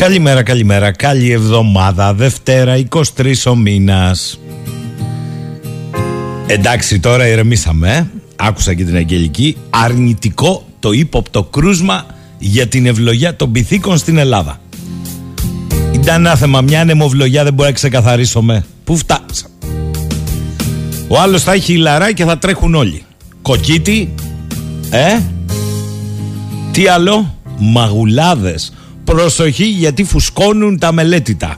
Καλημέρα, καλημέρα. Καλή εβδομάδα. Δευτέρα, 23 ο μήνας. Εντάξει, τώρα ηρεμήσαμε. Ε; Άκουσα και την Αγγελική. Αρνητικό το ύποπτο κρούσμα για την ευλογιά των πυθίκων στην Ελλάδα. Ήταν άθεμα, μια ανεμοβλογιά δεν μπορεί να ξεκαθαρίσω με. Πού φτάσα. Ο άλλος θα έχει ηλαρά και θα τρέχουν όλοι. Κοκκίτι, ε, τι άλλο, μαγουλάδες. Προσοχή γιατί φουσκώνουν τα μελέτητα.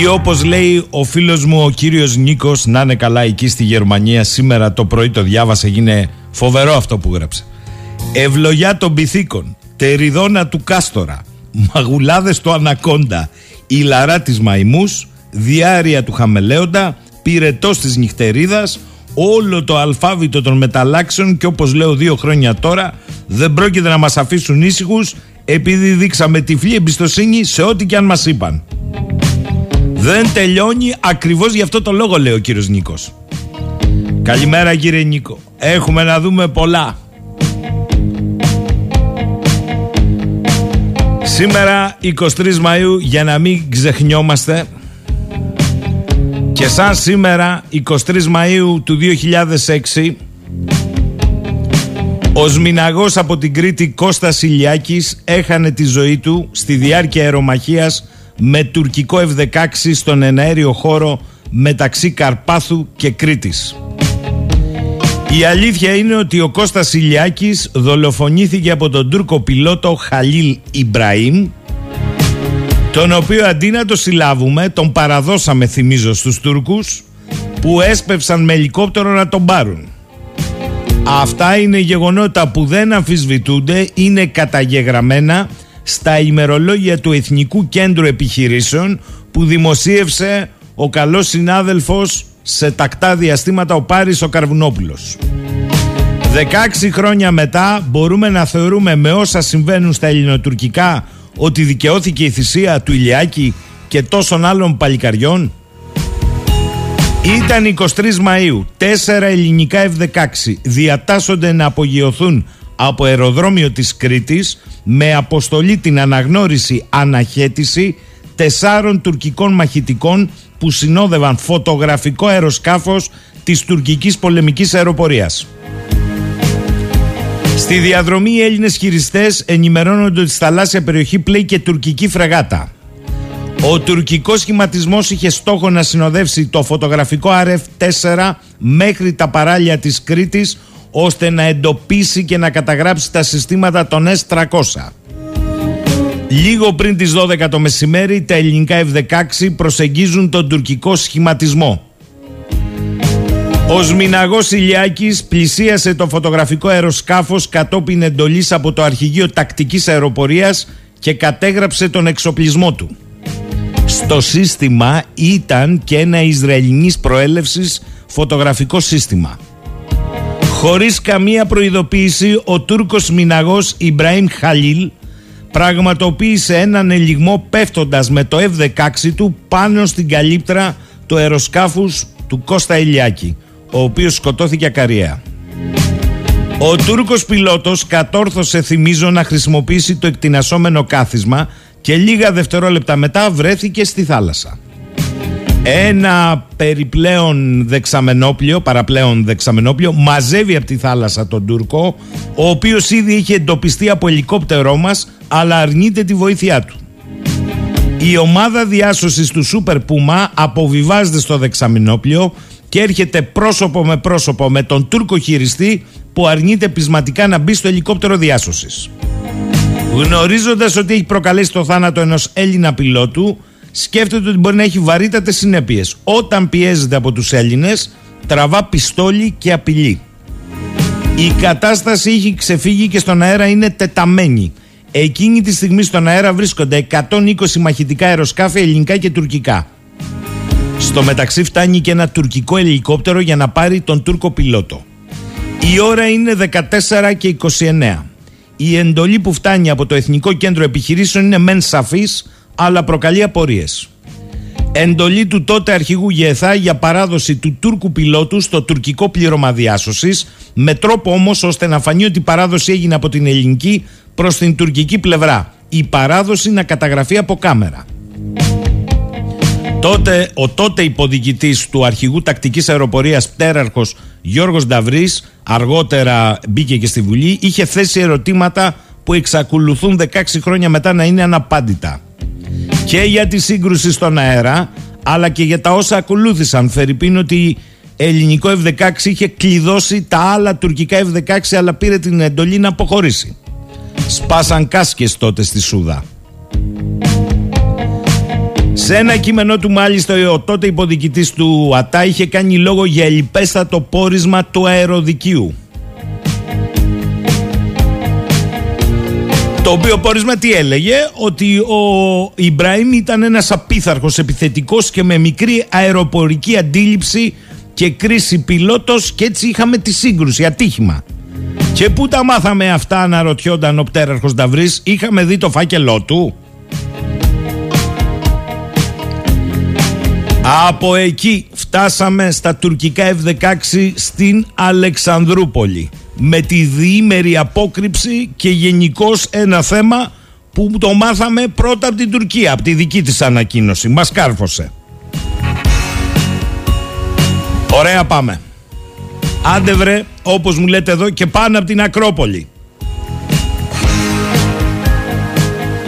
Ή όπως λέει ο φίλος μου ο κύριος Νίκος να είναι καλά εκεί στη Γερμανία σήμερα το πρωί το διάβασε έγινε φοβερό αυτό που γράψε. Ευλογιά των πυθίκων, τεριδόνα του Κάστορα, μαγουλάδες του Ανακόντα, ηλαρά της Μαϊμούς, διάρρεια του Χαμελέοντα, πυρετός της Νυχτερίδας, όλο το αλφάβητο των μεταλλάξεων και όπως λέω δύο χρόνια τώρα δεν πρόκειται να μας αφήσουν ήσυχους επειδή δείξαμε τυφλή εμπιστοσύνη σε ό,τι και αν μας είπαν. Δεν τελειώνει ακριβώς γι' αυτό το λόγο λέει ο κύριος Νίκος. Καλημέρα κύριε Νίκο. Έχουμε να δούμε πολλά. Σήμερα 23 Μαΐου για να μην ξεχνιόμαστε και σαν σήμερα 23 Μαΐου του 2006 ο Σμιναγός από την Κρήτη Κώστας Ηλιάκης έχανε τη ζωή του στη διάρκεια αερομαχίας με τουρκικό F-16 στον εναέριο χώρο μεταξύ Καρπάθου και Κρήτης. Η αλήθεια είναι ότι ο Κώστας Ηλιάκης δολοφονήθηκε από τον Τούρκο πιλότο Χαλίλ Ιμπραήμ τον οποίο αντί να το συλλάβουμε τον παραδώσαμε θυμίζω στους Τούρκους που έσπευσαν με ελικόπτερο να τον πάρουν. Αυτά είναι γεγονότα που δεν αμφισβητούνται, είναι καταγεγραμμένα στα ημερολόγια του Εθνικού Κέντρου Επιχειρήσεων που δημοσίευσε ο καλός συνάδελφος σε τακτά διαστήματα ο Πάρης ο Καρβουνόπουλος. 16 χρόνια μετά μπορούμε να θεωρούμε με όσα συμβαίνουν στα ελληνοτουρκικά ότι δικαιώθηκε η θυσία του Ηλιάκη και τόσων άλλων παλικαριών. Ήταν 23 Μαΐου, τέσσερα ελληνικά F-16 διατάσσονται να απογειωθούν από αεροδρόμιο της Κρήτης με αποστολή την αναγνώριση αναχέτηση τεσσάρων τουρκικών μαχητικών που συνόδευαν φωτογραφικό αεροσκάφος της τουρκικής πολεμικής αεροπορίας. Στη διαδρομή οι Έλληνες χειριστές ενημερώνονται ότι στη θαλάσσια περιοχή πλέει και τουρκική φρεγάτα. Ο τουρκικός σχηματισμός είχε στόχο να συνοδεύσει το φωτογραφικό RF-4 μέχρι τα παράλια της Κρήτης ώστε να εντοπίσει και να καταγράψει τα συστήματα των S-300. Λίγο πριν τις 12 το μεσημέρι τα ελληνικά F-16 προσεγγίζουν τον τουρκικό σχηματισμό. Ο Σμιναγός Ηλιάκης πλησίασε το φωτογραφικό αεροσκάφος κατόπιν εντολής από το Αρχηγείο Τακτικής Αεροπορίας και κατέγραψε τον εξοπλισμό του. Στο σύστημα ήταν και ένα Ισραηλινής προέλευσης φωτογραφικό σύστημα. Χωρίς καμία προειδοποίηση, ο Τούρκος Μιναγός Ιμπραήμ Χαλίλ πραγματοποίησε έναν ελιγμό πέφτοντας με το F-16 του πάνω στην καλύπτρα του αεροσκάφους του Κώστα Ηλιάκη ο οποίος σκοτώθηκε ακαριέα. Ο Τούρκος πιλότος κατόρθωσε θυμίζω να χρησιμοποιήσει το εκτινασόμενο κάθισμα και λίγα δευτερόλεπτα μετά βρέθηκε στη θάλασσα. Ένα περιπλέον δεξαμενόπλιο, παραπλέον δεξαμενόπλιο, μαζεύει από τη θάλασσα τον Τούρκο, ο οποίος ήδη είχε εντοπιστεί από ελικόπτερό μας, αλλά αρνείται τη βοήθειά του. Η ομάδα διάσωσης του Σούπερ Πούμα αποβιβάζεται στο δεξαμενόπλιο και έρχεται πρόσωπο με πρόσωπο με τον Τούρκο χειριστή που αρνείται πεισματικά να μπει στο ελικόπτερο διάσωσης. Γνωρίζοντας ότι έχει προκαλέσει το θάνατο ενός Έλληνα πιλότου, σκέφτεται ότι μπορεί να έχει βαρύτατες συνέπειες. Όταν πιέζεται από τους Έλληνες, τραβά πιστόλι και απειλεί. Η κατάσταση έχει ξεφύγει και στον αέρα είναι τεταμένη. Εκείνη τη στιγμή στον αέρα βρίσκονται 120 μαχητικά αεροσκάφη ελληνικά και τουρκικά. Στο μεταξύ φτάνει και ένα τουρκικό ελικόπτερο για να πάρει τον Τούρκο πιλότο. Η ώρα είναι 14 και 29. Η εντολή που φτάνει από το Εθνικό Κέντρο Επιχειρήσεων είναι μεν σαφής, αλλά προκαλεί απορίες. Εντολή του τότε αρχηγού ΓΕΘΑ για παράδοση του Τούρκου πιλότου στο τουρκικό πλήρωμα διάσωσης, με τρόπο όμως ώστε να φανεί ότι η παράδοση έγινε από την ελληνική προς την τουρκική πλευρά. Η παράδοση να καταγραφεί από κάμερα. Τότε ο τότε υποδιοικητής του αρχηγού τακτικής αεροπορίας πτέραρχος Γιώργος Νταβρής αργότερα μπήκε και στη Βουλή είχε θέσει ερωτήματα που εξακολουθούν 16 χρόνια μετά να είναι αναπάντητα. Και για τη σύγκρουση στον αέρα αλλά και για τα όσα ακολούθησαν. Φερρυπίν ότι ελληνικό F-16 είχε κλειδώσει τα άλλα τουρκικά F-16 αλλά πήρε την εντολή να αποχωρήσει. Σπάσαν κάσκες τότε στη Σούδα σε ένα κείμενό του μάλιστα ο τότε υποδικητής του ΑΤΑ είχε κάνει λόγο για ελιπέστατο πόρισμα του αεροδικίου. Το οποίο πόρισμα τι έλεγε, ότι ο Ιμπραήμ ήταν ένας απίθαρχος επιθετικός και με μικρή αεροπορική αντίληψη και κρίση πιλότος και έτσι είχαμε τη σύγκρουση, ατύχημα. Και πού τα μάθαμε αυτά αναρωτιόνταν ο πτέραρχος Νταβρής, είχαμε δει το φάκελό του. Από εκεί φτάσαμε στα τουρκικά F-16 στην Αλεξανδρούπολη με τη διήμερη απόκρυψη και γενικώς ένα θέμα που το μάθαμε πρώτα από την Τουρκία, από τη δική της ανακοίνωση. Μας κάρφωσε. Ωραία πάμε. Άντε βρε, όπως μου λέτε εδώ και πάνω από την Ακρόπολη.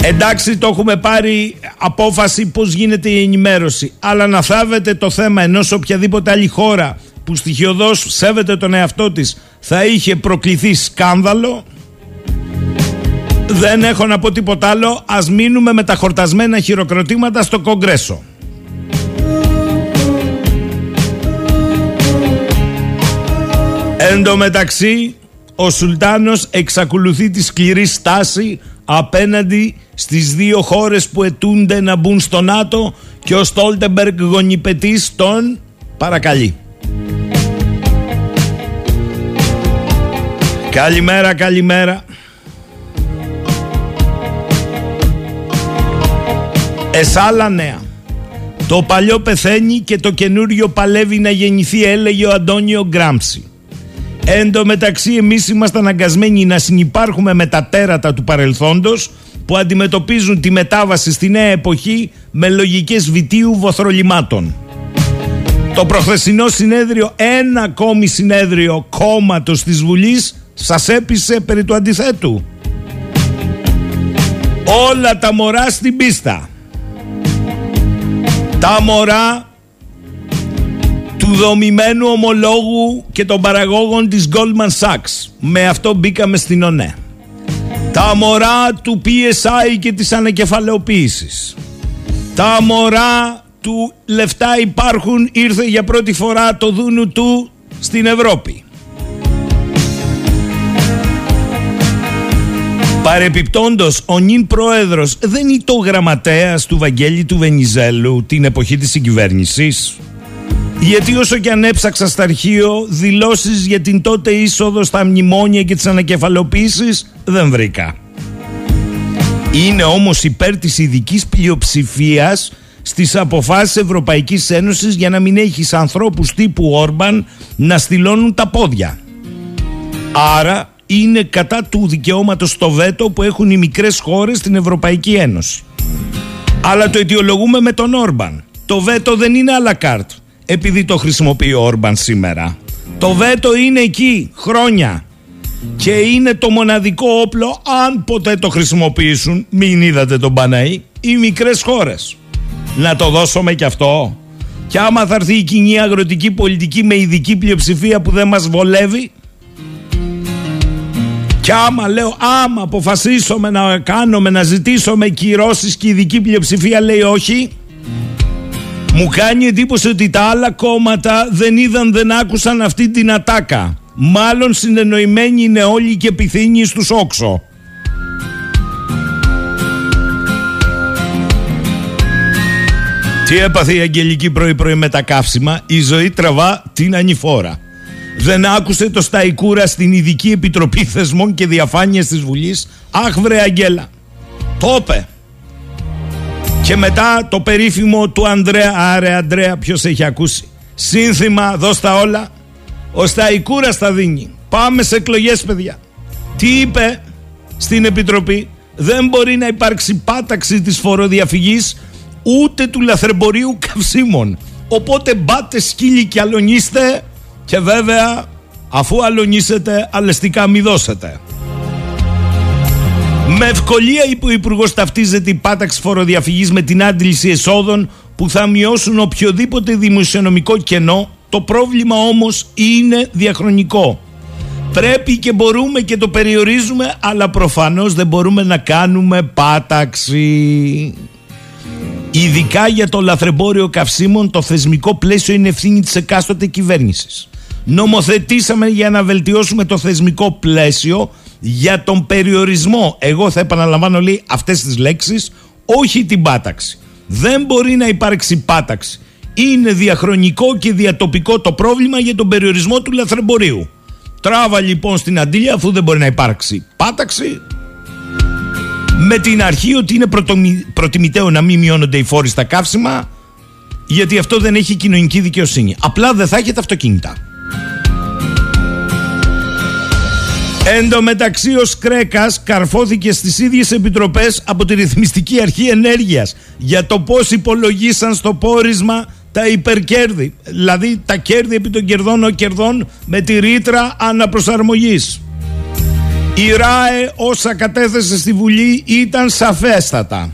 Εντάξει το έχουμε πάρει απόφαση πώς γίνεται η ενημέρωση. Αλλά να θάβετε το θέμα ενός οποιαδήποτε άλλη χώρα που στοιχειοδός σέβεται τον εαυτό της θα είχε προκληθεί σκάνδαλο. Δεν έχω να πω τίποτα άλλο. Ας μείνουμε με τα χορτασμένα χειροκροτήματα στο Κογκρέσο. Εν τω μεταξύ ο Σουλτάνος εξακολουθεί τη σκληρή στάση απέναντι στις δύο χώρες που ετούνται να μπουν στο ΝΑΤΟ και ο Στόλτεμπεργκ γονιπετής τον παρακαλεί. Καλημέρα, καλημέρα. Εσάλα νέα. Το παλιό πεθαίνει και το καινούριο παλεύει να γεννηθεί έλεγε ο Αντώνιο Γκράμψη. Εν τω μεταξύ εμείς είμαστε αναγκασμένοι να συνυπάρχουμε με τα τέρατα του παρελθόντος που αντιμετωπίζουν τη μετάβαση στη νέα εποχή με λογικές βιτίου βοθρολιμάτων. Το προχθεσινό συνέδριο, ένα ακόμη συνέδριο κόμματος της Βουλής σας έπεισε περί του αντιθέτου. Όλα τα μωρά στην πίστα. Τα μωρά του δομημένου ομολόγου και των παραγόγων της Goldman Sachs. Με αυτό μπήκαμε στην ΟΝΕ. Τα μωρά του PSI και της ανακεφαλαιοποίησης. Τα μωρά του λεφτά υπάρχουν ήρθε για πρώτη φορά το δούνου του στην Ευρώπη. Παρεπιπτόντος, ο νυν πρόεδρος δεν είναι το γραμματέας του Βαγγέλη του Βενιζέλου την εποχή της συγκυβέρνησης. Γιατί όσο και αν έψαξα στα αρχείο δηλώσεις για την τότε είσοδο στα μνημόνια και τις ανακεφαλοποίησεις δεν βρήκα. Είναι όμως υπέρ της ειδικής πλειοψηφίας στις αποφάσεις Ευρωπαϊκής Ένωσης για να μην έχεις ανθρώπους τύπου Όρμπαν να στυλώνουν τα πόδια. Άρα είναι κατά του δικαιώματος στο βέτο που έχουν οι μικρές χώρες στην Ευρωπαϊκή Ένωση. Αλλά το αιτιολογούμε με τον Όρμπαν. Το βέτο δεν είναι à la carte επειδή το χρησιμοποιεί ο Όρμπαν σήμερα. Το βέτο είναι εκεί χρόνια και είναι το μοναδικό όπλο αν ποτέ το χρησιμοποιήσουν, μην είδατε τον Παναή, οι μικρές χώρες. Να το δώσουμε και αυτό. Και άμα θα έρθει η κοινή αγροτική πολιτική με ειδική πλειοψηφία που δεν μας βολεύει και άμα λέω άμα αποφασίσουμε να κάνουμε να ζητήσουμε κυρώσεις και η ειδική πλειοψηφία λέει όχι μου κάνει εντύπωση ότι τα άλλα κόμματα δεν είδαν, δεν άκουσαν αυτή την ατάκα. Μάλλον συνεννοημένοι είναι όλοι και πυθύνοι στους όξο. Τι έπαθε η Αγγελική πρωί πρωί με τα καύσιμα, η ζωή τραβά την ανηφόρα. Δεν άκουσε το Σταϊκούρα στην Ειδική Επιτροπή Θεσμών και Διαφάνειας της Βουλής; Αχ βρε Αγγέλα. Το είπε. Και μετά το περίφημο του Ανδρέα. Άρε Ανδρέα, ποιος έχει ακούσει. Σύνθημα, δώστα όλα. Ο Σταϊκούρα τα δίνει. Πάμε σε εκλογές, παιδιά. Τι είπε, στην Επιτροπή; Δεν μπορεί να υπάρξει πάταξη της φοροδιαφυγής ούτε του λαθρεμπορίου καυσίμων. Οπότε μπάτε σκύλοι και αλωνίστε και βέβαια αφού αλωνίσετε αλεστικά μη δώσετε. Με ευκολία είπε ο Υπουργός ταυτίζεται η πάταξη φοροδιαφυγής με την άντληση εσόδων που θα μειώσουν οποιοδήποτε δημοσιονομικό κενό. Το πρόβλημα όμως είναι διαχρονικό. Πρέπει και μπορούμε και το περιορίζουμε αλλά προφανώς δεν μπορούμε να κάνουμε πάταξη. Ειδικά για το λαθρεμπόριο καυσίμων το θεσμικό πλαίσιο είναι ευθύνη της εκάστοτε κυβέρνησης. Νομοθετήσαμε για να βελτιώσουμε το θεσμικό πλαίσιο για τον περιορισμό. Εγώ θα επαναλαμβάνω λέει αυτές τις λέξεις, όχι την πάταξη. Δεν μπορεί να υπάρξει πάταξη. Είναι διαχρονικό και διατοπικό το πρόβλημα για τον περιορισμό του λαθρεμπορίου. Τράβα λοιπόν στην αντίλια αφού δεν μπορεί να υπάρξει πάταξη με την αρχή ότι είναι προτιμητέο να μην μειώνονται οι φόροι στα καύσιμα γιατί αυτό δεν έχει κοινωνική δικαιοσύνη. Απλά δεν θα έχετε αυτοκίνητα. Εν τω μεταξύ ο Σκρέκας καρφώθηκε στις ίδιες επιτροπές από τη Ρυθμιστική Αρχή Ενέργειας για το πώς υπολογίσαν στο πόρισμα τα υπερκέρδη, δηλαδή τα κέρδη επί των κερδών ο κερδών με τη ρήτρα αναπροσαρμογής. Η ΡΑΕ όσα κατέθεσε στη Βουλή ήταν σαφέστατα.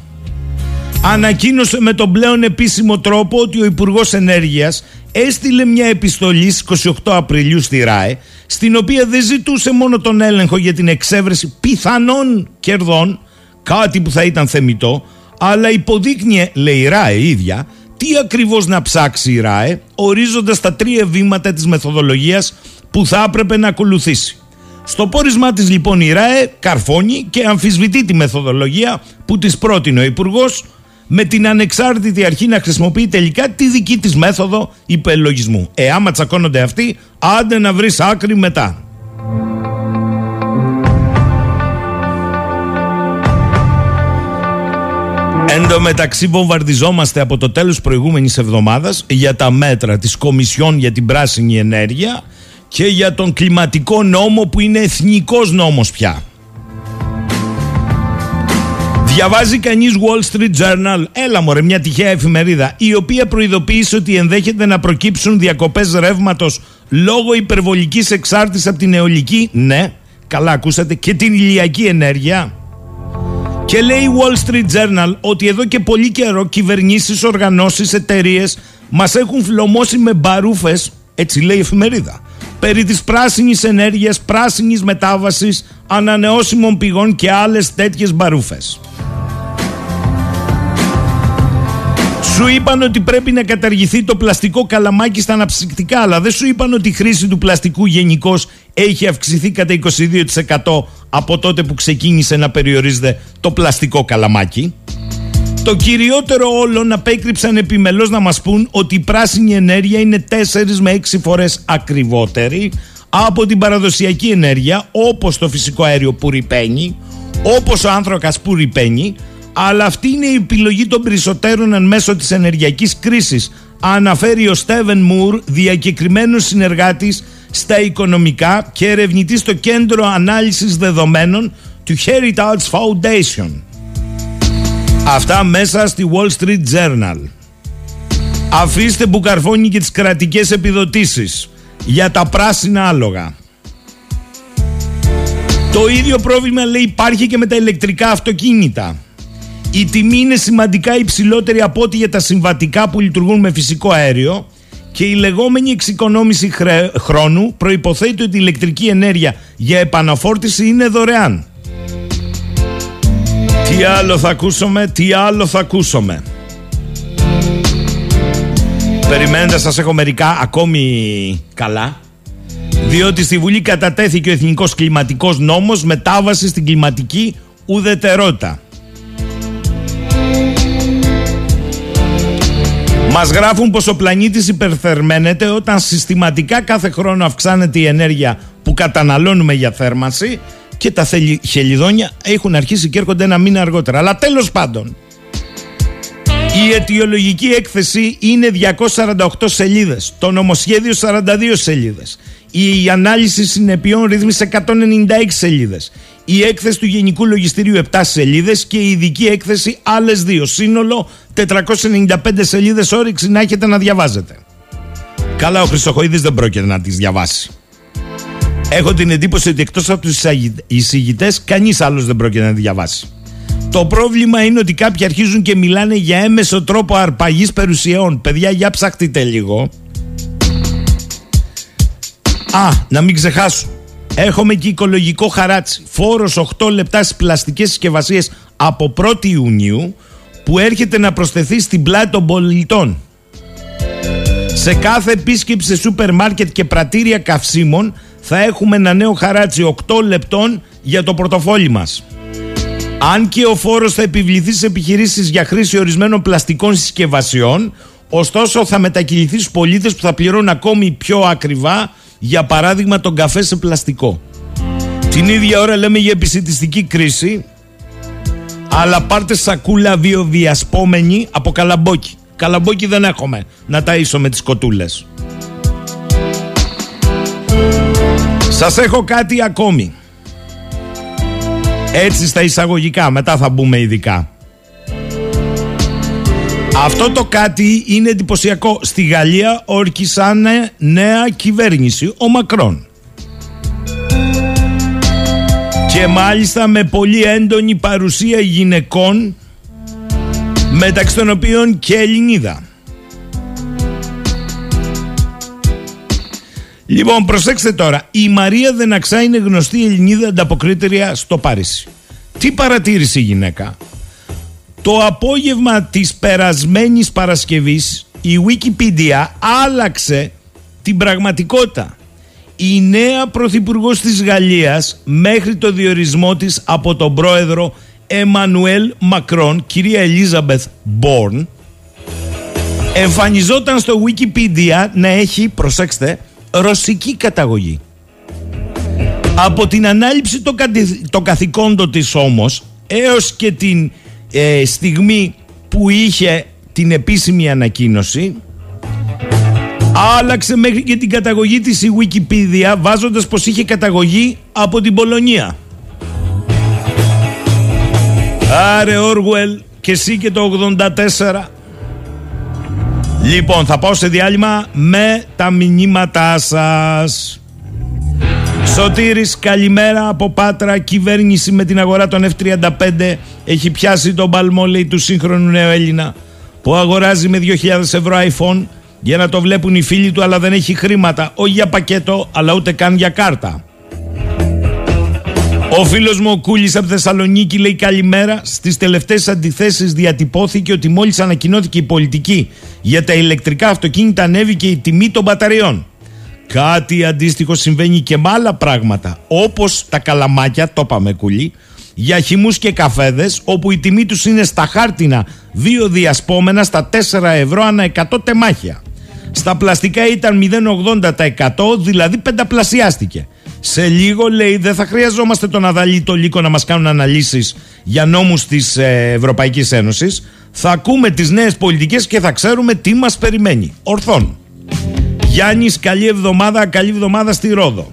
Ανακοίνωσε με τον πλέον επίσημο τρόπο ότι ο Υπουργός Ενέργειας έστειλε μια επιστολή στις 28 Απριλίου στη ΡΑΕ στην οποία δεν ζητούσε μόνο τον έλεγχο για την εξέβρεση πιθανών κερδών, κάτι που θα ήταν θεμητό, αλλά υποδείκνυε, λέει η ΡΑΕ ίδια, τι ακριβώς να ψάξει η ΡΑΕ, ορίζοντας τα τρία βήματα της μεθοδολογίας που θα έπρεπε να ακολουθήσει. Στο πόρισμά της λοιπόν η ΡΑΕ καρφώνει και αμφισβητεί τη μεθοδολογία που της πρότεινε ο Υπουργός με την ανεξάρτητη αρχή να χρησιμοποιεί τελικά τη δική της μέθοδο υπελογισμού. Ε, άμα τσακώνονται αυτοί, άντε να βρεις άκρη μετά. Εν τω μεταξύ βομβαρδιζόμαστε από το τέλος προηγούμενης εβδομάδας για τα μέτρα της Κομισιόν για την Πράσινη Ενέργεια και για τον κλιματικό νόμο που είναι εθνικός νόμος πια. Διαβάζει κανείς Wall Street Journal, έλα μωρέ, μια τυχαία εφημερίδα, η οποία προειδοποίησε ότι ενδέχεται να προκύψουν διακοπές ρεύματος λόγω υπερβολικής εξάρτησης από την αιωλική, ναι, καλά ακούσατε, και την ηλιακή ενέργεια. Και λέει Wall Street Journal ότι εδώ και πολύ καιρό κυβερνήσεις, οργανώσεις, εταιρείες μας έχουν φλωμώσει με μπαρούφες, έτσι λέει η εφημερίδα, περί της πράσινης ενέργειας, πράσινης μετάβασης, ανανεώσιμων πηγών και άλλες τέτοιες μπαρούφες. Σου είπαν ότι πρέπει να καταργηθεί το πλαστικό καλαμάκι στα αναψυκτικά, αλλά δεν σου είπαν ότι η χρήση του πλαστικού γενικώ έχει αυξηθεί κατά 22% από τότε που ξεκίνησε να περιορίζεται το πλαστικό καλαμάκι. Το κυριότερο όλο να απέκρυψαν επιμελώς να μας πούν ότι η πράσινη ενέργεια είναι 4 με 6 φορές ακριβότερη από την παραδοσιακή ενέργεια όπως το φυσικό αέριο που ρηπαίνει, όπως ο άνθρακας που ρηπαίνει αλλά αυτή είναι η επιλογή των περισσότερων εν μέσω της ενεργειακής κρίσης αναφέρει ο Στέβεν Μουρ διακεκριμένος συνεργάτης στα οικονομικά και ερευνητής στο κέντρο ανάλυσης δεδομένων του Heritage Foundation. Αυτά μέσα στη Wall Street Journal. Αφήστε που καρφώνει και τις κρατικές επιδοτήσεις για τα πράσινα άλογα το ίδιο πρόβλημα λέει υπάρχει και με τα ηλεκτρικά αυτοκίνητα η τιμή είναι σημαντικά υψηλότερη από ό,τι για τα συμβατικά που λειτουργούν με φυσικό αέριο και η λεγόμενη εξοικονόμηση χρόνου προϋποθέτει ότι η ηλεκτρική ενέργεια για επαναφόρτιση είναι δωρεάν. Τι άλλο θα ακούσουμε, τι άλλο θα ακούσουμε. Περιμένετε σας έχω μερικά ακόμη καλά διότι στη Βουλή κατατέθηκε ο Εθνικός Κλιματικός Νόμος μετάβαση στην κλιματική ουδετερότητα. Μας γράφουν πως ο πλανήτης υπερθερμαίνεται όταν συστηματικά κάθε χρόνο αυξάνεται η ενέργεια που καταναλώνουμε για θέρμανση και τα χελιδόνια έχουν αρχίσει και έρχονται ένα μήνα αργότερα. Αλλά τέλος πάντων, η αιτιολογική έκθεση είναι 248 σελίδες, το νομοσχέδιο 42 σελίδες, η ανάλυση συνεπειών ρύθμισε 196 σελίδες, η έκθεση του Γενικού Λογιστηρίου 7 σελίδες και η ειδική έκθεση άλλες δύο. Σύνολο 495 σελίδες όρεξη να έχετε να διαβάζετε. Καλά, ο Χρυσοχοίδης δεν πρόκειται να τις διαβάσει. Έχω την εντύπωση ότι εκτός από τους εισηγητές κανείς άλλος δεν πρόκειται να διαβάσει. Το πρόβλημα είναι ότι κάποιοι αρχίζουν και μιλάνε για έμεσο τρόπο αρπαγής περιουσιών. Παιδιά, για ψαχτείτε λίγο. Α, να μην ξεχάσω. Έχουμε και οικολογικό χαράτσι. Φόρος 8 λεπτά στις πλαστικές συσκευασίες από 1η Ιουνίου που έρχεται να προσθεθεί στην πλάτη των πολιτών. Σε κάθε επίσκεψη σε σούπερ μάρκετ και πρατήρια καυσίμων θα έχουμε ένα νέο χαράτσι 8 λεπτών για το πορτοφόλι μας. Αν και ο φόρος θα επιβληθεί σε επιχειρήσεις για χρήση ορισμένων πλαστικών συσκευασιών, ωστόσο θα μετακυληθεί στους πολίτες που θα πληρώνουν ακόμη πιο ακριβά, για παράδειγμα τον καφέ σε πλαστικό. Την ίδια ώρα λέμε για επισητιστική κρίση, αλλά πάρτε σακούλα βιοδιασπόμενη από καλαμπόκι. Καλαμπόκι δεν έχουμε να ταΐσω με τις κοτούλες. Σας έχω κάτι ακόμη. Έτσι στα εισαγωγικά, μετά θα μπούμε ειδικά. Αυτό το κάτι είναι εντυπωσιακό. Στη Γαλλία ορκισάνε νέα κυβέρνηση, ο Μακρόν. Και μάλιστα με πολύ έντονη παρουσία γυναικών μεταξύ των οποίων και Ελληνίδα. Λοιπόν, προσέξτε τώρα. Η Μαρία Δεναξά είναι γνωστή Ελληνίδα ανταποκρίτρια στο Πάρίσι. Τι παρατήρησε η γυναίκα. Το απόγευμα της περασμένης Παρασκευής η Wikipedia άλλαξε την πραγματικότητα. Η νέα πρωθυπουργός της Γαλλίας μέχρι το διορισμό της από τον πρόεδρο Εμμανουέλ Μακρόν, κυρία Ελίζαμπεθ Μπόρν, εμφανιζόταν στο Wikipedia να έχει, προσέξτε, ρωσική καταγωγή. Από την ανάληψη των, το καθηκόντων της όμως έως και την ε, στιγμή που είχε την επίσημη ανακοίνωση άλλαξε μέχρι και την καταγωγή της η Wikipedia βάζοντας πως είχε καταγωγή από την Πολωνία. Άρε Όργουελ και εσύ και το 84 Λοιπόν θα πάω σε διάλειμμα με τα μηνύματά σας. Σωτήρης καλημέρα από Πάτρα. Κυβέρνηση με την αγορά των F35. Έχει πιάσει τον παλμό λέει του σύγχρονου νέου Έλληνα Που αγοράζει με 2.000 ευρώ iPhone Για να το βλέπουν οι φίλοι του αλλά δεν έχει χρήματα. Όχι για πακέτο αλλά ούτε καν για κάρτα ο φίλος μου ο Κούλης από Θεσσαλονίκη λέει καλημέρα. Στις τελευταίες αντιθέσεις διατυπώθηκε ότι μόλις ανακοινώθηκε η πολιτική για τα ηλεκτρικά αυτοκίνητα ανέβηκε η τιμή των μπαταριών. Κάτι αντίστοιχο συμβαίνει και με άλλα πράγματα, όπως τα καλαμάκια, το είπαμε κουλή, για χυμούς και καφέδες, όπου η τιμή τους είναι στα χάρτινα δύο διασπόμενα στα 4 ευρώ ανά 100 τεμάχια. Στα πλαστικά ήταν 0,80% δηλαδή πενταπλασιάστηκε. Σε λίγο λέει δεν θα χρειαζόμαστε τον Αδαλή το Λύκο να μας κάνουν αναλύσεις για νόμους της ε, Ευρωπαϊκής Ένωσης. Θα ακούμε τις νέες πολιτικές και θα ξέρουμε τι μας περιμένει. Ορθών. Γιάννης καλή εβδομάδα, καλή εβδομάδα στη Ρόδο.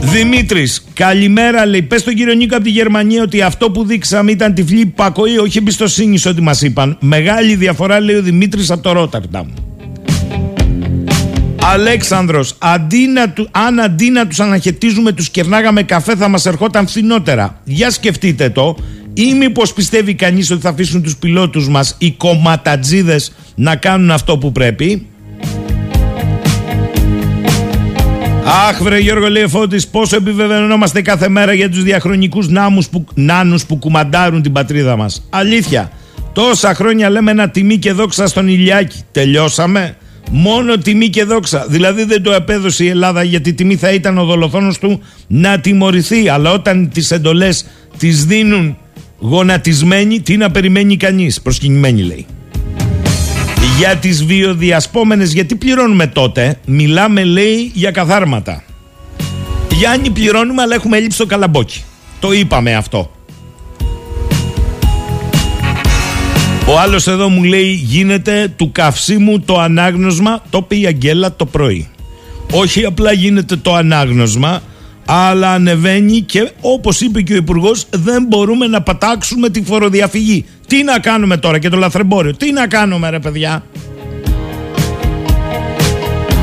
Δημήτρης, καλημέρα. Λέει: Πες στον κύριο Νίκο από τη Γερμανία ότι αυτό που δείξαμε ήταν τυφλή πακοή, όχι εμπιστοσύνη σε ό,τι μας είπαν. Μεγάλη διαφορά, λέει ο Δημήτρης από το Ρόταρνταμ. Αλέξανδρος, αντί να αν αντί να τους αναχαιτίζουμε τους κερνάγαμε καφέ θα μας ερχόταν φθηνότερα. Για σκεφτείτε το. Ή μήπως πιστεύει κανείς ότι θα αφήσουν τους πιλότους μας οι κομματατζίδες να κάνουν αυτό που πρέπει; Αχ βρε Γιώργο λέει Φώτης πόσο επιβεβαιωνόμαστε κάθε μέρα για τους διαχρονικούς νάμους που, νάνους που κουμαντάρουν την πατρίδα μας. Αλήθεια. Τόσα χρόνια λέμε ένα τιμή και δόξα στον Ηλιάκη. Τελειώσαμε. Μόνο τιμή και δόξα. Δηλαδή δεν το επέδωσε η Ελλάδα γιατί τιμή θα ήταν ο δολοφόνος του να τιμωρηθεί. Αλλά όταν τις εντολές τις δίνουν γονατισμένοι, τι να περιμένει κανείς; Προσκυνημένοι λέει. Για τις βιοδιασπόμενες, γιατί πληρώνουμε τότε. Μιλάμε λέει για καθάρματα. Γιάννη πληρώνουμε αλλά έχουμε έλλειψη στο καλαμπόκι. Το είπαμε αυτό. Ο άλλος εδώ μου λέει γίνεται του καυσίμου το ανάγνωσμα, το είπε η Αγγέλα το πρωί. Όχι απλά γίνεται το ανάγνωσμα, αλλά ανεβαίνει και όπως είπε και ο υπουργός, δεν μπορούμε να πατάξουμε τη φοροδιαφυγή. Τι να κάνουμε τώρα και το λαθρεμπόριο, τι να κάνουμε ρε παιδιά.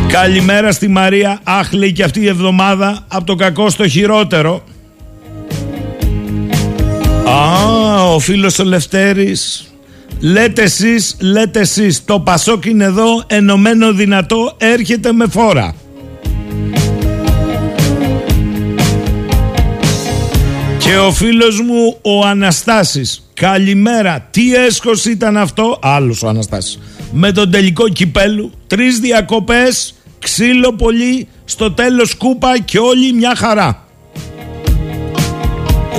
Καλημέρα στη Μαρία, αχ λέει και αυτή η εβδομάδα από το κακό στο χειρότερο. Α, ο φίλος ο Λευτέρης Λέτε εσείς, λέτε εσείς. Το Πασόκ είναι εδώ ενωμένο δυνατό Έρχεται με φόρα. Και ο φίλος μου ο Αναστάσης. Καλημέρα. Τι έσχος ήταν αυτό; Άλλος ο Αναστάσης. Με τον τελικό κυπέλου Τρεις διακοπές Ξύλο πολύ Στο τέλος κούπα και όλοι μια χαρά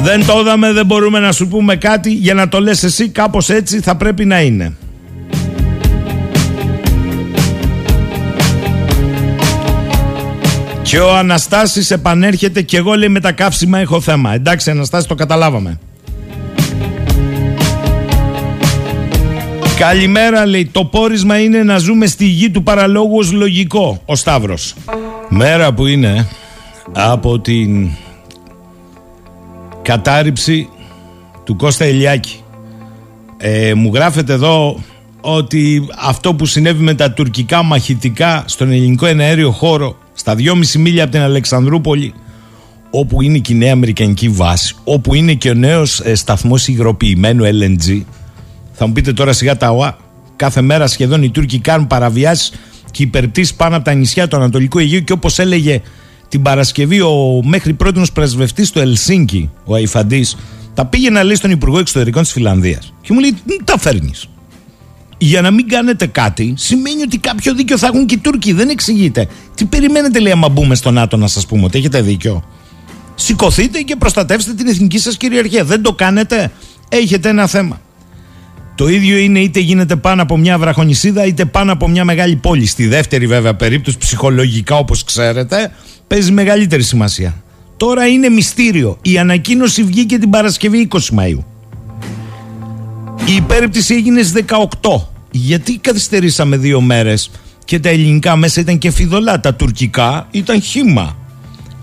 δεν το είδαμε, δεν μπορούμε να σου πούμε κάτι. Για να το λες εσύ κάπως έτσι θα πρέπει να είναι. Και ο Αναστάσης επανέρχεται και εγώ λέει με τα καύσιμα έχω θέμα. Εντάξει Αναστάση το καταλάβαμε. Καλημέρα λέει. Το πόρισμα είναι να ζούμε στη γη του παραλόγου ως λογικό Ο Σταύρος. Μέρα που είναι από την κατάρριψη του Κώστα Ηλιάκη. Ε, μου γράφεται εδώ ότι αυτό που συνέβη με τα τουρκικά μαχητικά στον ελληνικό εναέριο χώρο στα 2,5 μίλια από την Αλεξανδρούπολη όπου είναι και η νέα Αμερικανική βάση, όπου είναι και ο νέος ε, σταθμός υγροποιημένου LNG θα μου πείτε τώρα σιγά τα ΟΑ κάθε μέρα σχεδόν οι Τούρκοι κάνουν παραβιάσεις και υπερπτήσεις πάνω από τα νησιά του Ανατολικού Αιγαίου και όπως έλεγε την Παρασκευή ο μέχρι πρώτη πρεσβευτής στο Ελσίνκι, ο Αϊφαντής, τα πήγε να λέει στον Υπουργό Εξωτερικών της Φιλανδίας. Και μου λέει: Τα φέρνεις. Για να μην κάνετε κάτι, σημαίνει ότι κάποιο δίκιο θα έχουν και οι Τούρκοι. Δεν εξηγείται. Τι περιμένετε, λέει, άμα μπούμε στο ΝΑΤΟ, να σας πούμε ότι έχετε δίκιο. Σηκωθείτε και προστατεύστε την εθνική σας κυριαρχία. Δεν το κάνετε, έχετε ένα θέμα. Το ίδιο είναι είτε γίνεται πάνω από μια βραχονισίδα είτε πάνω από μια μεγάλη πόλη. Στη δεύτερη βέβαια περίπτωση ψυχολογικά όπως ξέρετε παίζει μεγαλύτερη σημασία. Τώρα είναι μυστήριο. Η ανακοίνωση βγήκε την Παρασκευή 20 Μαΐου. Η υπέρπτυση έγινε στις 18. Γιατί καθυστερήσαμε δύο μέρες και τα ελληνικά μέσα ήταν και φιδωλά. Τα τουρκικά ήταν χήμα.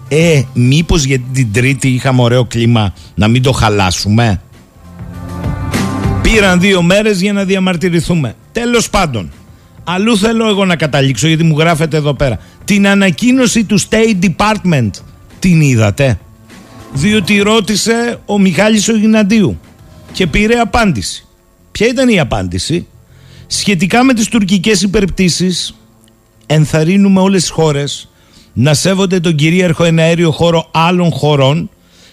Ε, μήπως για την τρίτη είχαμε ωραίο κλίμα να μην το χαλάσουμε; Πήραν δύο μέρες για να διαμαρτυρηθούμε. Τέλος πάντων, αλλού θέλω εγώ να καταλήξω γιατί μου γράφετε εδώ πέρα. Την ανακοίνωση του State Department την είδατε; Διότι ρώτησε ο Μιχάλης ο Γιναντίου και πήρε απάντηση. Ποια ήταν η απάντηση; Σχετικά με τις τουρκικές υπερπτήσεις ενθαρρύνουμε όλες τις χώρες να σέβονται τον κυρίαρχο εναέριο χώρο άλλων χωρών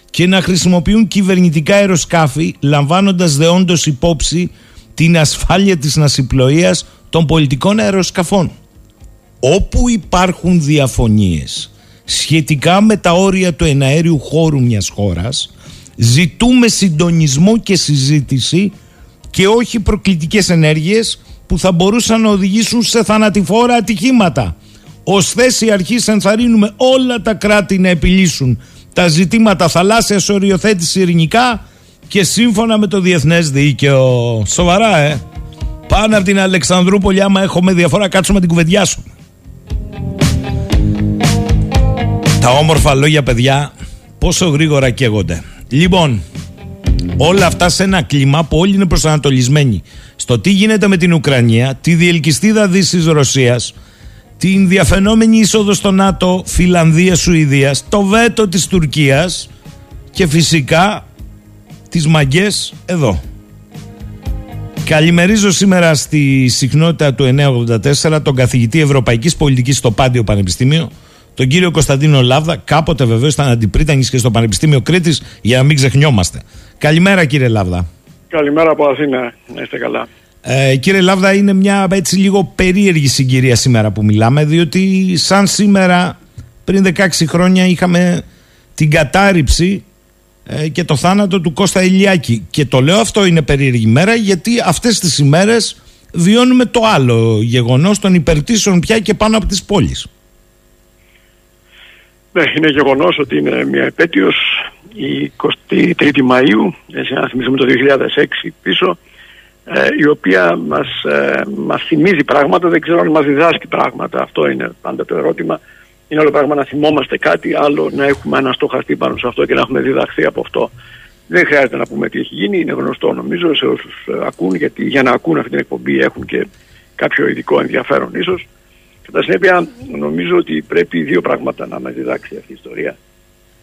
και να χρησιμοποιούν κυβερνητικά αεροσκάφη λαμβάνοντας δεόντως υπόψη την ασφάλεια της νασιπλοείας των πολιτικών αεροσκαφών. Όπου υπάρχουν διαφωνίες σχετικά με τα όρια του εναέριου χώρου μιας χώρας ζητούμε συντονισμό και συζήτηση και όχι προκλητικές ενέργειες που θα μπορούσαν να οδηγήσουν σε θανατηφόρα ατυχήματα. Ως θέση αρχής ενθαρρύνουμε όλα τα κράτη να επιλύσουν τα ζητήματα θαλάσσιας οριοθέτησης ειρηνικά και σύμφωνα με το διεθνές δίκαιο. Σοβαρά, ε. Πάνω από την Αλεξανδρούπολη, άμα έχουμε διαφορά, κάτσουμε την κουβεντιάσουμε. Τα όμορφα λόγια, παιδιά, πόσο γρήγορα καίγονται. Λοιπόν, όλα αυτά σε ένα κλίμα που όλοι είναι προσανατολισμένοι στο τι γίνεται με την Ουκρανία, τη διελκυστίδα δύση Ρωσίας, την διαφαινόμενη είσοδο στο ΝΑΤΟ Φιλανδία-Σουηδίας, το βέτο της Τουρκίας και φυσικά τις μαγκές εδώ. Καλημερίζω σήμερα στη συχνότητα του 984 τον καθηγητή Ευρωπαϊκής Πολιτικής στο Πάντιο Πανεπιστήμιο, τον κύριο Κωνσταντίνο Λάβδα, κάποτε βεβαίως ήταν αντιπρίτανης και στο Πανεπιστήμιο Κρήτης για να μην ξεχνιόμαστε. Καλημέρα κύριε Λάβδα. Καλημέρα από Αθήνα, να είστε καλά. Ε, κύριε Λάβδα, είναι μια έτσι λίγο περίεργη συγκυρία σήμερα που μιλάμε, διότι σαν σήμερα πριν 16 χρόνια είχαμε την κατάρριψη ε, και το θάνατο του Κώστα Ηλιάκη. Και το λέω αυτό είναι περίεργη μέρα γιατί αυτές τις ημέρες βιώνουμε το άλλο γεγονός των υπερτήσεων πια και πάνω από τις πόλεις. Ναι, είναι γεγονός ότι είναι μια επέτειος η 23η Μαΐου, έτσι να θυμίσουμε το 2006 πίσω, ε, η οποία μας, ε, μας θυμίζει πράγματα, δεν ξέρω αν μας διδάσκει πράγματα. Αυτό είναι πάντα το ερώτημα. Είναι άλλο πράγμα να θυμόμαστε κάτι, άλλο να έχουμε ένα στοχαστή πάνω σε αυτό και να έχουμε διδαχθεί από αυτό. Δεν χρειάζεται να πούμε τι έχει γίνει, είναι γνωστό νομίζω σε όσους ε, ακούν, γιατί για να ακούν αυτή την εκπομπή έχουν και κάποιο ειδικό ενδιαφέρον ίσως. Κατά συνέπεια, νομίζω ότι πρέπει δύο πράγματα να μας διδάξει αυτή η ιστορία.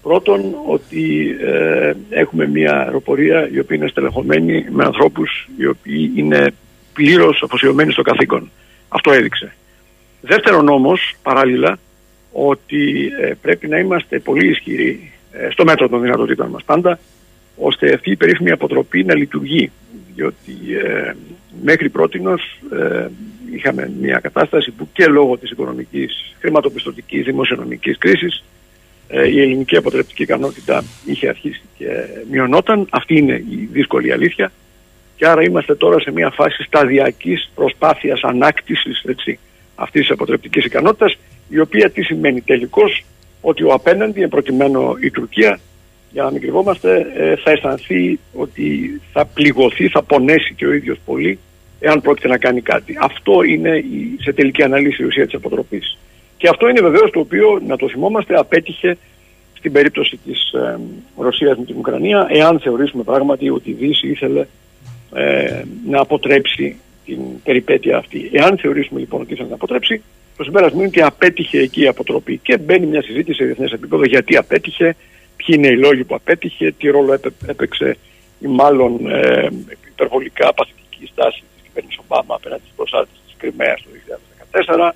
Πρώτον, ότι ε, έχουμε μια αεροπορία η οποία είναι στελεχωμένη με ανθρώπους οι οποίοι είναι πλήρως αφοσιωμένοι στο καθήκον. Αυτό έδειξε. Δεύτερον όμως, παράλληλα, ότι ε, πρέπει να είμαστε πολύ ισχυροί ε, στο μέτρο των δυνατοτήτων μας πάντα, ώστε αυτή η περίφημη αποτροπή να λειτουργεί. Διότι ε, μέχρι πρότινος ε, είχαμε μια κατάσταση που και λόγω της οικονομικής, χρηματοπιστωτικής, δημοσιονομικής κρίσης ε, η ελληνική αποτρεπτική ικανότητα είχε αρχίσει και μειωνόταν. Αυτή είναι η δύσκολη αλήθεια. Και άρα είμαστε τώρα σε μια φάση σταδιακής προσπάθειας ανάκτησης έτσι, αυτής της αποτρεπτικής ικανότητας η οποία τι σημαίνει τελικώς ότι ο απέναντι, προκειμένου η Τουρκία, για να μην κρυβόμαστε, ε, θα αισθανθεί ότι θα πληγωθεί, θα πονέσει και ο ίδιος πολύ εάν πρόκειται να κάνει κάτι. Αυτό είναι η, σε τελική αναλύση η ουσία της αποτροπής. Και αυτό είναι βεβαίως το οποίο, να το θυμόμαστε, απέτυχε στην περίπτωση της ε, Ρωσίας με την Ουκρανία, εάν θεωρήσουμε πράγματι ότι η Δύση ήθελε ε, να αποτρέψει την περιπέτεια αυτή. Εάν θεωρήσουμε λοιπόν ότι ήθελε να αποτρέψει, το συμπέρασμα είναι ότι απέτυχε εκεί η αποτροπή. Και μπαίνει μια συζήτηση σε διεθνές επίπεδο γιατί απέτυχε, ποιοι είναι οι λόγοι που απέτυχε, τι ρόλο έπαιξε η μάλλον ε, υπερβολικά παθητική στάση της κυβέρνησης Ομπάμα απέναντι στις προσάρτηση της Κρυμαίας το 2014.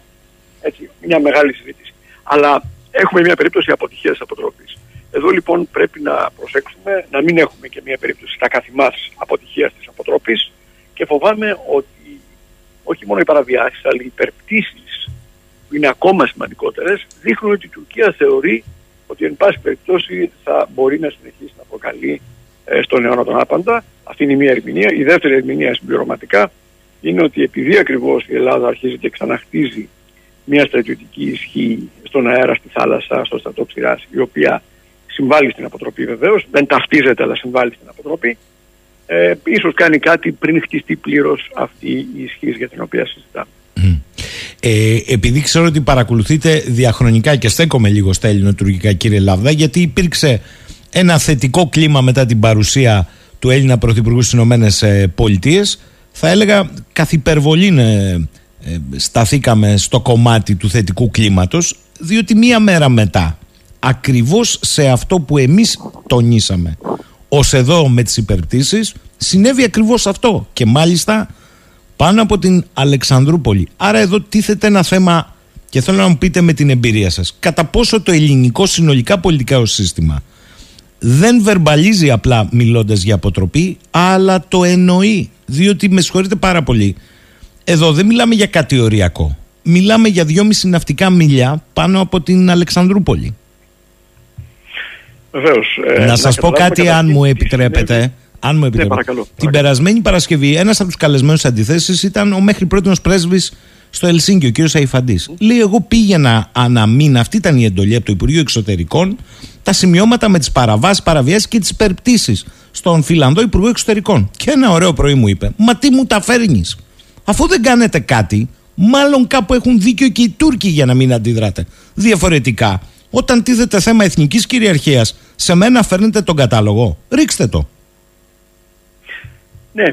Έτσι, μια μεγάλη συζήτηση. Αλλά έχουμε μια περίπτωση αποτυχίας τη αποτροπής. Εδώ λοιπόν πρέπει να προσέξουμε να μην έχουμε και μια περίπτωση στα καθημάς αποτυχίας της αποτροπής και φοβάμαι ότι όχι μόνο οι παραβιάσεις, αλλά οι υπερπτήσεις που είναι ακόμα σημαντικότερες, δείχνουν ότι η Τουρκία θεωρεί ότι εν πάση περιπτώσει θα μπορεί να συνεχίσει να προκαλεί ε, στον αιώνα τον άπαντα. Αυτή είναι η μία ερμηνεία. Η δεύτερη ερμηνεία συμπληρωματικά είναι ότι επειδή ακριβώς η Ελλάδα αρχίζει και ξαναχτίζει μια στρατιωτική ισχύ στον αέρα, στη θάλασσα, στο στρατό ψηρά, η οποία συμβάλλει στην αποτροπή βεβαίως, δεν ταυτίζεται αλλά συμβάλλει στην αποτροπή, ε, ίσως κάνει κάτι πριν χτιστεί πλήρως αυτή η ισχύ για την οποία συζητάμε. Ε, επειδή ξέρω ότι παρακολουθείτε διαχρονικά και στέκομαι λίγο στα ελληνοτουρκικά κύριε Λάβδα γιατί υπήρξε ένα θετικό κλίμα μετά την παρουσία του Έλληνα Πρωθυπουργού στις Ηνωμένες Πολιτείες. Θα έλεγα καθ' υπερβολή ε, ε, σταθήκαμε στο κομμάτι του θετικού κλίματος διότι μία μέρα μετά ακριβώς σε αυτό που εμείς τονίσαμε ως εδώ με τις υπερπτήσεις συνέβη ακριβώς αυτό και μάλιστα πάνω από την Αλεξανδρούπολη. Άρα εδώ τίθεται ένα θέμα και θέλω να μου πείτε με την εμπειρία σας. Κατά πόσο το ελληνικό συνολικά πολιτικά σύστημα δεν βερμπαλίζει απλά μιλώντας για αποτροπή αλλά το εννοεί. Διότι με συγχωρείτε πάρα πολύ. Εδώ δεν μιλάμε για κάτι οριακό. Μιλάμε για δυόμιση ναυτικά μιλιά πάνω από την Αλεξανδρούπολη. Βεβαίως, ε, να σας πω κάτι αν μου επιτρέπετε αν μου επιτρέπετε. Ναι, παρακαλώ, Την περασμένη Παρασκευή, ένας από τους καλεσμένους αντιθέσει ήταν ο μέχρι πρώτη πρέσβης στο Ελσίνκι, ο κ. Αϊφαντής. Λέει: Εγώ πήγαινα αναμίνα, αυτή ήταν η εντολή από το Υπουργείο Εξωτερικών, τα σημειώματα με τις παραβάσεις, παραβιάσεις και τις υπερπτήσεις στον Φιλανδό Υπουργό Εξωτερικών. Και ένα ωραίο πρωί μου είπε: Μα τι μου τα φέρνεις, αφού δεν κάνετε κάτι, μάλλον κάπου έχουν δίκιο και οι Τούρκοι για να μην αντιδράτε. Διαφορετικά, όταν τίθεται θέμα εθνικής κυριαρχίας, σε μένα φέρνετε τον κατάλογο. Ρίξτε το. Ναι,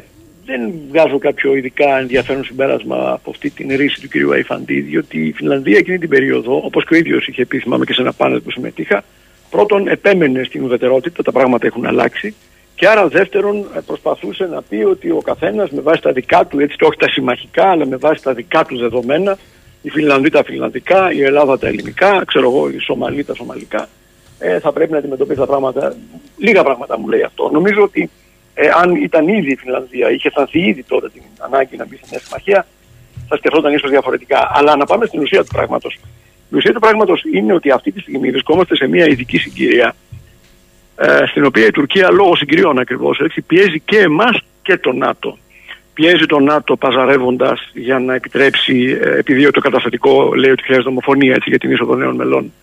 δεν βγάζω κάποιο ειδικά ενδιαφέρον συμπέρασμα από αυτή την ρίση του κ. Αϊφαντή, διότι η Φινλανδία εκείνη την περίοδο, όπως και ο ίδιος είχε πει, θυμάμαι και σε ένα πάνελ που συμμετείχα, πρώτον επέμενε στην ουδετερότητα, τα πράγματα έχουν αλλάξει. Και άρα δεύτερον προσπαθούσε να πει ότι ο καθένας με βάση τα δικά του, έτσι όχι τα συμμαχικά, αλλά με βάση τα δικά του δεδομένα, η Φινλανδία τα φιλανδικά, η Ελλάδα τα ελληνικά, ξέρω εγώ, η Σομαλή τα σομαλικά, ε, θα πρέπει να αντιμετωπίσει τα πράγματα. Λίγα πράγματα μου λέει αυτό. Νομίζω ότι ε, αν ήταν ήδη η Φινλανδία, είχε αισθανθεί ήδη τότε την ανάγκη να μπει στη Νέα Συμμαχία, θα σκεφτόταν ίσως διαφορετικά. Αλλά να πάμε στην ουσία του πράγματος. Η ουσία του πράγματος είναι ότι αυτή τη στιγμή βρισκόμαστε σε μια ειδική συγκυρία, ε, στην οποία η Τουρκία λόγω συγκυριών ακριβώς πιέζει και εμάς και το ΝΑΤΟ. Πιέζει το ΝΑΤΟ παζαρεύοντας για να επιτρέψει, ε, επειδή το καταστατικό λέει ότι χρειάζεται ομοφωνία έτσι, για την είσοδο νέων μελών,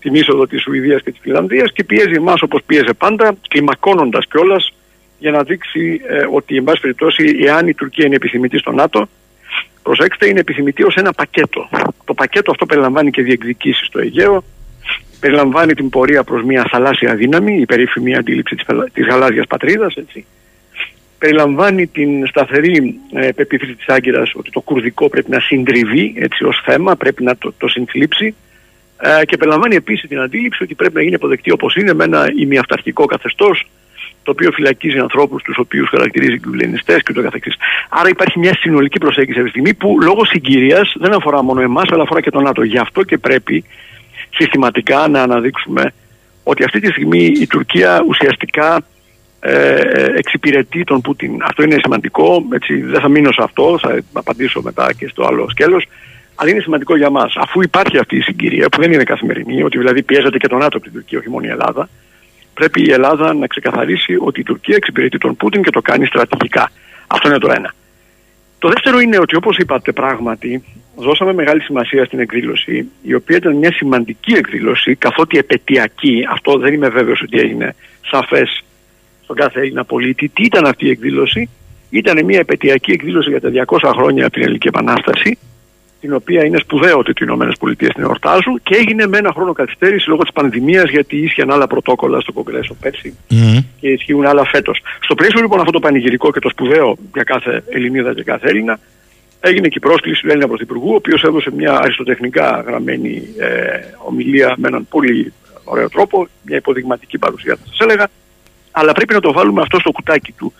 την είσοδο της Σουηδίας και της Φιλανδίας και πιέζει εμάς όπως πίεζε πάντα, κλιμακώνοντας κιόλας για να δείξει ε, ότι, εν πάση περιπτώσει, εάν η Τουρκία είναι επιθυμητή στο ΝΑΤΟ, προσέξτε, είναι επιθυμητή ως ένα πακέτο. Το πακέτο αυτό περιλαμβάνει και διεκδικήσεις στο Αιγαίο, περιλαμβάνει την πορεία προς μια θαλάσσια δύναμη, η περίφημη αντίληψη της, της γαλάζιας πατρίδας, έτσι. Περιλαμβάνει την σταθερή ε, πεποίθηση της Άγκυρας ότι το κουρδικό πρέπει να συντριβεί έτσι ως θέμα, πρέπει να το, το συνθλίψει ε, και περιλαμβάνει επίσης την αντίληψη ότι πρέπει να γίνει αποδεκτή όπως είναι με ένα ημιαυταρχικό καθεστώς το οποίο φυλακίζει ανθρώπους τους οποίους χαρακτηρίζει κυβερνητές και το καθεξής. Άρα υπάρχει μια συνολική προσέγγιση αυτή τη στιγμή που λόγω συγκυρίας δεν αφορά μόνο εμάς αλλά αφορά και τον ΝΑΤΟ. Γι' αυτό και πρέπει συστηματικά να αναδείξουμε ότι αυτή τη στιγμή η Τουρκία ουσιαστικά ε, εξυπηρετεί τον Πούτιν. Αυτό είναι σημαντικό, έτσι, δεν θα μείνω σε αυτό, θα απαντήσω μετά και στο άλλο σκέλος, αλλά είναι σημαντικό για μας. Αφού υπάρχει αυτή η συγκυρία που δεν είναι καθημερινή, ότι δηλαδή πιέζεται και τον ΝΑΤΟ από την Τουρκία, όχι μόνο η Ελλάδα, πρέπει η Ελλάδα να ξεκαθαρίσει ότι η Τουρκία εξυπηρετεί τον Πούτιν και το κάνει στρατηγικά. Αυτό είναι το ένα. Το δεύτερο είναι ότι όπως είπατε πράγματι δώσαμε μεγάλη σημασία στην εκδήλωση η οποία ήταν μια σημαντική εκδήλωση καθότι επαιτειακή, αυτό δεν είμαι βέβαιος ότι έγινε σαφές στον κάθε Έλληνα πολίτη. Τι ήταν αυτή η εκδήλωση, ήταν μια επαιτειακή εκδήλωση για τα 200 χρόνια από την Ελληνική Επανάσταση την οποία είναι σπουδαίο ότι οι Ηνωμένες Πολιτείες την εορτάζουν και έγινε με ένα χρόνο καθυστέρηση λόγω της πανδημίας γιατί ίσχυαν άλλα πρωτόκολλα στο Κογκρέσο πέρσι και ισχύουν άλλα φέτος. Στο πλαίσιο λοιπόν αυτό το πανηγυρικό και το σπουδαίο για κάθε Ελληνίδα και κάθε Έλληνα, έγινε και η πρόσκληση του Έλληνα Πρωθυπουργού, ο οποίος έδωσε μια αριστοτεχνικά γραμμένη ε, ομιλία με έναν πολύ ωραίο τρόπο, μια υποδειγματική παρουσία θα σας έλεγα, αλλά πρέπει να το βάλουμε αυτό στο κουτάκι του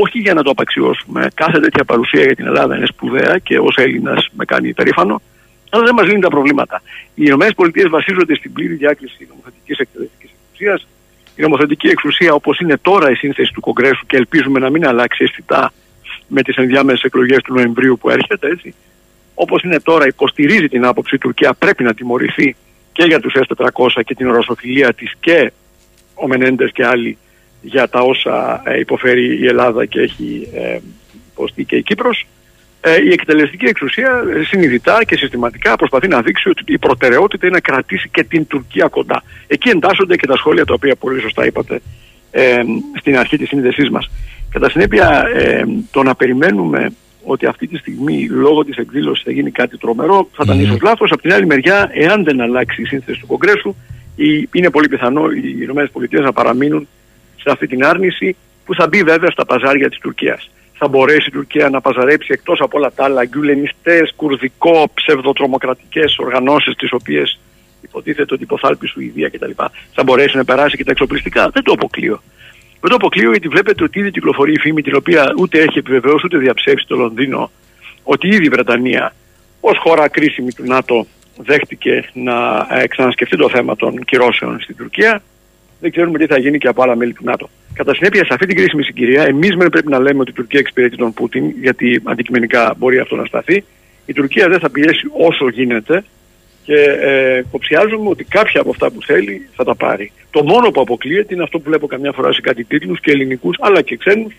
όχι για να το απαξιώσουμε. Κάθε τέτοια παρουσία για την Ελλάδα είναι σπουδαία και ως Έλληνας με κάνει υπερήφανο, αλλά δεν μας λύνει τα προβλήματα. Οι ΗΠΑ βασίζονται στην πλήρη διάκριση νομοθετικής εκτελεστικής εξουσίας. Η νομοθετική εξουσία, όπως είναι τώρα η σύνθεση του Κογκρέσου και ελπίζουμε να μην αλλάξει αισθητά με τις ενδιάμεσες εκλογές του Νοεμβρίου που έρχεται, έτσι. Όπως είναι τώρα, υποστηρίζει την άποψη η Τουρκία πρέπει να τιμωρηθεί και για τους S400 και την οροσοφιλία της και ο Μενέντες και άλλοι για τα όσα ε, υποφέρει η Ελλάδα και έχει ε, υποστεί και η Κύπρος ε, η εκτελεστική εξουσία συνειδητά και συστηματικά προσπαθεί να δείξει ότι η προτεραιότητα είναι να κρατήσει και την Τουρκία κοντά. Εκεί εντάσσονται και τα σχόλια τα οποία πολύ σωστά είπατε στην αρχή της σύνδεσής μας. Κατά συνέπεια το να περιμένουμε ότι αυτή τη στιγμή λόγω της εκδήλωσης θα γίνει κάτι τρομερό θα ήταν ίσως λάθος. Από την άλλη μεριά, εάν δεν αλλάξει η σύνθεση του Κογκρέσου, είναι πολύ πιθανό οι ΗΠΑ να παραμείνουν σε αυτή την άρνηση που θα μπει βέβαια στα παζάρια της Τουρκίας. Θα μπορέσει η Τουρκία να παζαρέψει εκτός από όλα τα άλλα γκουλενιστές, κουρδικό, ψευδοτρομοκρατικές οργανώσεις τις οποίες υποτίθεται ότι υποθάλπει Σουηδία κτλ. Θα μπορέσει να περάσει και τα εξοπλιστικά. Δεν το αποκλείω. Δεν το αποκλείω γιατί βλέπετε ότι ήδη κυκλοφορεί η φήμη την οποία ούτε έχει επιβεβαιώσει ούτε διαψεύσει το Λονδίνο ότι ήδη η Βρετανία ως χώρα κρίσιμη του ΝΑΤΟ δέχτηκε να ε, ξανασκεφτεί το θέμα των κυρώσεων στην Τουρκία δεν ξέρουμε τι θα γίνει και από άλλα μέλη του ΝΑΤΟ. Κατά συνέπεια, σε αυτή την κρίσιμη συγκυρία, εμείς δεν πρέπει να λέμε ότι η Τουρκία εξυπηρετεί τον Πούτιν, γιατί αντικειμενικά μπορεί αυτό να σταθεί. Η Τουρκία δεν θα πιέσει όσο γίνεται και ε, υποψιάζομαι ότι κάποια από αυτά που θέλει θα τα πάρει. Το μόνο που αποκλείεται είναι αυτό που βλέπω καμιά φορά σε κάτι τίτλους και ελληνικούς αλλά και ξένους.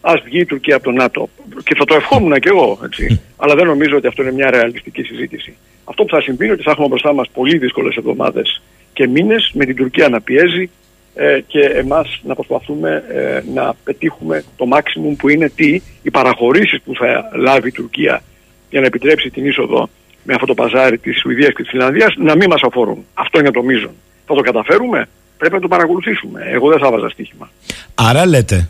Α βγει η Τουρκία από το ΝΑΤΟ. Και θα το ευχόμουν κι εγώ, έτσι. Αλλά δεν νομίζω ότι αυτό είναι μια ρεαλιστική συζήτηση. Αυτό που θα συμβεί είναι ότι θα έχουμε μπροστά μας πολύ δύσκολες εβδομάδες και μήνες με την Τουρκία να πιέζει ε, και εμάς να προσπαθούμε ε, να πετύχουμε το maximum που είναι τι, οι παραχωρήσεις που θα λάβει η Τουρκία για να επιτρέψει την είσοδο με αυτό το παζάρι της Σουηδίας και της Φιλανδίας να μην μας αφορούν. Αυτό είναι το μείζον. Θα το καταφέρουμε, πρέπει να το παρακολουθήσουμε. Εγώ δεν θα βάζα στοίχημα. Άρα λέτε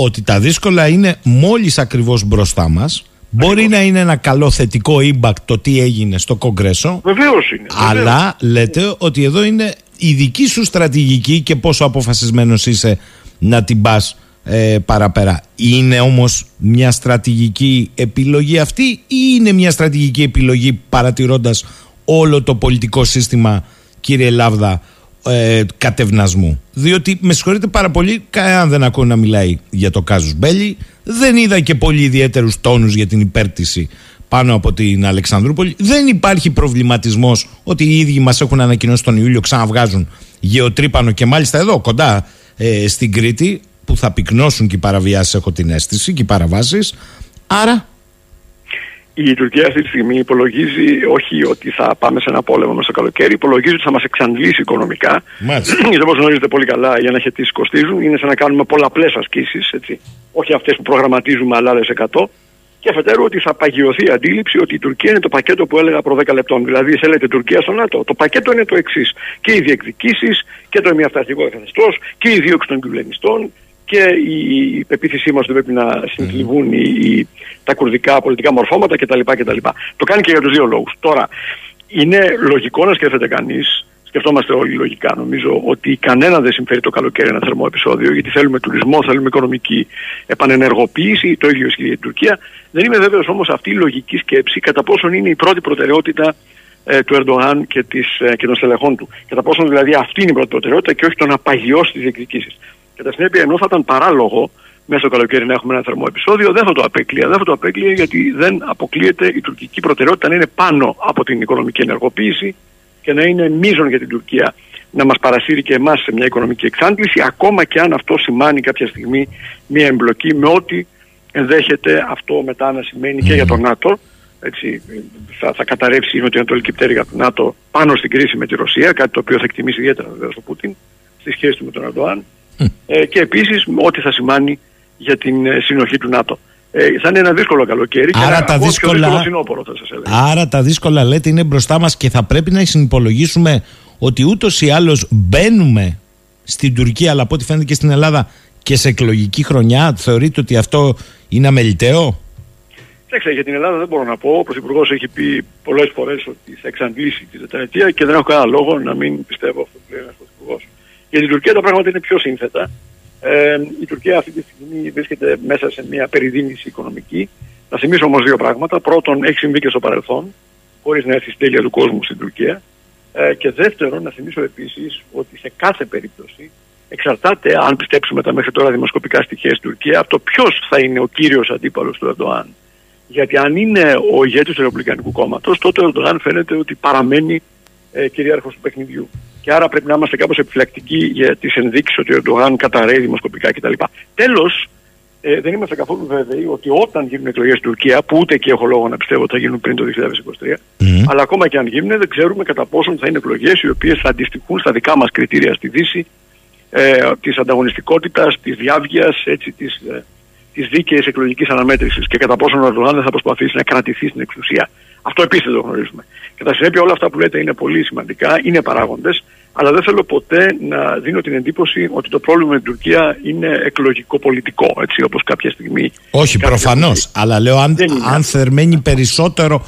ότι τα δύσκολα είναι μόλις ακριβώς μπροστά μας Μπορεί να είναι ένα καλό θετικό impact το τι έγινε στο Κογκρέσο. Βεβαίως είναι. Αλλά λέτε ότι εδώ είναι η δική σου στρατηγική και πόσο αποφασισμένος είσαι να την πας ε, παραπέρα. Είναι όμως μια στρατηγική επιλογή αυτή ή είναι μια στρατηγική επιλογή παρατηρώντας όλο το πολιτικό σύστημα κύριε Λάβδα ε, κατευνασμού. Διότι με συγχωρείτε πάρα πολύ, κανέναν δεν ακούω να μιλάει για το Κάζους Μπέλη. Δεν είδα και πολύ ιδιαίτερους τόνους για την υπέρτηση πάνω από την Αλεξανδρούπολη. Δεν υπάρχει προβληματισμός ότι οι ίδιοι μας έχουν ανακοινώσει τον Ιούλιο ξαναβγάζουν γεωτρύπανο και μάλιστα εδώ κοντά ε, στην Κρήτη που θα πυκνώσουν και οι παραβιάσεις, έχω την αίσθηση, και οι παραβάσεις. Άρα η Τουρκία αυτή τη στιγμή υπολογίζει όχι ότι θα πάμε σε ένα πόλεμο μέσα στο καλοκαίρι, υπολογίζει ότι θα μας εξαντλήσει οικονομικά. Γιατί όπως γνωρίζετε πολύ καλά, οι αναχαιτήσεις κοστίζουν. Είναι σαν να κάνουμε πολλαπλές ασκήσεις, όχι αυτές που προγραμματίζουμε, αλλά άλλες 100. και αφετέρου ότι θα παγιωθεί η αντίληψη ότι η Τουρκία είναι το πακέτο που έλεγα προ 10 λεπτών. Δηλαδή, θέλετε Τουρκία στο ΝΑΤΟ. Το πακέτο είναι το εξής. Και οι διεκδικήσεις και το ημιαυταρχικό καθεστώ και η δίωξη των κυβερνητών και η πεποίθησή μας ότι πρέπει να συνθλιβούν οι, τα κουρδικά πολιτικά μορφώματα κτλ. κτλ. Το κάνει και για τους δύο λόγους. Τώρα, είναι λογικό να σκέφτεται κανείς σκεφτόμαστε όλοι λογικά νομίζω ότι κανένα δεν συμφέρει το καλοκαίρι ένα θερμό επεισόδιο γιατί θέλουμε τουρισμό, θέλουμε οικονομική επανενεργοποίηση, το ίδιο ισχύει για την Τουρκία. Δεν είμαι βέβαιος όμως αυτή η λογική σκέψη κατά πόσον είναι η πρώτη προτεραιότητα ε, του Ερντογάν και, της, ε, και των στελεχών του. Κατά πόσον δηλαδή αυτή είναι η πρώτη προτεραιότητα και όχι το να παγιώσει τις διεκδικήσεις. Κατά συνέπεια, ενώ θα ήταν παράλογο μέσα στο καλοκαίρι να έχουμε ένα θερμό επεισόδιο, δεν θα το απέκλεια. Δεν θα το απέκλεια γιατί δεν αποκλείεται η τουρκική προτεραιότητα να είναι πάνω από την οικονομική ενεργοποίηση και να είναι μείζον για την Τουρκία να μας παρασύρει και εμάς σε μια οικονομική εξάντληση ακόμα και αν αυτό σημάνει κάποια στιγμή μια εμπλοκή με ό,τι ενδέχεται αυτό μετά να σημαίνει και για το ΝΑΤΟ έτσι, θα, θα καταρρεύσει η νοτιοανατολική πτέρυγα του ΝΑΤΟ πάνω στην κρίση με τη Ρωσία, κάτι το οποίο θα εκτιμήσει ιδιαίτερα βεβαίω ο Πούτιν στη σχέση του με τον Ερντοάν ε, και επίσης ό,τι θα σημάνει για την ε, συνοχή του ΝΑΤΟ. Ε, θα είναι ένα δύσκολο καλοκαίρι Άρα και τα δύσκολα... θα σας έλεγα. Άρα τα δύσκολα λέτε είναι μπροστά μας και θα πρέπει να συνυπολογίσουμε ότι ούτως ή άλλως μπαίνουμε στην Τουρκία αλλά από ό,τι φαίνεται και στην Ελλάδα και σε εκλογική χρονιά θεωρείτε ότι αυτό είναι αμεληταίο; Κοιτάξτε, για την Ελλάδα δεν μπορώ να πω. Ο Πρωθυπουργός έχει πει πολλές φορές ότι θα εξαντλήσει τη τετραετία και δεν έχω κανένα λόγο να μην πιστεύω αυτό που λέει ένας Πρωθυπουργός. Για την Τουρκία τα πράγματα είναι πιο σύνθετα. Ε, η Τουρκία αυτή τη στιγμή βρίσκεται μέσα σε μια περιδίνηση οικονομική. Να θυμίσω όμως δύο πράγματα. Πρώτον, έχει συμβεί και στο παρελθόν, χωρίς να έρθει στην τέλεια του κόσμου στην Τουρκία. Ε, και δεύτερον, να θυμίσω επίσης ότι σε κάθε περίπτωση εξαρτάται, αν πιστέψουμε τα μέχρι τώρα δημοσκοπικά στοιχεία στην Τουρκία, από το ποιος θα είναι ο κύριος αντίπαλος του Ερντοάν. Γιατί αν είναι ο ηγέτης του Ρεπουμπλικανικού Κόμματος, τότε ο Ερντογάν φαίνεται ότι παραμένει ε, κυρίαρχος του παιχνιδιού. Και άρα πρέπει να είμαστε κάπως επιφυλακτικοί για τις ενδείξεις ότι ο Ερντογάν καταραίει δημοσκοπικά κτλ. Τέλος, ε, δεν είμαστε καθόλου βέβαιοι ότι όταν γίνουν εκλογές στην Τουρκία, που ούτε εκεί έχω λόγο να πιστεύω ότι θα γίνουν πριν το 2023, αλλά ακόμα και αν γίνουν, δεν ξέρουμε κατά πόσον θα είναι εκλογές οι οποίες θα αντιστοιχούν στα δικά μας κριτήρια στη Δύση ε, της ανταγωνιστικότητας, της διάβγειας, της ε, της δίκαιης εκλογικής αναμέτρησης και κατά πόσο ο Ερντογάν δεν θα προσπαθήσει να κρατηθεί στην εξουσία. Αυτό επίσης δεν το γνωρίζουμε. Κατά συνέπεια, όλα αυτά που λέτε είναι πολύ σημαντικά, είναι παράγοντες, αλλά δεν θέλω ποτέ να δίνω την εντύπωση ότι το πρόβλημα με την Τουρκία είναι εκλογικό-πολιτικό, έτσι όπως κάποια στιγμή. Όχι, προφανώς. Αλλά λέω αν, αν θερμαίνει περισσότερο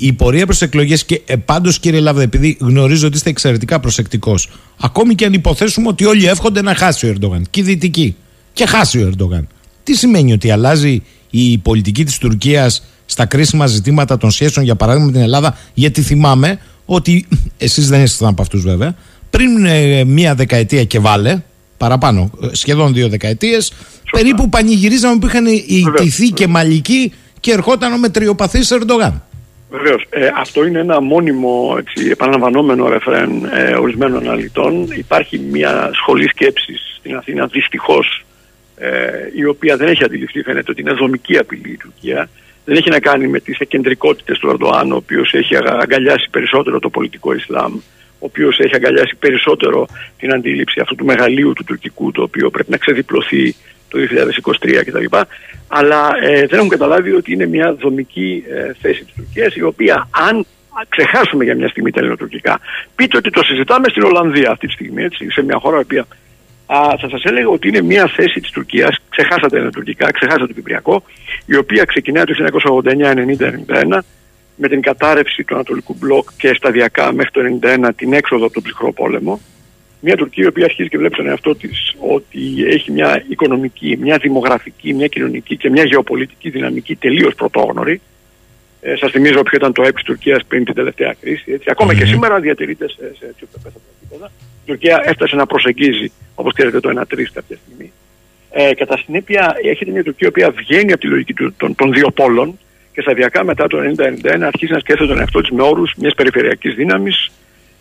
η πορεία προς εκλογές και ε, πάντως, κύριε Λάβδα, επειδή γνωρίζω ότι είστε εξαιρετικά προσεκτικός, ακόμη και αν υποθέσουμε ότι όλοι εύχονται να χάσει ο Ερντογάν και οι δυτικοί, και χάσει ο Ερντογάν. Τι σημαίνει ότι αλλάζει η πολιτική της Τουρκίας στα κρίσιμα ζητήματα των σχέσεων για παράδειγμα με την Ελλάδα γιατί θυμάμαι ότι εσείς δεν ήσασταν από αυτούς βέβαια πριν ε, μία δεκαετία και βάλε παραπάνω, ε, σχεδόν δύο δεκαετίες περίπου πανηγυρίζαμε που είχαν ιτηθεί και μαλλικοί και ερχόταν ο μετριοπαθής Ερντογάν. Βεβαίως. Ε, αυτό είναι ένα μόνιμο έτσι, επαναλαμβανόμενο ρεφρέν ε, ορισμένων αναλυτών. Υπάρχει μια σχολή σκέψης στην Αθήνα δυστυχώς ε, η οποία δεν έχει αντιληφθεί φαίνεται ότι είναι δομική απειλή η Τουρκία. Δεν έχει να κάνει με τις εκκεντρικότητες του Ερντοάν, ο οποίος έχει αγκαλιάσει περισσότερο το πολιτικό Ισλάμ, ο οποίος έχει αγκαλιάσει περισσότερο την αντίληψη αυτού του μεγαλείου του τουρκικού, το οποίο πρέπει να ξεδιπλωθεί το 2023 κτλ. Αλλά ε, δεν έχουν καταλάβει ότι είναι μια δομική ε, θέση της Τουρκίας, η οποία αν ξεχάσουμε για μια στιγμή τα ελληνοτουρκικά, πείτε ότι το συζητάμε στην Ολλανδία αυτή τη στιγμή, έτσι, σε μια χώρα η οποία α, θα σας έλεγα ότι είναι μια θέση της Τουρκίας, ξεχάσατε τα τουρκικά, ξεχάσατε το Κυπριακό, η οποία ξεκινάει το 1989-90-91 με την κατάρρευση του Ανατολικού Μπλοκ και σταδιακά μέχρι το 1991 την έξοδο από τον ψυχρό πόλεμο. Μια Τουρκία η οποία αρχίζει και βλέπει στον εαυτό της ότι έχει μια οικονομική, μια δημογραφική, μια κοινωνική και μια γεωπολιτική δυναμική τελείως πρωτόγνωρη. Ε, Σας θυμίζω ποιο ήταν το ΕΠ της Τουρκίας πριν την τελευταία κρίση. Έτσι. Ακόμα και σήμερα διατηρείται σε, σε έτσι επίπεδα. Η Τουρκία έφτασε να προσεγγίζει, όπως ξέρετε, το 1-3 κάποια στιγμή. Ε, κατά συνέπεια, έχετε μια Τουρκία η οποία βγαίνει από τη λογική του, των, των δύο πόλων και σταδιακά μετά το 1991 αρχίζει να σκέφτεται τον εαυτό της με όρους μιας περιφερειακής δύναμης,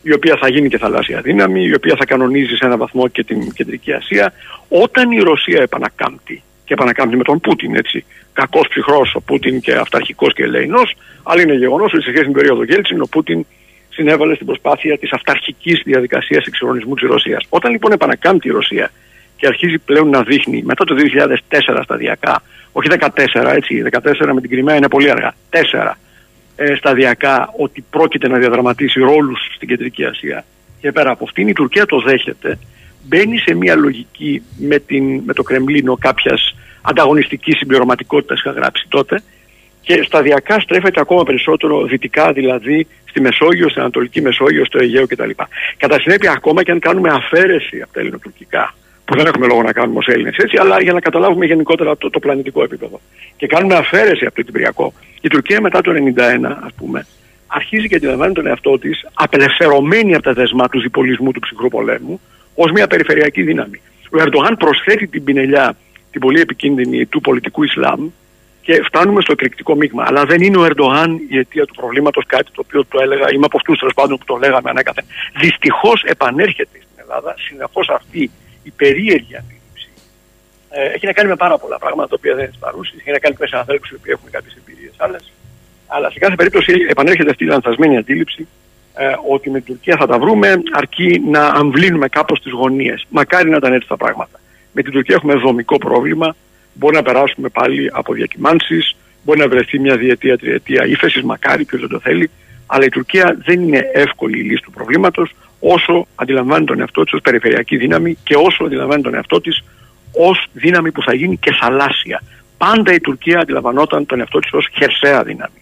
η οποία θα γίνει και θαλάσσια δύναμη, η οποία θα κανονίζει σε έναν βαθμό και την Κεντρική Ασία. Όταν η Ρωσία επανακάμπτει, και επανακάμπτει με τον Πούτιν, έτσι, κακός ψυχρός ο Πούτιν και αυταρχικός και ελεηνός, αλλά είναι γεγονός ότι σε σχέση με την περίοδο Γέλτσιν ο Πούτιν συνέβαλε στην προσπάθεια της αυταρχικής διαδικασίας εξυγχρονισμού της Ρωσίας. Όταν λοιπόν επανακάμπτει η Ρωσία και αρχίζει πλέον να δείχνει μετά το 2004 σταδιακά, όχι 14 έτσι, 14 με την Κρυμαία είναι πολύ αργά, 4 ε, σταδιακά ότι πρόκειται να διαδραματίσει ρόλους στην Κεντρική Ασία. Και πέρα από αυτήν η Τουρκία το δέχεται, μπαίνει σε μια λογική με, την, με το Κρεμλίνο κάποιας ανταγωνιστικής συμπληρωματικότητας είχα γράψει τότε και σταδιακά στρέφεται ακόμα περισσότερο δυτικά, δηλαδή στη Μεσόγειο, στην Ανατολική Μεσόγειο, στο Αιγαίο κτλ. Κατά συνέπεια, ακόμα και αν κάνουμε αφαίρεση από τα ελληνοτουρκικά, που δεν έχουμε λόγο να κάνουμε ως Έλληνες έτσι, αλλά για να καταλάβουμε γενικότερα το, το πλανητικό επίπεδο. Και κάνουμε αφαίρεση από το Κυπριακό. Η Τουρκία μετά το 1991, ας πούμε, αρχίζει και αντιλαμβάνει τον εαυτό της απελευθερωμένη από τα δεσμά του διπολισμού του ψυχρού πολέμου, ως μια περιφερειακή δύναμη. Ο Ερντογάν προσθέτει την πινελιά, την πολύ επικίνδυνη του πολιτικού Ισλάμ, και φτάνουμε στο εκρηκτικό μείγμα. Αλλά δεν είναι ο Ερντογάν η αιτία του προβλήματος, κάτι το οποίο το έλεγα, είμαι από αυτούς τέλος πάντων που το λέγαμε ανέκαθεν. Δυστυχώς επανέρχεται στην Ελλάδα συνεχώς αυτή η περίεργη αντίληψη. Ε, έχει να κάνει με πάρα πολλά πράγματα τα οποία δεν είναι παρούσει. Έχει να κάνει με ανθρώπου οι οποίοι έχουν κάποιες εμπειρίες άλλες. Αλλά σε κάθε περίπτωση επανέρχεται αυτή η λανθασμένη αντίληψη ε, ότι με την Τουρκία θα τα βρούμε αρκεί να αμβλύνουμε κάπως τις γωνίες. Μακάρι να ήταν έτσι τα πράγματα. Με την Τουρκία έχουμε δομικό πρόβλημα Μπορεί να περάσουμε πάλι από διακυμάνσεις, μπορεί να βρεθεί μια διετία, τριετία ύφεσης, μακάρι ποιος δεν το θέλει. Αλλά η Τουρκία δεν είναι εύκολη η λύση του προβλήματος όσο αντιλαμβάνει τον εαυτό της ως περιφερειακή δύναμη και όσο αντιλαμβάνει τον εαυτό της ως δύναμη που θα γίνει και θαλάσσια. Πάντα η Τουρκία αντιλαμβανόταν τον εαυτό της ως χερσαία δύναμη.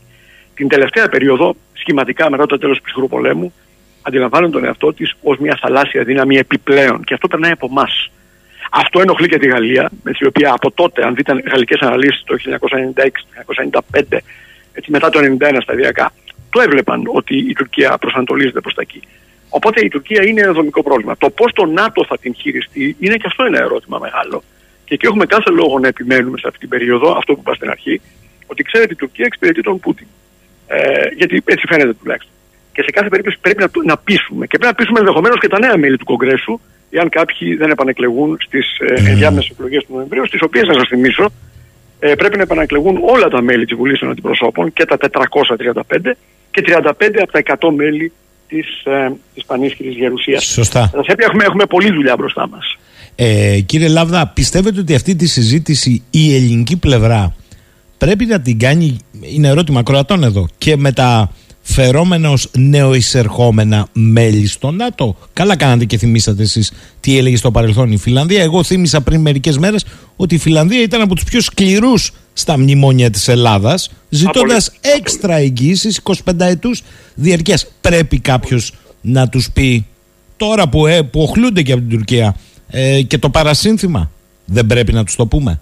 Την τελευταία περίοδο, σχηματικά μετά το τέλος του ψυχρού πολέμου, αντιλαμβάνει τον εαυτό της ως μια θαλάσσια δύναμη επιπλέον. Και αυτό περνάει από εμάς. Αυτό ενοχλεί και τη Γαλλία, με η οποία από τότε, αν δείτε γαλλικές αναλύσεις το 1996-1995, έτσι μετά το 1991 σταδιακά, το έβλεπαν ότι η Τουρκία προσανατολίζεται προς τα εκεί. Οπότε η Τουρκία είναι ένα δομικό πρόβλημα. Το πώς το ΝΑΤΟ θα την χειριστεί είναι και αυτό ένα ερώτημα μεγάλο. Και εκεί έχουμε κάθε λόγο να επιμένουμε σε αυτή την περίοδο, αυτό που είπα στην αρχή, ότι ξέρετε η Τουρκία εξυπηρετεί τον Πούτιν. Ε, γιατί έτσι φαίνεται τουλάχιστον. Και σε κάθε περίπτωση πρέπει να, να πείσουμε. Και πρέπει να πείσουμε ενδεχομένως και τα νέα μέλη του Κογκρέσου εάν κάποιοι δεν επανεκλεγούν στις ε, mm. ενδιάμεσε εκλογές του Νοεμβρίου, στις οποίες να σας θυμίσω ε, πρέπει να επανακλεγούν όλα τα μέλη της Βουλής των Αντιπροσώπων και τα 435 και 35 από τα 100 μέλη της ε, της πανίσχυρης Γερουσίας. Σωστά. Έχουμε, έχουμε πολλή δουλειά μπροστά μας. Ε, κύριε Λάβδα, πιστεύετε ότι αυτή τη συζήτηση η ελληνική πλευρά πρέπει να την κάνει, είναι ερώτημα κροατών εδώ, και με τα φερόμενος νεοεισερχόμενα μέλη στο ΝΑΤΟ. Καλά κάνατε και θυμήσατε εσείς τι έλεγε στο παρελθόν η Φιλανδία. Εγώ θύμισα πριν μερικές μέρες ότι η Φιλανδία ήταν από τους πιο σκληρούς στα μνημόνια της Ελλάδας, ζητώντας έξτρα εγγύσει 25 ετούς διαρκείας. Πρέπει κάποιος να τους πει τώρα που, ε, που οχλούνται και από την Τουρκία ε, και το παρασύνθημα. Δεν πρέπει να τους το πούμε.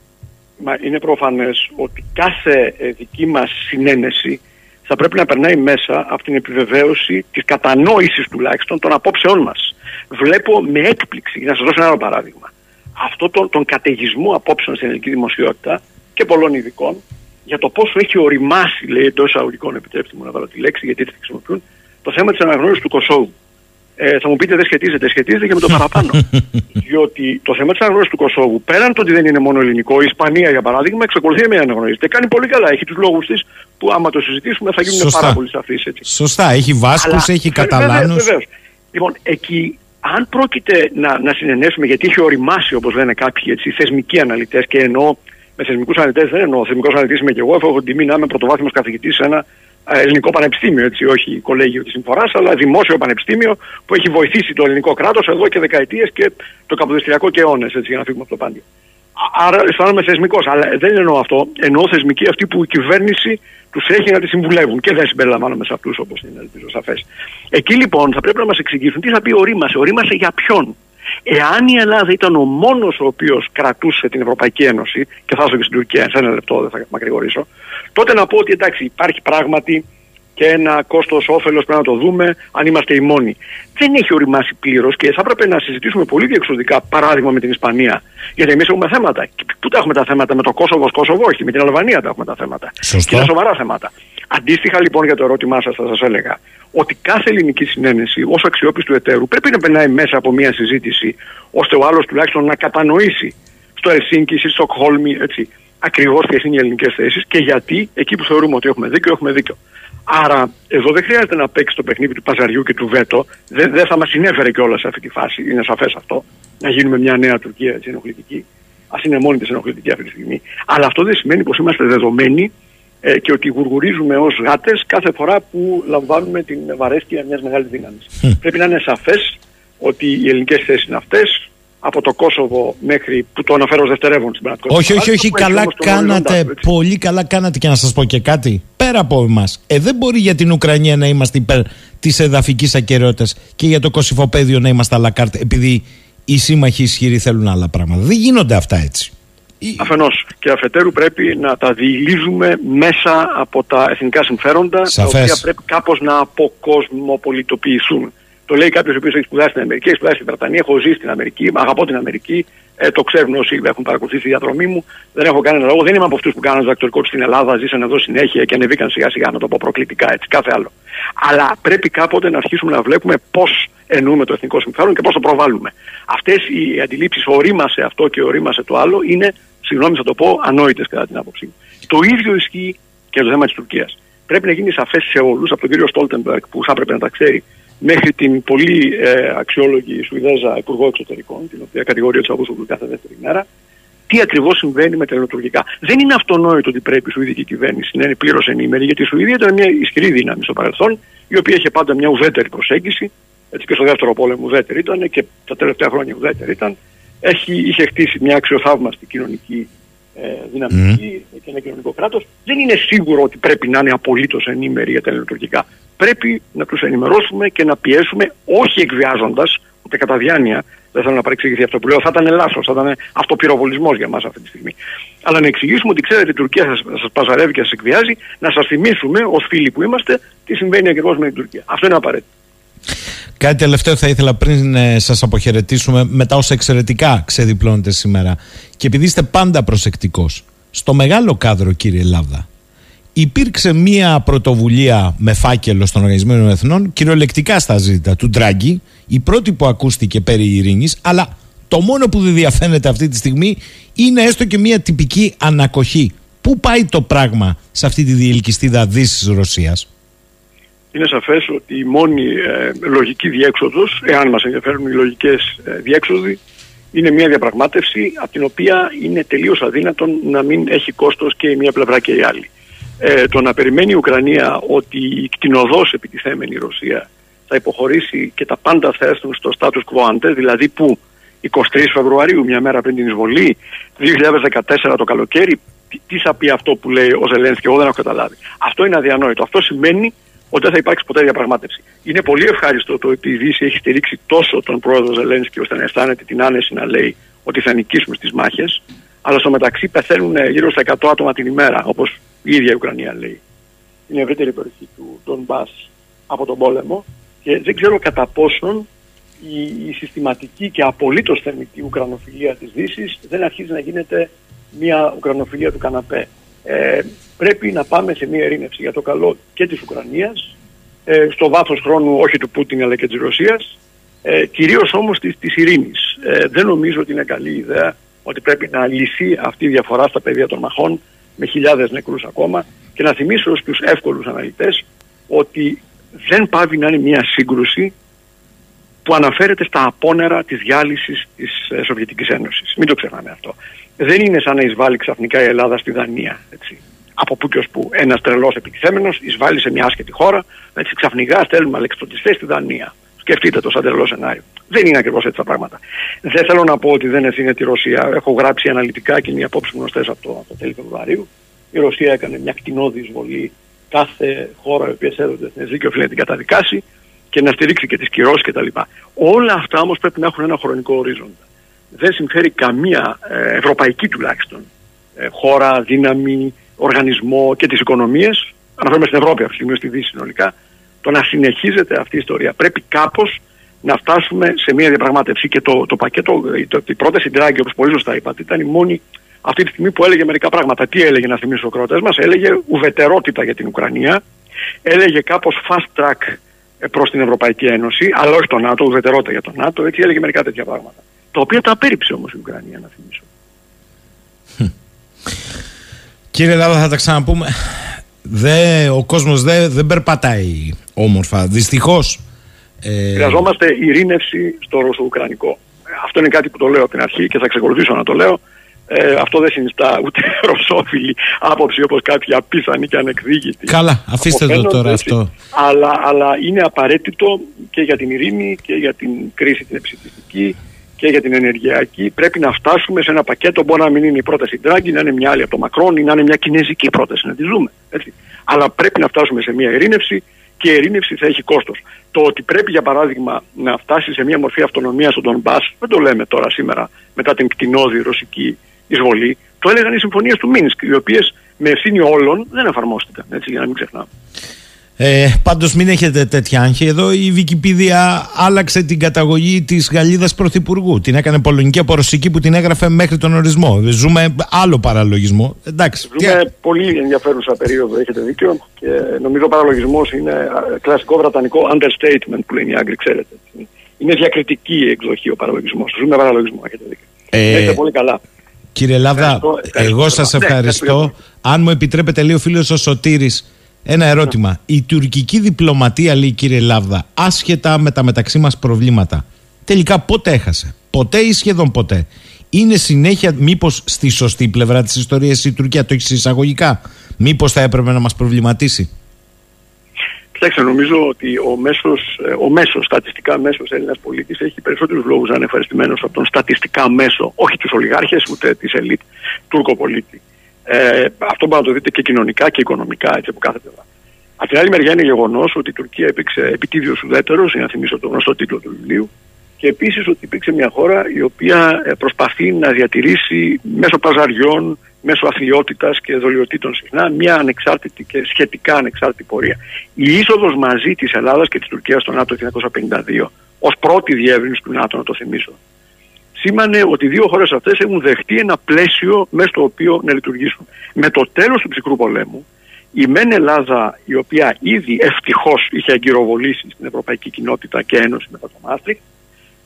Μα είναι προφανές ότι κάθε ε, δική μας συνένεση θα πρέπει να περνάει μέσα από την επιβεβαίωση της κατανόησης τουλάχιστον των απόψεών μας. Βλέπω με έκπληξη, να σας δώσω ένα άλλο παράδειγμα, αυτό τον, τον καταιγισμό απόψεων στην ελληνική δημοσιότητα και πολλών ειδικών για το πόσο έχει οριμάσει, λέει εντός εισαγωγικών, επιτρέψτε μου να βάλω τη λέξη γιατί έτσι τη χρησιμοποιούν, το θέμα της αναγνώρισης του Κωσόβου. Ε, θα μου πείτε δεν σχετίζεται. Σχετίζεται και με το παραπάνω. Διότι το θέμα της αναγνώριση του Κωσόβου, πέραν το ότι δεν είναι μόνο ελληνικό, η Ισπανία για παράδειγμα, εξακολουθεί να αναγνωρίζεται. Κάνει πολύ καλά. Έχει τους λόγους της που άμα το συζητήσουμε θα γίνουν πάρα πολύ σαφείς. Σωστά. Έχει Βάσκους, έχει Καταλάνους. Λοιπόν, εκεί αν πρόκειται να, να συνενέσουμε, γιατί έχει οριμάσει όπως λένε κάποιοι έτσι, θεσμικοί αναλυτές και εννοώ με θεσμικούς αναλυτές δεν εννοώ. Θεσμικός αναλυτής είμαι και εγώ, έχω την τιμή να είμαι πρωτοβάθμιος καθηγητής σε ένα ε, ελληνικό πανεπιστήμιο, έτσι, όχι κολέγιο της Συμφοράς, αλλά δημόσιο πανεπιστήμιο που έχει βοηθήσει το ελληνικό κράτος εδώ και δεκαετίες και το καποδιστριακό και αιώνες, για να φύγουμε από το πάντιο. Άρα αισθάνομαι θεσμικός, αλλά δεν εννοώ αυτό. Εννοώ θεσμική αυτή που η κυβέρνηση τους έχει να τη συμβουλεύουν και δεν συμπεριλαμβάνομαι σε αυτούς όπως είναι, ελπίζω σαφές. Εκεί λοιπόν θα πρέπει να μας εξηγήσουν τι θα πει ορίμασε. Ορίμασε για ποιον; Εάν η Ελλάδα ήταν ο μόνος ο οποίος κρατούσε την Ευρωπαϊκή Ένωση, και θα έρθω και στην Τουρκία, σε ένα λεπτό, δεν θα μακρηγορήσω, τότε να πω ότι εντάξει, υπάρχει πράγματι και ένα κόστος όφελος πρέπει να το δούμε αν είμαστε οι μόνοι. Δεν έχει οριμάσει πλήρως και θα έπρεπε να συζητήσουμε πολύ διεξοδικά παράδειγμα με την Ισπανία. Γιατί εμείς έχουμε θέματα. Και πού τα έχουμε τα θέματα, με το Κόσοβος, Κόσοβο, όχι, με την Αλβανία τα έχουμε τα θέματα. Σωστό. Και είναι σοβαρά θέματα. Αντίστοιχα λοιπόν για το ερώτημά σας, θα σας έλεγα ότι κάθε ελληνική συνένεση ως αξιόπιστου εταίρου πρέπει να περνάει μέσα από μια συζήτηση ώστε ο άλλος τουλάχιστον να κατανοήσει στο Ελσίνκι, στη Στοκχόλμη, έτσι, ακριβώς ποιες είναι οι ελληνικές θέσεις και γιατί εκεί που θεωρούμε ότι έχουμε δίκιο, έχουμε δίκιο. Άρα, εδώ δεν χρειάζεται να παίξει το παιχνίδι του παζαριού και του βέτο. Δεν, δεν θα μας συνέφερε κιόλας σε αυτή τη φάση, είναι σαφές αυτό. να γίνουμε μια νέα Τουρκία έτσι, ενοχλητική. Α είναι μόνη της ενοχλητική αυτή τη στιγμή. Αλλά αυτό δεν σημαίνει πως είμαστε δεδομένοι ε, και ότι γουργουρίζουμε ως γάτες κάθε φορά που λαμβάνουμε την βαρέσκεια μιας μεγάλης δύναμη. Πρέπει να είναι σαφές ότι οι ελληνικές θέσεις είναι αυτές, από το Κόσοβο μέχρι που το αναφέρω ως δευτερεύον στην πραγματικότητα. Όχι, όχι, όχι, καλά κάνατε, πολύ καλά κάνατε και να σας πω και κάτι. Πέρα από εμάς, ε, δεν μπορεί για την Ουκρανία να είμαστε υπέρ της εδαφικής ακαιρεότητας και για το Κωσυφοπαίδιο να είμαστε αλλά κάρτα, επειδή οι σύμμαχοι ισχυροί θέλουν άλλα πράγματα. Δεν γίνονται αυτά έτσι. Αφενός και αφετέρου πρέπει να τα διηλίζουμε μέσα από τα εθνικά συμφέροντα Σαφές. τα οποία πρέπει κάπως να αποκοσμοπολιτοποιηθούν. Το λέει κάποιος ο οποίος έχει σπουδάσει στην Αμερική, έχει σπουδάσει στην Βρετανία, έχω ζήσει στην Αμερική, αγαπώ την Αμερική. Ε, το ξέρουν όσοι έχουν παρακολουθήσει τη διαδρομή μου. Δεν έχω κανένα λόγο. Δεν είμαι από αυτούς που κάνουν διδακτορικό στην Ελλάδα, ζήσαν εδώ συνέχεια και ανεβήκαν σιγά σιγά, να το πω προκλητικά έτσι, κάθε άλλο. Αλλά πρέπει κάποτε να αρχίσουμε να βλέπουμε πώς εννοούμε το εθνικό συμφέρον και πώς το προβάλλουμε. Αυτές οι αντιλήψεις, ορίμασε αυτό και ορίμασε το άλλο, είναι, συγγνώμη θα το πω, ανόητες κατά την άποψή μου. Το ίδιο ισχύει και το θέμα της Τουρκίας. Πρέπει να γίνει σαφές σε όλους, από τον κύριο Στόλτεμπεργκ που θα έπρεπε να τα ξέρει, μέχρι την πολύ ε, αξιόλογη Σουηδέζα Υπουργό Εξωτερικών, την οποία κατηγορεί ο Τσαβούσογλου κάθε δεύτερη μέρα, τι ακριβώς συμβαίνει με τα ελληνοτουρκικά. Δεν είναι αυτονόητο ότι πρέπει η Σουηδική κυβέρνηση να είναι πλήρως ενήμερη, γιατί η Σουηδία ήταν μια ισχυρή δύναμη στο παρελθόν, η οποία είχε πάντα μια ουδέτερη προσέγγιση. Έτσι και στο δεύτερο πόλεμο ουδέτερη ήταν και τα τελευταία χρόνια ουδέτερη ήταν. Έχει, είχε χτίσει μια αξιοθαύμαστη κοινωνική ε, δυναμική mm. και ένα κοινωνικό κράτος. Δεν είναι σίγουρο ότι πρέπει να είναι απολύτως ενήμεροι για τα ελληνοτουρκικά πρέπει να τους ενημερώσουμε και να πιέσουμε, όχι εκβιάζοντας, ούτε κατά διάνοια, δεν θέλω να παρεξηγηθεί αυτό που λέω, θα ήταν λάθος, θα ήταν αυτοπυροβολισμός για μας αυτή τη στιγμή. Αλλά να εξηγήσουμε ότι ξέρετε η Τουρκία σας, σας παζαρεύει και σας εκβιάζει, να σας θυμίσουμε ως φίλοι που είμαστε τι συμβαίνει ακριβώς με την Τουρκία. Αυτό είναι απαραίτητο. Κάτι τελευταίο θα ήθελα πριν ε, σας αποχαιρετήσουμε μετά όσα εξαιρετικά ξεδιπλώνετε σήμερα και επειδή είστε πάντα προσεκτικός στο μεγάλο κάδρο κύριε Λάβδα υπήρξε μία πρωτοβουλία με φάκελο στον Οργανισμό Εθνών, κυριολεκτικά στα ζήτητα του Ντράγκη, η πρώτη που ακούστηκε περί ειρήνης, αλλά το μόνο που δεν διαφαίνεται αυτή τη στιγμή είναι έστω και μία τυπική ανακοχή. Πού πάει το πράγμα σε αυτή τη διελκυστίδα Δύσης Ρωσίας; Είναι σαφές ότι η μόνη ε, λογική διέξοδος, εάν μας ενδιαφέρουν οι λογικές ε, διέξοδοι, είναι μια διαπραγμάτευση από την οποία είναι τελείως αδύνατον να μην έχει κόστος και η μία πλευρά και η άλλη ε, το να περιμένει η Ουκρανία ότι η κτηνοδός επιτιθέμενη Ρωσία θα υποχωρήσει και τα πάντα θα έρθουν στο status quo ante, δηλαδή που 23 Φεβρουαρίου, μια μέρα πριν την εισβολή, 2014 το καλοκαίρι, τι θα πει αυτό που λέει ο Ζελένσκι, εγώ δεν έχω καταλάβει. Αυτό είναι αδιανόητο. Αυτό σημαίνει ότι δεν θα υπάρξει ποτέ διαπραγμάτευση. Είναι πολύ ευχάριστο το ότι η Δύση έχει στηρίξει τόσο τον πρόεδρο Ζελένσκι ώστε να αισθάνεται την άνεση να λέει ότι θα νικήσουμε στις μάχες, αλλά στο μεταξύ πεθαίνουν γύρω στα 100 άτομα την ημέρα, όπως η ίδια η Ουκρανία λέει. Είναι ευρύτερη περιοχή του Τον Μπάς από τον πόλεμο και δεν ξέρω κατά πόσον η, η συστηματική και απολύτως θεμητή ουκρανοφιλία της Δύσης δεν αρχίζει να γίνεται μια ουκρανοφιλία του καναπέ. Ε, πρέπει να πάμε σε μια ειρήνευση για το καλό και της Ουκρανίας, ε, στο βάθος χρόνου όχι του Πούτιν αλλά και της Ρωσίας, ε, κυρίως όμως της, της ειρήνης. Ε, δεν νομίζω ότι είναι καλή ιδέα ότι πρέπει να λυθεί αυτή η διαφορά στα πεδία των μαχών με χιλιάδες νεκρούς ακόμα και να θυμίσω στους εύκολους αναλυτές ότι δεν πάβει να είναι μια σύγκρουση που αναφέρεται στα απόνερα της διάλυσης της ε, Σοβιετικής Ένωσης. Μην το ξεχνάμε αυτό. Δεν είναι σαν να εισβάλλει ξαφνικά η Ελλάδα στη Δανία. Έτσι. Από πού και ως που ένας τρελός επιτιθέμενος εισβάλλει σε μια άσχετη χώρα, έτσι ξαφνικά στέλνουμε αλεξιπτωτιστές στη Δανία. Σκεφτείτε το σαν τρελό σενάριο. Δεν είναι ακριβώς έτσι τα πράγματα. Δεν θέλω να πω ότι δεν ευθύνεται τη Ρωσία. Έχω γράψει αναλυτικά και είναι οι απόψει γνωστές από το, το τέλη Φεβρουαρίου. Η Ρωσία έκανε μια κτηνόδη εισβολή. Κάθε χώρα η οποία έδωσε στην δίκαιο οφείλει να την καταδικάσει και να στηρίξει και τις κυρώσεις κτλ. Όλα αυτά όμως πρέπει να έχουν ένα χρονικό ορίζοντα. Δεν συμφέρει καμία ε, ευρωπαϊκή τουλάχιστον ε, χώρα, δύναμη, οργανισμό και τις οικονομίες. Αναφέρομαι στην Ευρώπη αυτή τη στιγμή, στη Δύση συνολικά, το να συνεχίζεται αυτή η ιστορία. Πρέπει κάπως να φτάσουμε σε μια διαπραγμάτευση. Και το, το πακέτο, το, η πρόταση Ντράγκη, όπως πολύ σωστά είπατε, ήταν η μόνη αυτή τη στιγμή που έλεγε μερικά πράγματα. Τι έλεγε να θυμίσω ο κρότε μας, έλεγε ουδετερότητα για την Ουκρανία, έλεγε κάπως fast track προς την Ευρωπαϊκή Ένωση, αλλά όχι το ΝΑΤΟ, ουδετερότητα για το ΝΑΤΟ, έτσι έλεγε μερικά τέτοια πράγματα. Τα οποία τα απέρριψε όμως η Ουκρανία, να θυμίσω. Κύριε Λάδα, θα τα ξαναπούμε. Δε, ο κόσμος δεν δεν περπατάει όμορφα. Δυστυχώς. Ε... Χρειαζόμαστε ειρήνευση στο Ρωσο-Ουκρανικό. αυτό είναι κάτι που το λέω από την αρχή και θα ξεκολουθήσω να το λέω. Ε, αυτό δεν συνιστά ούτε ρωσόφιλη άποψη όπως κάποιοι απίθανοι και ανεκδίκητοι. Καλά, αφήστε το τώρα αυτό. Αλλά, αλλά είναι απαραίτητο και για την ειρήνη και για την κρίση την εψηφιστική και για την ενεργειακή. Πρέπει να φτάσουμε σε ένα πακέτο. Μπορεί να μην είναι η πρόταση Ντράγκη, να είναι μια άλλη από το Μακρόν ή να είναι μια κινέζικη πρόταση, να τη ζούμε. Έτσι. Αλλά πρέπει να φτάσουμε σε μια ειρήνευση και η ειρήνευση θα έχει κόστος. Το ότι πρέπει, για παράδειγμα, να φτάσει σε μια μορφή αυτονομίας στον Τον Μπάς, δεν το λέμε τώρα σήμερα μετά την κτηνόδη ρωσική εισβολή, το έλεγαν οι συμφωνίες του Μίνσκ, οι οποίες με ευθύνη όλων δεν εφαρμόστηκαν. Έτσι, για να μην ξεχνάμε. Ε, Πάντως μην έχετε τέτοια άγχη. Εδώ η Wikipedia άλλαξε την καταγωγή της Γαλλίδας Πρωθυπουργού. Την έκανε πολωνική από ρωσική που την έγραφε μέχρι τον ορισμό. Ζούμε άλλο παραλογισμό. Εντάξει. Ζούμε τι... πολύ ενδιαφέρουσα περίοδο, έχετε δίκιο. Και νομίζω ο παραλογισμός είναι κλασικό βρετανικό understatement που λένε οι Άγγλοι, ξέρετε. Είναι διακριτική η εκδοχή ο παραλογισμός. Ζούμε παραλογισμό, έχετε δίκιο. Ε... Είστε πολύ καλά. Κύριε Λάβδα, εγώ σας ευχαριστώ. Ναι, Αν μου επιτρέπετε, λέει ο φίλος ο Σωτήρης, ένα ερώτημα. Η τουρκική διπλωματία, λέει κύριε Λάβδα, άσχετα με τα μεταξύ μας προβλήματα, τελικά πότε έχασε; Ποτέ ή σχεδόν ποτέ; Είναι συνέχεια, μήπως στη σωστή πλευρά της ιστορίας η Τουρκία το έχεις εισαγωγικά. Μήπως θα έπρεπε να μας προβληματίσει; Κοιτάξτε, νομίζω ότι ο μέσος, ε, ο μέσος, στατιστικά μέσος Έλληνας πολίτης έχει περισσότερους λόγους να είναι ευχαριστημένος από τον στατιστικά μέσο, όχι τους ολιγάρχες ούτε της ελίτ, Τούρκο πολίτη. Ε, αυτό μπορεί να το δείτε και κοινωνικά και οικονομικά έτσι από κάθε πλευρά. Από την άλλη μεριά είναι γεγονός ότι η Τουρκία υπήρξε επιτίδιος ουδέτερος, για να θυμίσω τον γνωστό τίτλο του βιβλίου, και επίσης ότι υπήρξε μια χώρα η οποία ε, προσπαθεί να διατηρήσει μέσω παζαριών, μέσω αθλειότητας και δολιοτήτων συχνά μια ανεξάρτητη και σχετικά ανεξάρτητη πορεία. Η είσοδος μαζί της Ελλάδας και της Τουρκίας στο ΝΑΤΟ το 1952, ως πρώτη διεύρυνση του ΝΑΤΟ, να το θυμίσω, σήμανε ότι οι δύο χώρες αυτές έχουν δεχτεί ένα πλαίσιο μέσα στο οποίο να λειτουργήσουν. Με το τέλος του ψυχρού πολέμου, η ΜΕΝ Ελλάδα, η οποία ήδη ευτυχώς είχε εγκυροβολήσει στην Ευρωπαϊκή Κοινότητα και Ένωση μετά το Μάστριχ,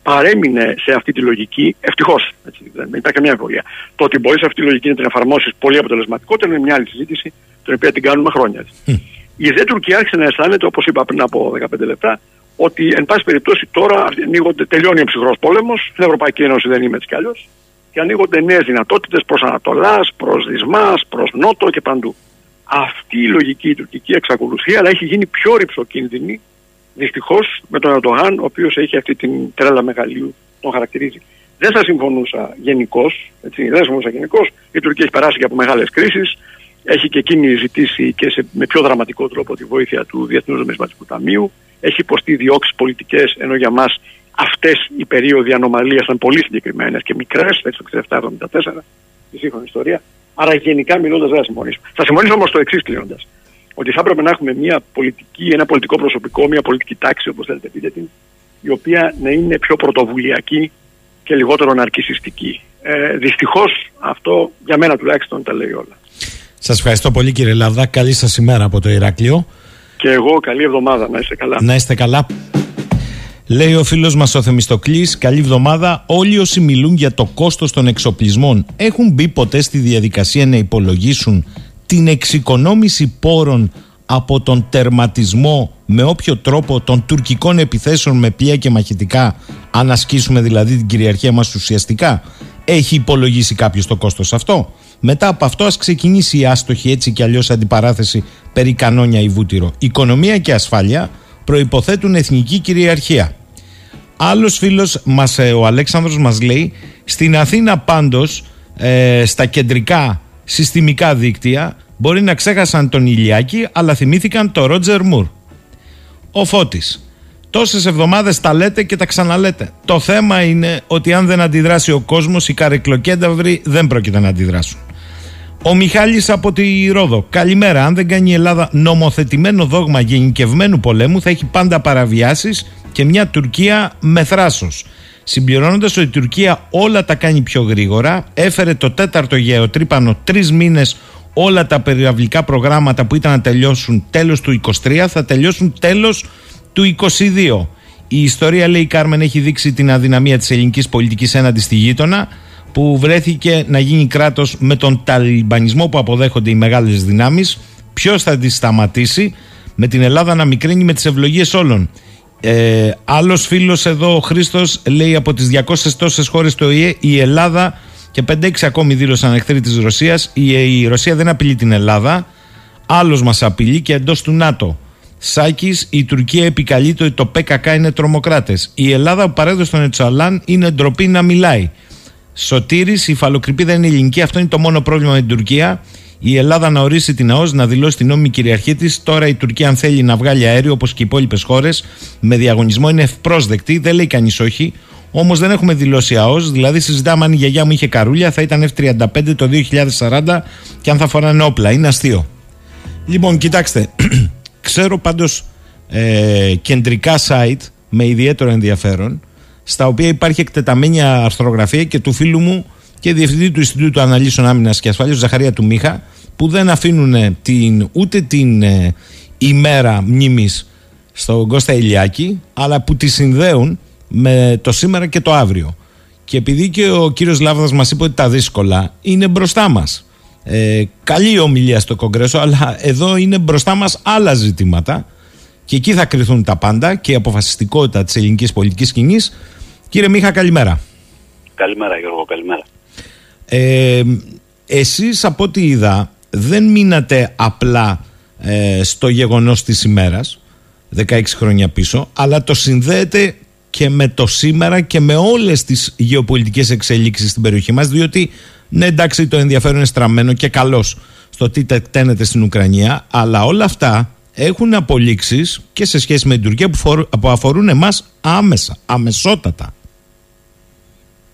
παρέμεινε σε αυτή τη λογική. Ευτυχώς. Δεν υπάρχει καμία εμβολία. Το ότι μπορείς αυτή τη λογική να την εφαρμόσεις πολύ αποτελεσματικότερα είναι μια άλλη συζήτηση, την οποία την κάνουμε χρόνια. Η ΔΕ Τουρκία άρχισε να αισθάνεται, όπως είπα πριν από 15 λεπτά, ότι εν πάση περιπτώσει τώρα ανοίγονται, τελειώνει ο ψυχρός πόλεμος, στην Ευρωπαϊκή Ένωση δεν είμαι έτσι κι αλλιώς, και ανοίγονται νέες δυνατότητες προς Ανατολάς, προς Δυσμάς, προς Νότο και παντού. Αυτή η λογική η τουρκική εξακολουθεί, αλλά έχει γίνει πιο ρηψοκίνδυνη δυστυχώς με τον Ερντογάν, ο οποίος έχει αυτή την τρέλα μεγαλείου, τον χαρακτηρίζει. Δεν θα συμφωνούσα γενικώς, δεν συμφωνούσα γενικώς. Η Τουρκία έχει περάσει και από μεγάλες κρίσεις. Έχει και εκείνη ζητήσει και σε, με πιο δραματικό τρόπο τη βοήθεια του Διεθνούς Νομισματικού Ταμείου έχει υποστεί διώξεις πολιτικές, ενώ για μας αυτές οι περίοδοι ανομαλίας ήταν πολύ συγκεκριμένες και μικρές, έτσι το 67-74, τη σύγχρονη ιστορία. Άρα γενικά μιλώντας δεν θα συμφωνήσω. Θα συμφωνήσω όμως το εξής κλείνοντας. Ότι θα έπρεπε να έχουμε μια πολιτική, ένα πολιτικό προσωπικό, μια πολιτική τάξη, όπως θέλετε πείτε την, η οποία να είναι πιο πρωτοβουλιακή και λιγότερο ναρκισιστική. Ε, Δυστυχώς αυτό για μένα τουλάχιστον τα λέει όλα. Σας ευχαριστώ πολύ κύριε Λαβδά. Καλή σας ημέρα από το Ηράκλειο. Και εγώ καλή εβδομάδα, να είστε καλά. Να είστε καλά. Λέει ο φίλος μας ο Θεμιστοκλής, καλή εβδομάδα. Όλοι όσοι μιλούν για το κόστος των εξοπλισμών έχουν μπει ποτέ στη διαδικασία να υπολογίσουν την εξοικονόμηση πόρων από τον τερματισμό με όποιο τρόπο των τουρκικών επιθέσεων με πλοία και μαχητικά αν ασκήσουμε δηλαδή την κυριαρχία μας ουσιαστικά έχει υπολογίσει κάποιος το κόστος αυτό μετά από αυτό ας ξεκινήσει η άστοχη έτσι κι αλλιώς αντιπαράθεση περί κανόνια ή βούτυρο. Οικονομία και ασφάλεια προϋποθέτουν εθνική κυριαρχία. Άλλος φίλος, μας, ε, ο Αλέξανδρος μας λέει, στην Αθήνα πάντως, ε, στα κεντρικά συστημικά δίκτυα, μπορεί να ξέχασαν τον Ηλιάκη, αλλά θυμήθηκαν το Ρότζερ Μουρ. Ο Φώτης. Τόσες εβδομάδες τα λέτε και τα ξαναλέτε. Το θέμα είναι ότι αν δεν αντιδράσει ο κόσμος, οι καρεκλοκένταυροι δεν πρόκειται να αντιδράσουν. Ο Μιχάλης από τη Ρόδο. Καλημέρα. Αν δεν κάνει η Ελλάδα νομοθετημένο δόγμα γενικευμένου πολέμου, θα έχει πάντα παραβιάσεις και μια Τουρκία με θράσος. Συμπληρώνοντας ότι η Τουρκία όλα τα κάνει πιο γρήγορα, έφερε το τέταρτο γεωτρύπανο τρεις μήνες όλα τα περιαυλικά προγράμματα που ήταν να τελειώσουν τέλος του 23 θα τελειώσουν τέλος του 22. Η ιστορία, λέει η Κάρμεν, έχει δείξει την αδυναμία της ελληνικής πολιτικής έναντι στη γείτονα που βρέθηκε να γίνει κράτος με τον ταλιμπανισμό που αποδέχονται οι μεγάλες δυνάμεις. Ποιος θα τη σταματήσει; Με την Ελλάδα να μικρύνει με τις ευλογίες όλων. Ε, Άλλος φίλος εδώ, ο Χρήστος, λέει από τις 200 τόσες χώρες του ΟΗΕ, η Ελλάδα και 5-6 ακόμη δήλωσαν εχθροί της Ρωσίας. Η, η Ρωσία δεν απειλεί την Ελλάδα. Άλλος μας απειλεί και εντός του ΝΑΤΟ. Σάκης, η Τουρκία επικαλείται ότι το ΠΚΚ είναι τρομοκράτες. Η Ελλάδα που παρέδωσε τον Ετσαλάν είναι ντροπή να μιλάει. Σωτήρης, η φαλοκρηπίδα είναι ελληνική. Αυτό είναι το μόνο πρόβλημα με την Τουρκία. Η Ελλάδα να ορίσει την ΑΟΣ, να δηλώσει την νόμιμη κυριαρχία της. Τώρα η Τουρκία, αν θέλει να βγάλει αέριο όπως και οι υπόλοιπες χώρες, με διαγωνισμό είναι ευπρόσδεκτη. Δεν λέει κανείς όχι. Όμως δεν έχουμε δηλώσει ΑΟΣ. Δηλαδή, συζητάμε αν η γιαγιά μου είχε καρούλια, θα ήταν F35 το 2040 και αν θα φοράνε όπλα. Είναι αστείο. Λοιπόν, κοιτάξτε. Ξέρω πάντως ε, κεντρικά site με ιδιαίτερο ενδιαφέρον στα οποία υπάρχει εκτεταμένη αρθρογραφία και του φίλου μου και διευθυντή του Ινστιτούτου Αναλύσεων Άμυνας και Ασφάλειας, Ζαχαρία του Μίχα, που δεν αφήνουν την, ούτε την ε, ημέρα μνήμης στον Κώστα Ηλιάκη, αλλά που τη συνδέουν με το σήμερα και το αύριο. Και επειδή και ο κύριος Λάβδας μας είπε ότι τα δύσκολα είναι μπροστά μας. Ε, καλή ομιλία στο Κογκρέσο, αλλά εδώ είναι μπροστά μας άλλα ζητήματα και εκεί θα κρυθούν τα πάντα και η αποφασιστικότητα της ελληνικής πολιτικής σκηνής. Κύριε Μίχα, καλημέρα. Καλημέρα Γιώργο, καλημέρα. Ε, εσείς από ό,τι είδα δεν μείνατε απλά ε, στο γεγονός της ημέρας 16 χρόνια πίσω αλλά το συνδέετε και με το σήμερα και με όλες τις γεωπολιτικές εξελίξεις στην περιοχή μας διότι ναι εντάξει το ενδιαφέρον είναι στραμμένο και καλός στο τι τεκταίνεται στην Ουκρανία αλλά όλα αυτά έχουν απολύξεις και σε σχέση με την Τουρκία που αφορούν εμάς άμεσα, αμεσότατα.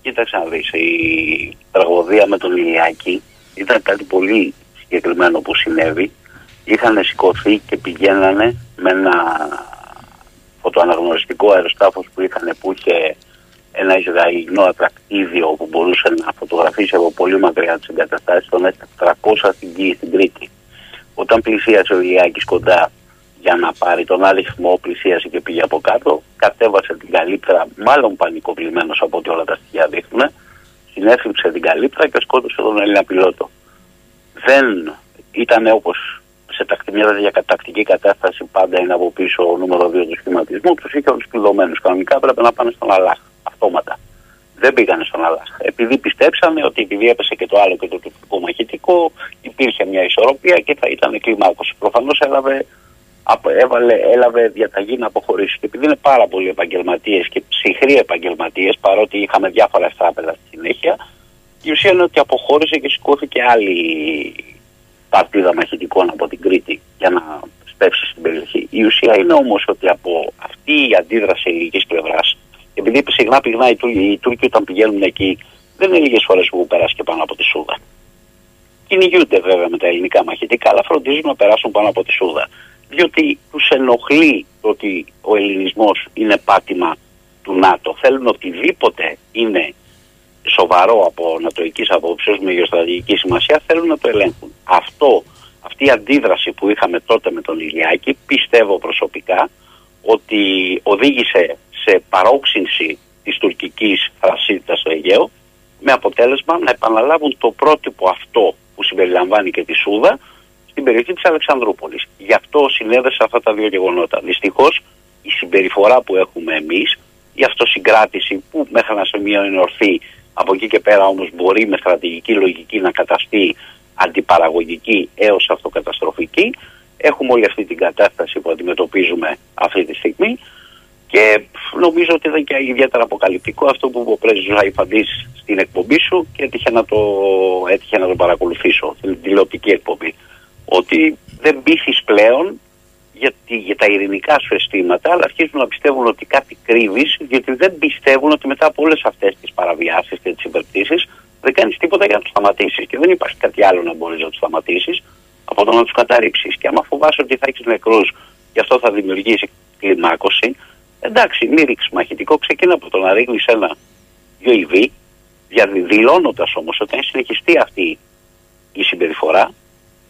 Κοίταξε να δεις, η τραγωδία με τον Ηλιάκη ήταν κάτι πολύ συγκεκριμένο που συνέβη. Είχαν σηκωθεί και πηγαίνανε με ένα φωτοαναγνωριστικό αεροστάφος που είχαν που είχε ένα Ισραηλινό ατρακτήδιο που μπορούσε να φωτογραφίσει από πολύ μακριά τις εγκαταστάσεις των 400 στην Κίη στην Κρήτη. Όταν πλησίασε ο Ηλιάκης κοντά για να πάρει τον αριθμό, πλησίασε και πήγε από κάτω, κατέβασε την καλύπτρα, μάλλον πανικοβλημένος από ό,τι όλα τα στοιχεία δείχνουν, συνέφυψε την καλύπτρα και σκότωσε τον Έλληνα πιλότο. Δεν ήταν όπως σε μια τέτοια κατακτική κατάσταση πάντα είναι από πίσω ο νούμερο 2 του σχηματισμού, τους είχε όλους κλειδωμένου. Κανονικά έπρεπε να πάνε στον Αλλάχ, αυτόματα. Δεν πήγανε στον Αλλάχ. Επειδή πιστέψανε ότι επειδή έπεσε και το άλλο και το τουρκικό μαχητικό, υπήρχε μια ισορροπία και θα ήταν κλιμάκωση. Προφανώς έλαβε έβαλε, έλαβε διαταγή να αποχωρήσει. Και επειδή είναι πάρα πολλοί επαγγελματίες και ψυχροί επαγγελματίες, παρότι είχαμε διάφορα ευτράπεδα στη συνέχεια, η ουσία είναι ότι αποχώρησε και σηκώθηκε άλλη παρτίδα μαχητικών από την Κρήτη για να σπεύσει στην περιοχή. Η ουσία είναι όμως ότι από αυτή η αντίδραση ελληνικής πλευράς, επειδή συχνά πηγνά οι, οι Τούρκοι όταν πηγαίνουν εκεί, δεν είναι λίγες φορές που περάσει και πάνω από τη Σούδα. Κυνηγούνται βέβαια με τα ελληνικά μαχητικά, αλλά φροντίζουν να περάσουν πάνω από τη Σούδα διότι τους ενοχλεί ότι ο ελληνισμός είναι πάτημα του ΝΑΤΟ. Θέλουν οτιδήποτε είναι σοβαρό από νατοικής απόψεως με γεωστρατηγική σημασία θέλουν να το ελέγχουν. Αυτό, αυτή η αντίδραση που είχαμε τότε με τον Ηλιάκη πιστεύω προσωπικά ότι οδήγησε σε παρόξυνση της τουρκικής θρασίτητας στο Αιγαίο με αποτέλεσμα να επαναλάβουν το πρότυπο αυτό που συμπεριλαμβάνει και τη Σούδα στην περιοχή της Αλεξανδρούπολης. Γι' αυτό συνέδεσα αυτά τα δύο γεγονότα. Δυστυχώς η συμπεριφορά που έχουμε εμείς, η αυτοσυγκράτηση που μέχρι ένα σημείο είναι ορθή, από εκεί και πέρα όμως μπορεί με στρατηγική λογική να καταστεί αντιπαραγωγική έως αυτοκαταστροφική. Έχουμε όλη αυτή την κατάσταση που αντιμετωπίζουμε αυτή τη στιγμή και νομίζω ότι ήταν και ιδιαίτερα αποκαλυπτικό αυτό που είπε ο πρέσβης στην εκπομπή σου και έτυχε να το, έτυχε να το παρακολουθήσω, την τηλεοπτική εκπομπή ότι δεν πείθεις πλέον για, για τα ειρηνικά σου αισθήματα, αλλά αρχίζουν να πιστεύουν ότι κάτι κρύβεις, γιατί δεν πιστεύουν ότι μετά από όλες αυτές τις παραβιάσεις και τις υπερπτήσεις δεν κάνεις τίποτα για να τους σταματήσεις. Και δεν υπάρχει κάτι άλλο να μπορείς να τους σταματήσεις από το να τους καταρρύψεις. Και άμα φοβάσαι ότι θα έχεις νεκρούς και αυτό θα δημιουργήσει κλιμάκωση, εντάξει, μη ρίξεις μαχητικό, ξεκινά από το να ρίχνεις ένα UAV, δηλώνοντας όμως ότι αν συνεχιστεί αυτή η συμπεριφορά,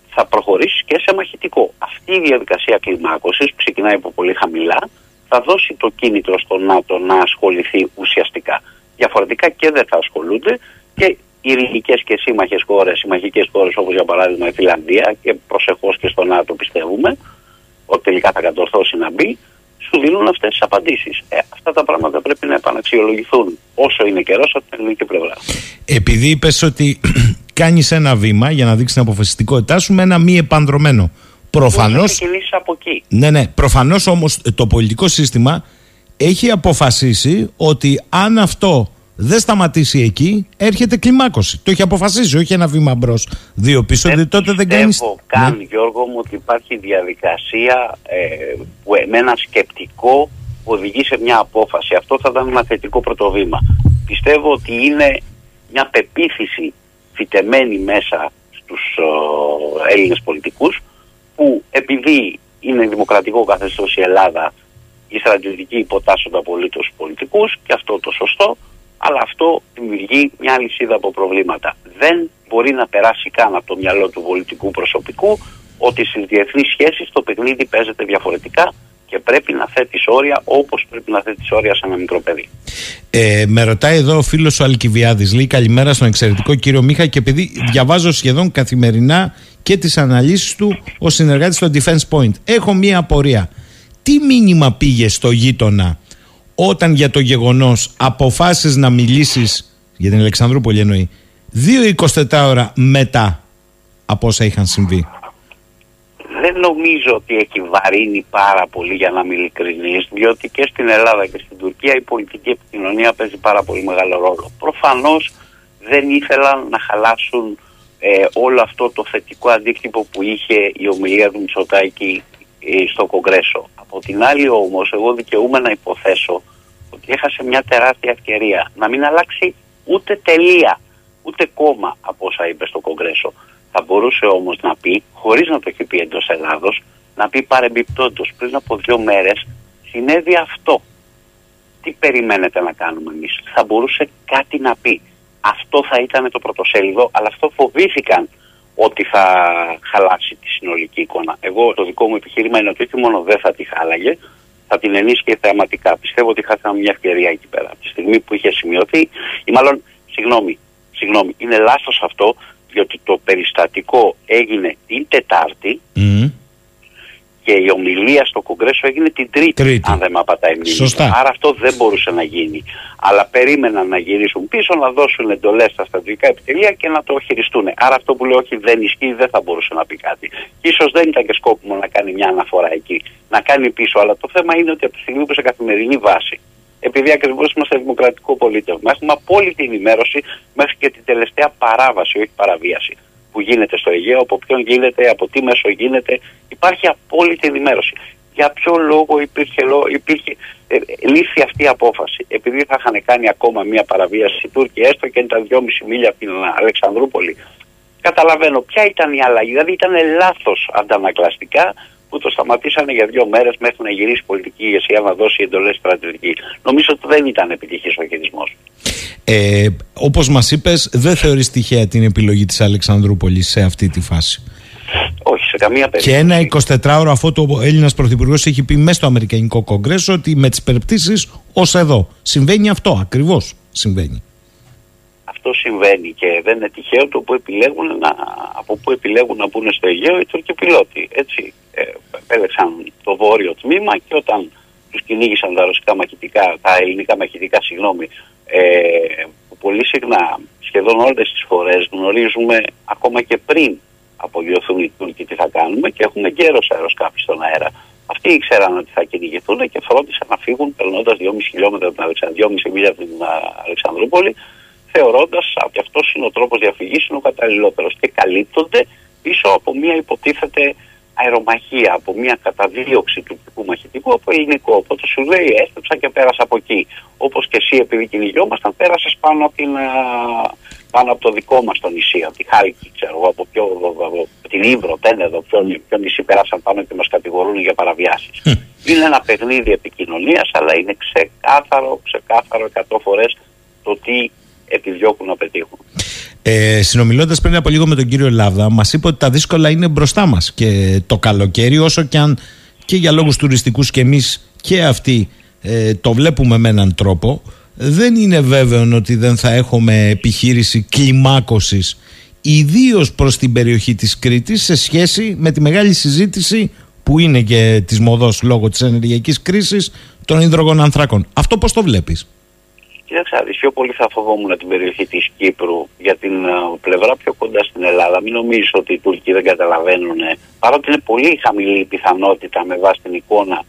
θα προχωρήσεις και σε μαχητικό. Αυτή η διαδικασία κλιμάκωσης που ξεκινάει από πολύ χαμηλά θα δώσει το κίνητρο στο ΝΑΤΟ να ασχοληθεί ουσιαστικά. Διαφορετικά και δεν θα ασχολούνται και οι ειρηνικές και σύμμαχες χώρες, συμμαχικέ χώρες όπως για παράδειγμα η Φιλανδία και προσεχώς και στο ΝΑΤΟ πιστεύουμε ότι τελικά θα κατορθώσει να μπει, σου δίνουν αυτές τις απαντήσεις. Ε, αυτά τα πράγματα πρέπει να επαναξιολογηθούν όσο είναι καιρός από την ελληνική πλευρά. Επειδή είπες ότι κάνεις ένα βήμα για να δείξεις την αποφασιστικότητά σου με ένα μη επανδρομένο. Προφανώ. από εκεί. Ναι, ναι. Προφανώς όμως το πολιτικό σύστημα έχει αποφασίσει ότι αν αυτό δεν σταματήσει εκεί, έρχεται κλιμάκωση. Το έχει αποφασίσει, όχι ένα βήμα μπρος, δύο πίσω. Δεν τότε δεν κάνει. Δεν καν, ναι. Γιώργο μου, ότι υπάρχει διαδικασία ε, που με ένα σκεπτικό οδηγεί σε μια απόφαση. Αυτό θα ήταν ένα θετικό πρωτοβήμα. Πιστεύω ότι είναι μια πεποίθηση φυτεμένη μέσα στους ε, Έλληνες πολιτικούς που επειδή είναι δημοκρατικό καθεστώς η Ελλάδα οι στρατιωτικοί υποτάσσονται απολύτως πολιτικούς και αυτό το σωστό αλλά αυτό δημιουργεί μια λυσίδα από προβλήματα. Δεν μπορεί να περάσει καν από το μυαλό του πολιτικού προσωπικού ότι στις διεθνείς σχέσεις το παιχνίδι παίζεται διαφορετικά και πρέπει να θέτεις όρια όπως πρέπει να θέτεις όρια σε ένα μικρό παιδί. Ε, με ρωτάει εδώ ο φίλος ο Αλκιβιάδης, λέει καλημέρα στον εξαιρετικό κύριο Μίχα και επειδή διαβάζω σχεδόν καθημερινά και τις αναλύσεις του ο συνεργάτης στο Defense Point. Έχω μία απορία. Τι μήνυμα πήγε στο γείτονα όταν για το γεγονός αποφάσεις να μιλήσεις για την Αλεξανδρούπολη εννοεί 2-24 ώρα μετά από όσα είχαν συμβεί δεν νομίζω ότι έχει βαρύνει πάρα πολύ για να είμαι ειλικρινής διότι και στην Ελλάδα και στην Τουρκία η πολιτική επικοινωνία παίζει πάρα πολύ μεγάλο ρόλο. Προφανώς δεν ήθελαν να χαλάσουν ε, όλο αυτό το θετικό αντίκτυπο που είχε η ομιλία του Μητσοτάκη ε, στο Κογκρέσο. Από την άλλη όμως εγώ δικαιούμαι να υποθέσω ότι έχασε μια τεράστια ευκαιρία να μην αλλάξει ούτε τελεία, ούτε κόμμα από όσα είπε στο Κογκρέσο. Θα μπορούσε όμως να πει, χωρίς να το έχει πει εντός Ελλάδος, να πει παρεμπιπτόντως πριν από δύο μέρες συνέβη αυτό. Τι περιμένετε να κάνουμε εμείς; Θα μπορούσε κάτι να πει. Αυτό θα ήταν το πρωτοσέλιδο, αλλά αυτό φοβήθηκαν ότι θα χαλάσει τη συνολική εικόνα. Εγώ το δικό μου επιχείρημα είναι ότι όχι μόνο δεν θα τη χάλαγε, θα την ενίσχυε θεαματικά. Πιστεύω ότι χάσαμε μια ευκαιρία εκεί πέρα. Από τη στιγμή που είχε σημειωθεί, ή μάλλον, συγγνώμη, συγγνώμη είναι λάθος αυτό, διότι το περιστατικό έγινε την Τετάρτη και η ομιλία στο Κογκρέσο έγινε την Τρίτη, αν δεν με απατάει Άρα αυτό δεν μπορούσε να γίνει. Αλλά περίμεναν να γυρίσουν πίσω, να δώσουν εντολές στα στρατηγικά επιτελεία και να το χειριστούν. Άρα αυτό που λέω όχι δεν ισχύει, δεν θα μπορούσε να πει κάτι. σω δεν ήταν και σκόπιμο να κάνει μια αναφορά εκεί, να κάνει πίσω. Αλλά το θέμα είναι ότι από τη στιγμή που σε καθημερινή βάση επειδή ακριβώς είμαστε δημοκρατικό πολίτευμα. Έχουμε απόλυτη ενημέρωση μέχρι και την τελευταία παράβαση, όχι παραβίαση, που γίνεται στο Αιγαίο, από ποιον γίνεται, από τι μέσο γίνεται. Υπάρχει απόλυτη ενημέρωση. Για ποιο λόγο υπήρχε, υπήρχε ε, λύθη αυτή η απόφαση. Επειδή θα είχαν κάνει ακόμα μία παραβίαση οι Τούρκοι, έστω και ήταν 2,5 μίλια από την Αλεξανδρούπολη. Καταλαβαίνω ποια ήταν η αλλαγή. Δηλαδή ήταν λάθος αντανακλαστικά που το σταματήσανε για δύο μέρες μέχρι να γυρίσει η πολιτική ηγεσία να δώσει εντολές στρατιωτική. Νομίζω ότι δεν ήταν επιτυχής ο χειρισμό. Ε, Όπως μας είπες, δεν θεωρείς τυχαία την επιλογή της Αλεξανδρούπολης σε αυτή τη φάση; Όχι, σε καμία περίπτωση. Και ένα 24ωρο αφού το Έλληνας Πρωθυπουργός έχει πει μέσα στο Αμερικανικό Κογκρέσο ότι με τις περιπτώσει ως εδώ. Συμβαίνει αυτό, ακριβώς συμβαίνει αυτό συμβαίνει και δεν είναι τυχαίο το που επιλέγουν να, από πού επιλέγουν να μπουν στο Αιγαίο οι Τούρκοι πιλότοι. Έτσι, ε, επέλεξαν το βόρειο τμήμα και όταν τους κυνήγησαν τα ρωσικά μαχητικά, τα ελληνικά μαχητικά, συγγνώμη, ε, πολύ συχνά, σχεδόν όλες τις φορές γνωρίζουμε ακόμα και πριν απογειωθούν οι Τούρκοι τι θα κάνουμε και έχουμε γέρος αεροσκάφη στον αέρα. Αυτοί ήξεραν ότι θα κυνηγηθούν και φρόντισαν να φύγουν περνώντας 2,5 χιλιόμετρα από την 2,5 μίλια από την Αλεξανδρούπολη θεωρώντας ότι αυτός είναι ο τρόπος διαφυγής, είναι ο καταλληλότερος. Και καλύπτονται πίσω από μια υποτίθεται αερομαχία, από μια καταδίωξη του τυπικού μαχητικού από ελληνικό. Οπότε σου λέει έστρεψα και πέρασα από εκεί. Όπως και εσύ, επειδή κυνηγιόμασταν, πέρασες πάνω από την, πάνω από το δικό μας το νησί, από τη Χάλκη, ξέρω εγώ, από, ποιο, από την Ήβρο, Τένεδο, ποιο, ποιο νησί πέρασαν πάνω και μας κατηγορούν για παραβιάσεις. Είναι ένα παιχνίδι επικοινωνίας, αλλά είναι ξεκάθαρο, ξεκάθαρο 100 φορές το τι επιδιώκουν να πετύχουν. Ε, Συνομιλώντας πριν από λίγο με τον κύριο Λάβδα, μας είπε ότι τα δύσκολα είναι μπροστά μας. Και το καλοκαίρι, όσο και αν και για λόγους τουριστικούς και εμείς και αυτοί ε, το βλέπουμε με έναν τρόπο, δεν είναι βέβαιο ότι δεν θα έχουμε επιχείρηση κλιμάκωσης ιδίως προς την περιοχή της Κρήτης σε σχέση με τη μεγάλη συζήτηση που είναι και της μοδός λόγω της ενεργειακής κρίσης των υδρογονανθράκων. Αυτό πώς το βλέπεις; Κοίταξε, πιο πολύ θα φοβόμουν την περιοχή της Κύπρου για την uh, πλευρά πιο κοντά στην Ελλάδα. Μην νομίζεις ότι οι Τούρκοι δεν καταλαβαίνουν, παρότι είναι πολύ χαμηλή η πιθανότητα με βάση την εικόνα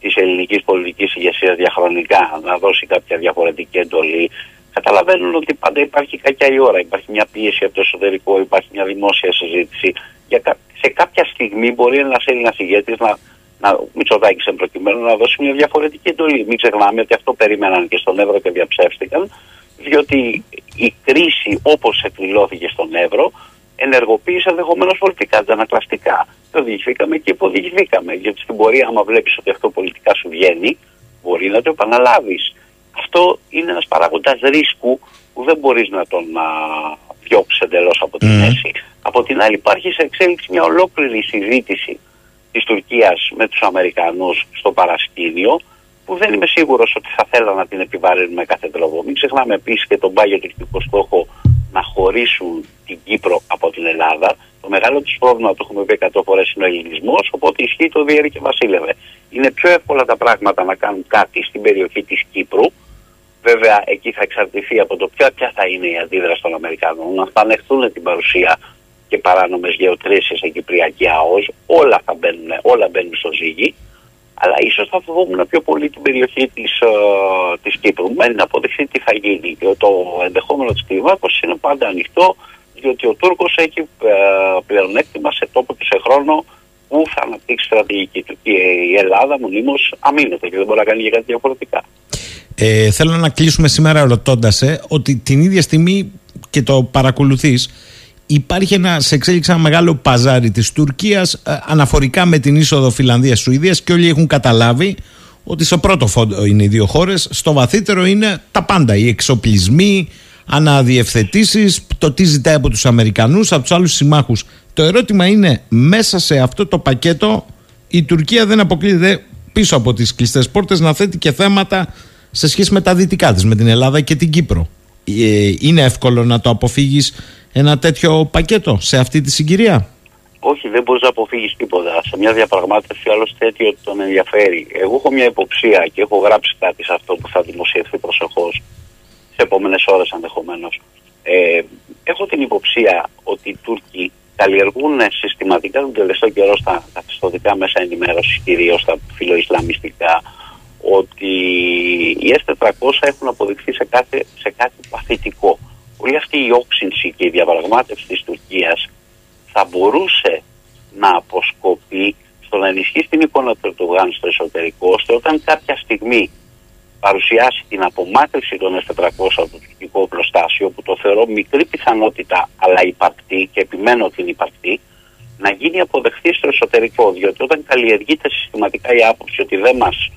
της ελληνικής πολιτικής ηγεσίας διαχρονικά να δώσει κάποια διαφορετική εντολή. Καταλαβαίνουν ότι πάντα υπάρχει κακιά η ώρα, υπάρχει μια πίεση από το εσωτερικό, υπάρχει μια δημόσια συζήτηση. Για, σε κάποια στιγμή μπορεί ένας Έλληνας ηγέτης να να, Μητσοτάκη εν προκειμένου να δώσει μια διαφορετική εντολή. Μην ξεχνάμε ότι αυτό περίμεναν και στον Εύρο και διαψεύστηκαν, διότι η κρίση όπως εκδηλώθηκε στον Εύρο ενεργοποίησε ενδεχομένως πολιτικά αντανακλαστικά. Το οδηγηθήκαμε και υποδηγηθήκαμε. Γιατί στην πορεία, άμα βλέπεις ότι αυτό πολιτικά σου βγαίνει, μπορεί να το επαναλάβεις. Αυτό είναι ένας παράγοντας ρίσκου που δεν μπορείς να τον διώξεις εντελώς από τη μέση. Από την άλλη, υπάρχει σε εξέλιξη μια ολόκληρη συζήτηση Της Τουρκίας με τους Αμερικανούς στο παρασκήνιο που δεν είμαι σίγουρος ότι θα θέλαν να την επιβαρύνουν με κάθε τρόπο. Μην ξεχνάμε επίσης και τον πάγιο τουρκικό στόχο να χωρίσουν την Κύπρο από την Ελλάδα. Το μεγάλο τους πρόβλημα, το έχουμε πει 100 φορές, είναι ο ελληνισμός, οπότε ισχύει το διέρη και βασίλευε. Είναι πιο εύκολα τα πράγματα να κάνουν κάτι στην περιοχή της Κύπρου. Βέβαια, εκεί θα εξαρτηθεί από το ποια, ποια θα είναι η αντίδραση των Αμερικανών, να θα την παρουσία και παράνομες γεωτρήσεις σε Κυπριακή ΑΟΣ, όλα θα μπαίνουν, όλα μπαίνουν στο ζύγι. Αλλά ίσως θα φοβόμουν πιο πολύ την περιοχή της της ε, Κύπρου. Μένει να αποδειχθεί τι θα γίνει. Και το ενδεχόμενο της κλιμάκωσης είναι πάντα ανοιχτό, διότι ο Τούρκος έχει ε, πλεονέκτημα σε τόπο και σε χρόνο που θα αναπτύξει στρατηγική του. Και η Ελλάδα μονίμως αμήνεται και δεν μπορεί να κάνει για κάτι διαφορετικά. Ε, θέλω να κλείσουμε σήμερα ρωτώντας ε, ότι την ίδια στιγμή και το παρακολουθείς υπάρχει ένα, σε εξέλιξη ένα μεγάλο παζάρι της Τουρκίας ε, αναφορικά με την είσοδο Φιλανδίας-Σουηδίας και όλοι έχουν καταλάβει ότι στο πρώτο φόντο είναι οι δύο χώρες, στο βαθύτερο είναι τα πάντα, οι εξοπλισμοί, αναδιευθετήσεις, το τι ζητάει από τους Αμερικανούς, από τους άλλους συμμάχους. Το ερώτημα είναι μέσα σε αυτό το πακέτο η Τουρκία δεν αποκλείεται πίσω από τις κλειστές πόρτες να θέτει και θέματα σε σχέση με τα δυτικά της, με την Ελλάδα και την Κύπρο. Ε, είναι εύκολο να το αποφύγεις ένα τέτοιο πακέτο σε αυτή τη συγκυρία; Όχι, δεν μπορείς να αποφύγεις τίποτα. Σε μια διαπραγμάτευση, άλλωστε έτσι ότι τον ενδιαφέρει. Εγώ έχω μια υποψία και έχω γράψει κάτι σε αυτό που θα δημοσιευθεί προσεχώς, σε επόμενες ώρες ενδεχομένως. Ε, έχω την υποψία ότι οι Τούρκοι καλλιεργούν συστηματικά τον τελευταίο καιρό στα καθιστοτικά μέσα ενημέρωσης, κυρίως στα φιλοϊσλαμιστικά, ότι οι S400 έχουν αποδειχθεί σε κάτι, σε κάτι παθητικό όλη αυτή η όξυνση και η διαπραγμάτευση της Τουρκίας θα μπορούσε να αποσκοπεί στο να ενισχύσει την εικόνα του Ερντογάν στο εσωτερικό, ώστε όταν κάποια στιγμή παρουσιάσει την απομάκρυση των S400 από το τουρκικό οπλοστάσιο, που το θεωρώ μικρή πιθανότητα αλλά υπαρκτή και επιμένω ότι είναι υπαρκτή, να γίνει αποδεχτή στο εσωτερικό. Διότι όταν καλλιεργείται συστηματικά η άποψη ότι δεν μας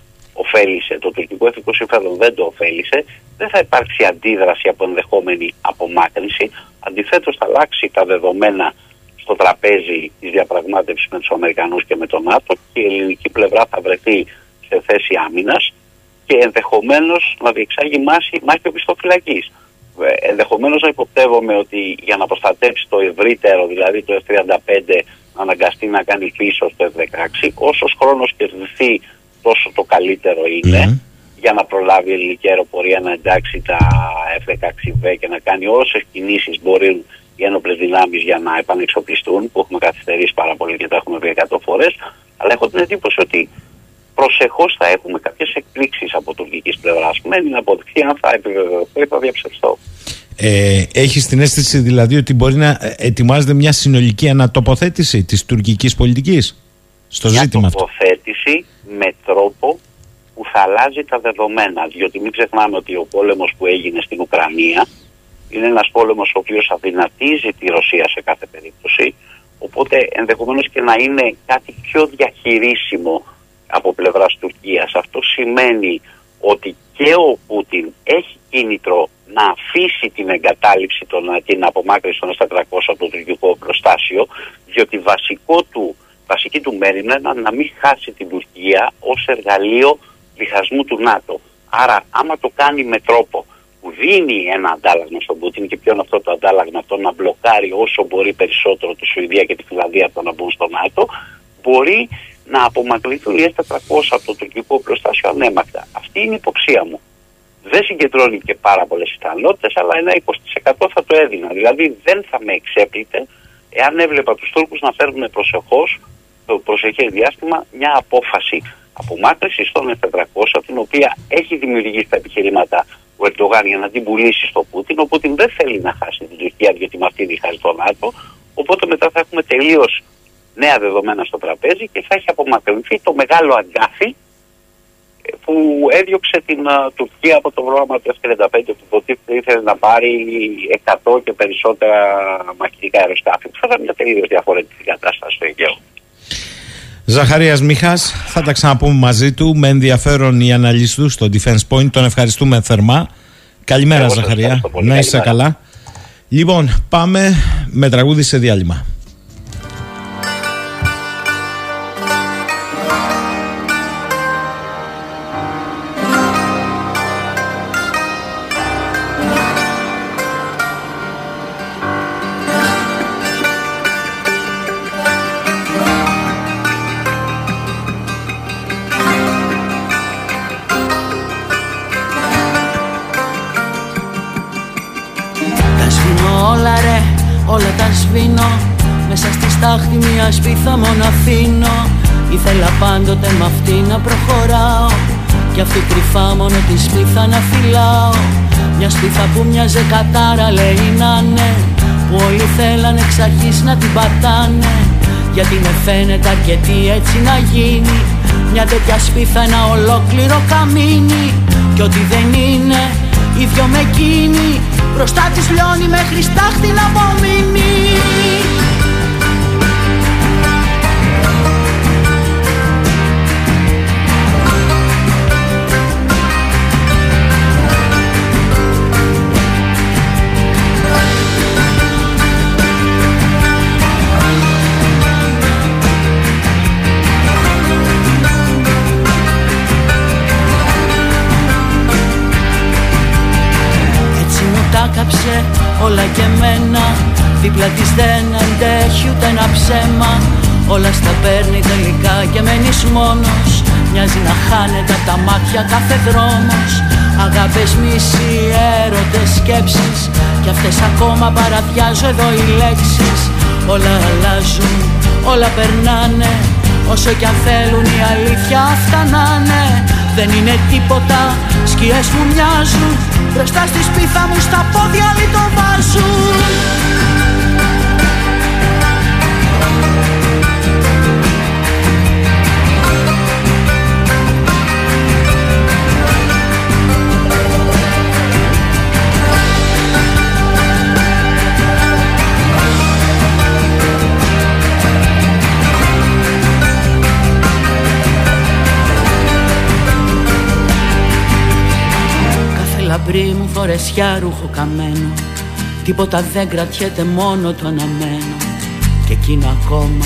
ωφέλησε, το τουρκικό εθνικό συμφέρον δεν το ωφέλησε, δεν θα υπάρξει αντίδραση από ενδεχόμενη απομάκρυνση. Αντιθέτως, θα αλλάξει τα δεδομένα στο τραπέζι της διαπραγμάτευσης με τους Αμερικανούς και με τον ΝΑΤΟ και η ελληνική πλευρά θα βρεθεί σε θέση άμυνας και ενδεχομένως να διεξάγει μάχη, μάχη οπισθοφυλακής. Ε, ενδεχομένως να υποπτεύομαι ότι για να προστατέψει το ευρύτερο, δηλαδή το F-35, να αναγκαστεί να κάνει πίσω στο F-16, όσο χρόνος κερδιθεί τόσο το καλύτερο είναι για να προλάβει η ελληνική αεροπορία να εντάξει τα F-16V και να κάνει όσες κινήσεις μπορεί οι ένοπλες δυνάμεις για να επανεξοπλιστούν, που έχουμε καθυστερήσει πάρα πολύ και τα έχουμε πει 100 φορές. Αλλά έχω την εντύπωση ότι προσεχώς θα έχουμε κάποιες εκπλήξεις από τουρκικής πλευράς. Μένει να αποδειχθεί αν θα επιβεβαιωθεί ή θα διαψευστώ. Ε, Έχεις την αίσθηση δηλαδή ότι μπορεί να ετοιμάζεται μια συνολική ανατοποθέτηση της τουρκικής πολιτικής; Στο μια ζήτημα αυτό. Τοποθέτηση με τρόπο που θα αλλάζει τα δεδομένα. Διότι μην ξεχνάμε ότι ο πόλεμος που έγινε στην Ουκρανία είναι ένας πόλεμος ο οποίος αδυνατίζει τη Ρωσία σε κάθε περίπτωση. Οπότε ενδεχομένως και να είναι κάτι πιο διαχειρίσιμο από πλευράς Τουρκίας. Αυτό σημαίνει ότι και ο Πούτιν έχει κίνητρο να αφήσει την εγκατάλειψη, των, την απομάκρυνση των 400 από το τουρκικό προστάσιο, διότι βασικό του βασική του μέρη είναι να, μην χάσει την Τουρκία ως εργαλείο διχασμού του ΝΑΤΟ. Άρα άμα το κάνει με τρόπο που δίνει ένα αντάλλαγμα στον Πούτιν και ποιο είναι αυτό το αντάλλαγμα αυτό να μπλοκάρει όσο μπορεί περισσότερο τη Σουηδία και τη Φιλανδία από το να μπουν στο ΝΑΤΟ μπορεί να απομακρυνθούν οι S400 από το τουρκικό προστάσιο ανέμακτα. Αυτή είναι η υποψία μου. Δεν συγκεντρώνει και πάρα πολλές πιθανότητες, αλλά ένα 20% θα το έδινα. Δηλαδή δεν θα με εξέπλητε εάν έβλεπα τους Τούρκους να παίρνουν προσεχώς το προσεχές διάστημα μια απόφαση απομάκρυνση των F400, την οποία έχει δημιουργήσει τα επιχειρήματα ο Ερντογάν για να την πουλήσει στο Πούτιν. Ο Πούτιν δεν θέλει να χάσει την Τουρκία, γιατί με αυτήν χάσει το ΝΑΤΟ. Οπότε μετά θα έχουμε τελείως νέα δεδομένα στο τραπέζι και θα έχει απομακρυνθεί το μεγάλο αγκάθι ε, που έδιωξε την uh, Τουρκία από το πρόγραμμα του F-35 που υποτίθεται ήθελε να πάρει 100 και περισσότερα μαχητικά αεροσκάφη. Θα ήταν μια τελείως διαφορετική κατάσταση στο Αιγαίο. Ζαχαρίας Μίχας, θα τα ξαναπούμε μαζί του με ενδιαφέρον οι αναλύσεις του στο Defense Point. Τον ευχαριστούμε θερμά. Καλημέρα Ζαχαρία, να είσαι καλά. Λοιπόν, πάμε με τραγούδι σε διάλειμμα. Πάντοτε με αυτή να προχωράω. Κι αυτή κρυφά μόνο της σπίθα να φυλάω. Μια σπίθα που μοιάζε κατάρα λέει να ναι. Που όλοι θέλανε εξ αρχής να την πατάνε. Γιατί με φαίνεται αρκετή έτσι να γίνει. Μια τέτοια σπίθα ένα ολόκληρο καμίνι. Κι ό,τι δεν είναι ίδιο με εκείνη. Μπροστά της λιώνει μέχρι στάχτη να απομείνει Δίπλα της δεν αντέχει ούτε ένα ψέμα. Όλα στα παίρνει τελικά και μένεις μόνος. Μοιάζει να χάνεται από τα μάτια κάθε δρόμος. Αγάπες, μισή, έρωτες, σκέψεις. Κι αυτές ακόμα παραδιάζω εδώ οι λέξεις. Όλα αλλάζουν, όλα περνάνε. Όσο κι αν θέλουν η αλήθεια αυτά να είναι. Δεν είναι τίποτα, σκιές μου μοιάζουν. Μπροστά στη σπίθα μου στα πόδια το βάζουν λαμπρή μου φορεσιά ρούχο καμένο. Τίποτα δεν κρατιέται μόνο το αναμένο. Και εκείνο ακόμα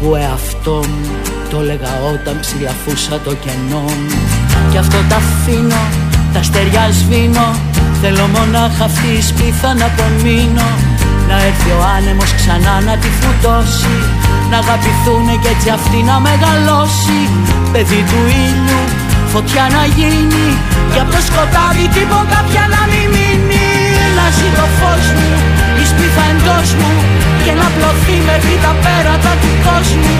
που εαυτό μου Το έλεγα όταν ψηλαφούσα το κενό μου. Κι αυτό τα αφήνω, τα στεριά σβήνω. Θέλω μονάχα αυτή η σπίθα να απομείνω. Να έρθει ο άνεμος ξανά να τη φουτώσει Να αγαπηθούνε και έτσι αυτή να μεγαλώσει. Παιδί του ήλιου Φωτιά να γίνει. Και από το σκοτάδι τίποτα πια να μην μείνει. Να ζει το φως μου, η σπίθα εντός μου. Και να πλωθεί μέχρι τα πέρατα του κόσμου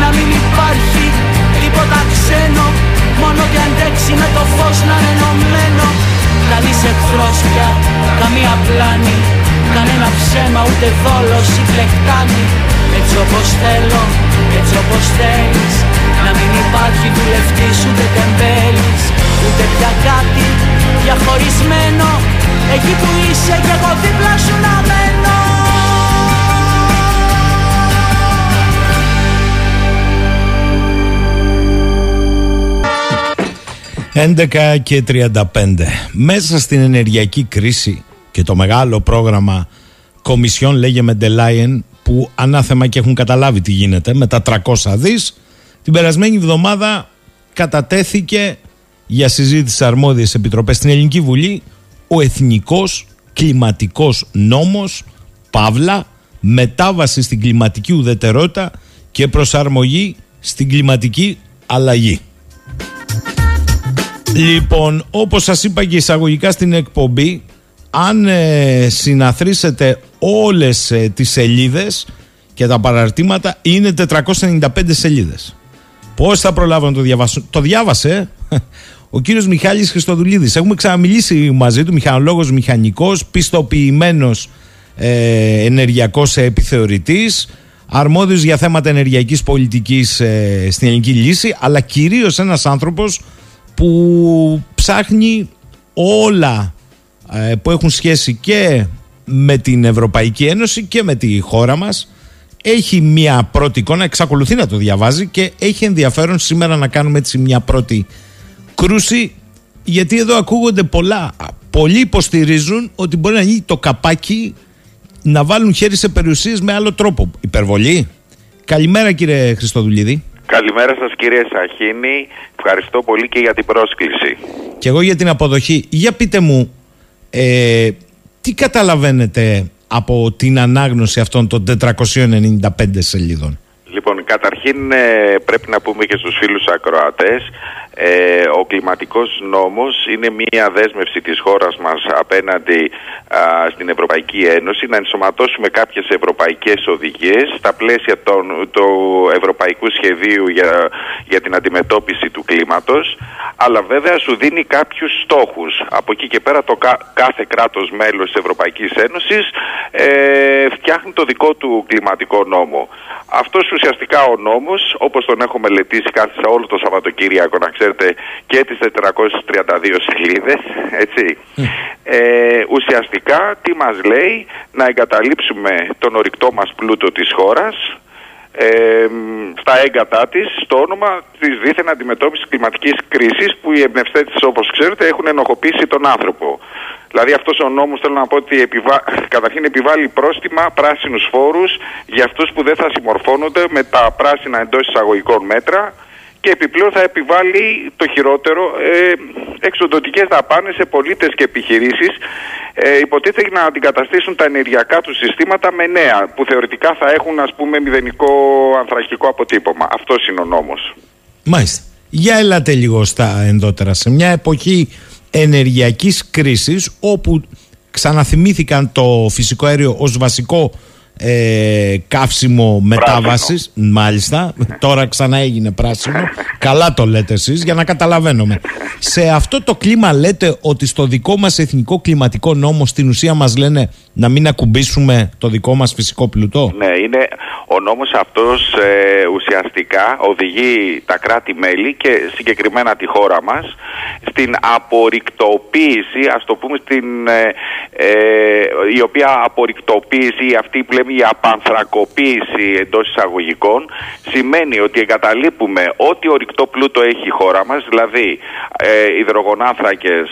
Να μην υπάρχει τίποτα ξένο. Μόνο και αντέξει με το φως να είναι ενωμένο. Κανείς εχθρός πια, καμία πλάνη. Κανένα ψέμα ούτε δόλος ή πλεκτάνη Έτσι όπως θέλω, έτσι όπως θέλεις να μην υπάρχει δουλευτής ούτε τεμπέλης Ούτε πια κάτι διαχωρισμένο Εκεί που είσαι κι εγώ δίπλα σου να μένω 11 και 35. Μέσα στην ενεργειακή κρίση και το μεγάλο πρόγραμμα Κομισιόν λέγε Μεντελάιεν που ανάθεμα και έχουν καταλάβει τι γίνεται με τα 300 δις την περασμένη εβδομάδα κατατέθηκε για συζήτηση αρμόδιες επιτροπές στην Ελληνική Βουλή ο Εθνικός Κλιματικός Νόμος Παύλα μετάβαση στην κλιματική ουδετερότητα και προσαρμογή στην κλιματική αλλαγή. Λοιπόν, όπως σας είπα και εισαγωγικά στην εκπομπή, αν ε, συναθρήσετε όλες ε, τις σελίδες και τα παραρτήματα, είναι 495 σελίδες. Πώς θα προλάβω να το διαβάσω; Το διάβασε ε, ο κύριος Μιχάλης Χριστοδουλίδης. Έχουμε ξαναμιλήσει μαζί του, μηχανολόγος μηχανικός, πιστοποιημένος ε, ενεργειακός επιθεωρητής, αρμόδιος για θέματα ενεργειακής πολιτικής ε, στην ελληνική λύση, αλλά κυρίως ένας άνθρωπος που ψάχνει όλα ε, που έχουν σχέση και με την Ευρωπαϊκή Ένωση και με τη χώρα μας έχει μια πρώτη εικόνα, εξακολουθεί να το διαβάζει και έχει ενδιαφέρον σήμερα να κάνουμε έτσι μια πρώτη κρούση γιατί εδώ ακούγονται πολλά. Πολλοί υποστηρίζουν ότι μπορεί να γίνει το καπάκι να βάλουν χέρι σε περιουσίες με άλλο τρόπο. Υπερβολή. Καλημέρα κύριε Χριστοδουλίδη. Καλημέρα σας κύριε Σαχίνη. Ευχαριστώ πολύ και για την πρόσκληση. Και εγώ για την αποδοχή. Για πείτε μου, ε, τι καταλαβαίνετε από την ανάγνωση αυτών των 495 σελίδων. Λοιπόν, καταρχήν ε, πρέπει να πούμε και στους φίλους ακροατές ε, ο κλιματικός νόμος είναι μια δέσμευση της χώρας μας απέναντι στην Ευρωπαϊκή Ένωση να ενσωματώσουμε κάποιες ευρωπαϊκές οδηγίες στα πλαίσια των, του Ευρωπαϊκού Σχεδίου για, για την αντιμετώπιση του κλίματος αλλά βέβαια σου δίνει κάποιους στόχους. Από εκεί και πέρα το κάθε κράτος μέλος της Ευρωπαϊκής Ένωσης ε, φτιάχνει το δικό του κλιματικό νόμο. Αυτός ουσιαστικά ο νόμος, όπως τον έχω μελετήσει κάθισα όλο το Σαββατοκύριακο να ξέρετε και τις 432 σελίδες, έτσι, ε, ουσιαστικά τι μας λέει να εγκαταλείψουμε τον ορυκτό μας πλούτο της χώρας, ε, στα έγκατά της στο όνομα της δίθεν αντιμετώπισης κλιματικής κρίσης που οι εμπνευστέ τη, όπως ξέρετε, έχουν ενοχοποιήσει τον άνθρωπο. Δηλαδή, αυτός ο νόμος θέλω να πω ότι επιβα... καταρχήν επιβάλλει πρόστιμα πράσινους φόρους για αυτούς που δεν θα συμμορφώνονται με τα πράσινα εντός εισαγωγικών μέτρα και επιπλέον θα επιβάλλει το χειρότερο ε, εξοδοτικές δαπάνες σε πολίτες και επιχειρήσεις ε, υποτίθεται να αντικαταστήσουν τα ενεργειακά τους συστήματα με νέα που θεωρητικά θα έχουν ας πούμε μηδενικό ανθρακικό αποτύπωμα. Αυτός είναι ο νόμος. Μάλιστα. Για ελάτε λίγο στα ενδότερα σε μια εποχή ενεργειακής κρίσης όπου ξαναθυμήθηκαν το φυσικό αέριο ως βασικό ε, καύσιμο μετάβασης. Μάλιστα. Τώρα ξανά έγινε πράσινο. Καλά το λέτε εσείς για να καταλαβαίνουμε σε αυτό το κλίμα λέτε ότι στο δικό μας εθνικό κλιματικό νόμο στην ουσία μας λένε να μην ακουμπήσουμε το δικό μας φυσικό πλουτό ναι είναι ο νόμος αυτός ε, ουσιαστικά οδηγεί τα κράτη-μέλη και συγκεκριμένα τη χώρα μας στην απορρικτοποίηση, ας το πούμε στην, ε, ε, η οποία απορρικτοποίηση, αυτή που λέμε η απανθρακοποίηση εντός εισαγωγικών σημαίνει ότι εγκαταλείπουμε ό,τι ορυκτό πλούτο έχει η χώρα μας, δηλαδή ε, υδρογονάνθρακες,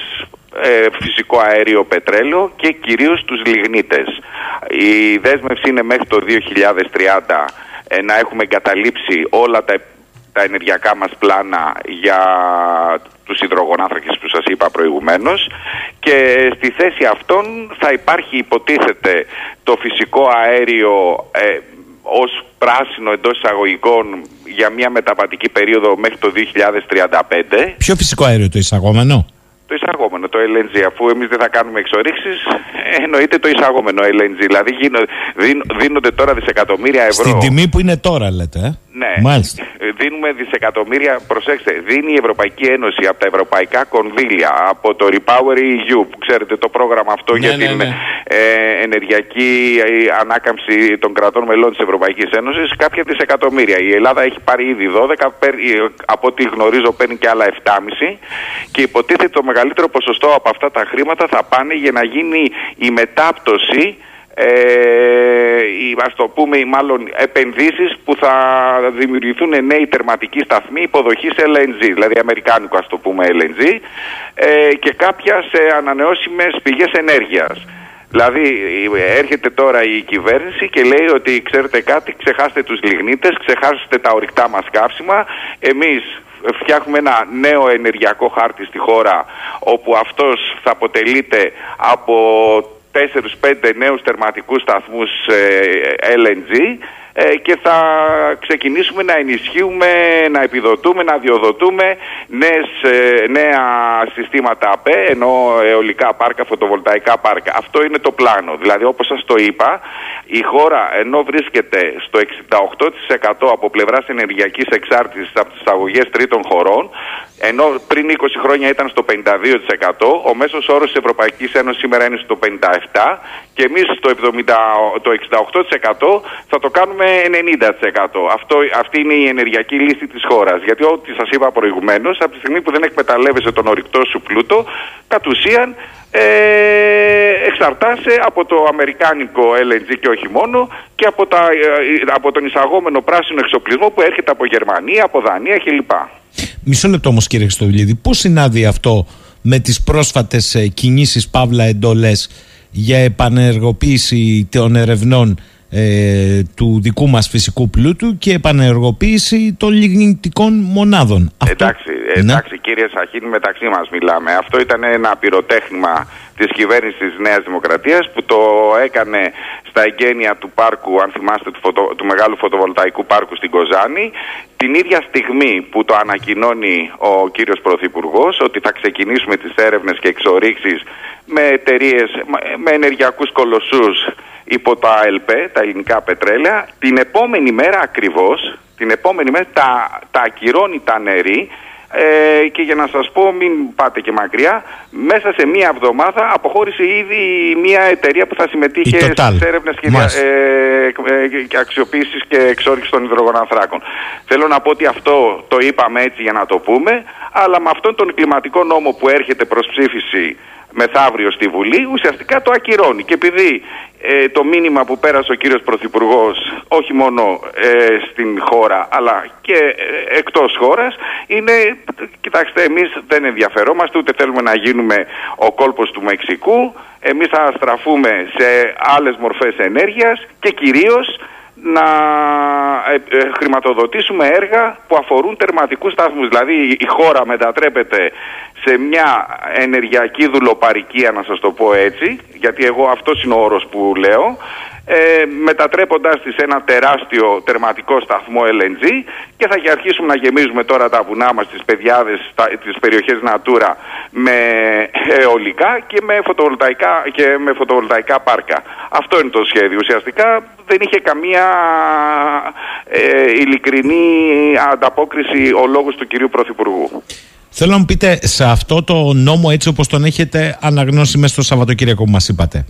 ε, φυσικό αέριο πετρέλαιο και κυρίως τους λιγνίτες. Η δέσμευση είναι μέχρι το 2030 ε, να έχουμε εγκαταλείψει όλα τα, τα ενεργειακά μας πλάνα για τους υδρογονάνθρακες που σας είπα προηγουμένως και στη θέση αυτών θα υπάρχει υποτίθεται το φυσικό αέριο ε, ως πράσινο εντός εισαγωγικών για μια μεταβατική περίοδο μέχρι το 2035. Ποιο φυσικό αέριο το εισαγόμενο; Το εισαγόμενο, το LNG. Αφού εμείς δεν θα κάνουμε εξορίξεις, εννοείται το εισαγόμενο LNG. Δηλαδή δίνονται τώρα δισεκατομμύρια ευρώ. Στην τιμή που είναι τώρα, λέτε. Ε; Ναι. Μάλιστα. Ε, δίνουμε δισεκατομμύρια. Προσέξτε, δίνει η Ευρωπαϊκή Ένωση από τα ευρωπαϊκά κονδύλια, από το Repower EU, που ξέρετε το πρόγραμμα αυτό ναι, για ναι, την ναι. Ε, ενεργειακή ε, ανάκαμψη των κρατών μελών της Ευρωπαϊκής Ένωσης, κάποια δισεκατομμύρια. Η Ελλάδα έχει πάρει ήδη 12, από ό,τι γνωρίζω παίρνει και άλλα 7,5 και υποτίθεται το μεγαλύτερο ποσοστό από αυτά τα χρήματα θα πάνε για να γίνει η μετάπτωση ε, ας το πούμε μάλλον επενδύσεις που θα δημιουργηθούν νέοι τερματικοί σταθμοί υποδοχής LNG, δηλαδή αμερικάνικο ας το πούμε LNG ε, και κάποια σε ανανεώσιμες πηγές ενέργειας. Δηλαδή έρχεται τώρα η κυβέρνηση και λέει ότι ξέρετε κάτι, ξεχάστε τους λιγνίτες, ξεχάστε τα ορυκτά μας καύσιμα, εμείς φτιάχνουμε ένα νέο ενεργειακό χάρτη στη χώρα όπου αυτός θα αποτελείται από 4-5 νέους τερματικούς σταθμούς ε, LNG ε, και θα ξεκινήσουμε να ενισχύουμε, να επιδοτούμε, να διοδοτούμε νέες, ε, νέα συστήματα ΑΠΕ, ενώ αιωλικά πάρκα, φωτοβολταϊκά πάρκα. Αυτό είναι το πλάνο. Δηλαδή όπως σας το είπα, η χώρα ενώ βρίσκεται στο 68% από πλευράς ενεργειακής εξάρτησης από τις αγωγές τρίτων χωρών, ενώ πριν 20 χρόνια ήταν στο 52%, ο μέσος όρος της Ευρωπαϊκής Ένωσης σήμερα είναι στο 57% και εμείς το, 70, το 68% θα το κάνουμε 90%. Αυτό, αυτή είναι η ενεργειακή λύση της χώρας. Γιατί ό,τι σας είπα προηγουμένως, από τη στιγμή που δεν εκμεταλλεύεσαι τον ορυκτό σου πλούτο, κατ' ουσίαν ε, εξαρτάσαι από το αμερικάνικο LNG και όχι μόνο και από, τα, ε, από τον εισαγόμενο πράσινο εξοπλισμό που έρχεται από Γερμανία, από Δανία κλπ. Μισό λεπτό όμως, κύριε Χριστοδηλίδη, πώς συνάδει αυτό με τις πρόσφατες κινήσεις Παύλα εντολές για επανεργοποίηση των ερευνών ε, του δικού μας φυσικού πλούτου και επανεργοποίηση των λιγνητικών μονάδων. Εντάξει, ναι. εντάξει κύριε Σαχίνη, μεταξύ μας μιλάμε. Αυτό ήταν ένα πυροτέχνημα της κυβέρνησης της Νέας Δημοκρατίας που το έκανε στα εγγένεια του πάρκου, αν θυμάστε, του, του μεγάλου φωτοβολταϊκού πάρκου στην Κοζάνη την ίδια στιγμή που το ανακοινώνει ο κύριος Πρωθυπουργός ότι θα ξεκινήσουμε τις έρευνες και εξορίξεις με εταιρείες, με ενεργειακούς κολοσσούς υπό τα ΑΕΛΠ, τα ελληνικά πετρέλαια, την επόμενη μέρα ακριβώς, την επόμενη μέρα τα, τα ακυρώνει τα νερή ε, και για να σας πω μην πάτε και μακριά μέσα σε μία εβδομάδα αποχώρησε ήδη μία εταιρεία που θα συμμετείχε στις έρευνες και, ε, και αξιοποίησης και εξόρυξης των υδρογονανθράκων. Θέλω να πω ότι αυτό το είπαμε έτσι για να το πούμε αλλά με αυτόν τον κλιματικό νόμο που έρχεται προς ψήφιση μεθαύριο στη Βουλή ουσιαστικά το ακυρώνει. Και επειδή ε, το μήνυμα που πέρασε ο κύριος Πρωθυπουργός όχι μόνο ε, στην χώρα αλλά και ε, εκτός χώρας είναι, κοιτάξτε εμείς δεν ενδιαφερόμαστε ούτε θέλουμε να γίνουμε ο κόλπος του Μεξικού. Εμείς θα στραφούμε σε άλλες μορφές ενέργειας και κυρίως να ε, ε, χρηματοδοτήσουμε έργα που αφορούν τερματικούς σταθμούς. Δηλαδή η χώρα μετατρέπεται σε μια ενεργειακή δουλοπαρικία, να σας το πω έτσι, γιατί εγώ αυτός είναι ο όρος που λέω, ε, μετατρέποντας τη σε ένα τεράστιο τερματικό σταθμό LNG και θα αρχίσουμε να γεμίζουμε τώρα τα βουνά μας, τις παιδιάδες, τα, τις περιοχές Natura με αιωλικά και με φωτοβολταϊκά, και με φωτοβολταϊκά πάρκα. Αυτό είναι το σχέδιο. Ουσιαστικά δεν είχε καμία ε, ειλικρινή ανταπόκριση ο λόγος του κυρίου Πρωθυπουργού. Θέλω να μου πείτε σε αυτό το νόμο έτσι όπως τον έχετε αναγνώσει μέσα στο Σαββατοκύριακο που μας είπατε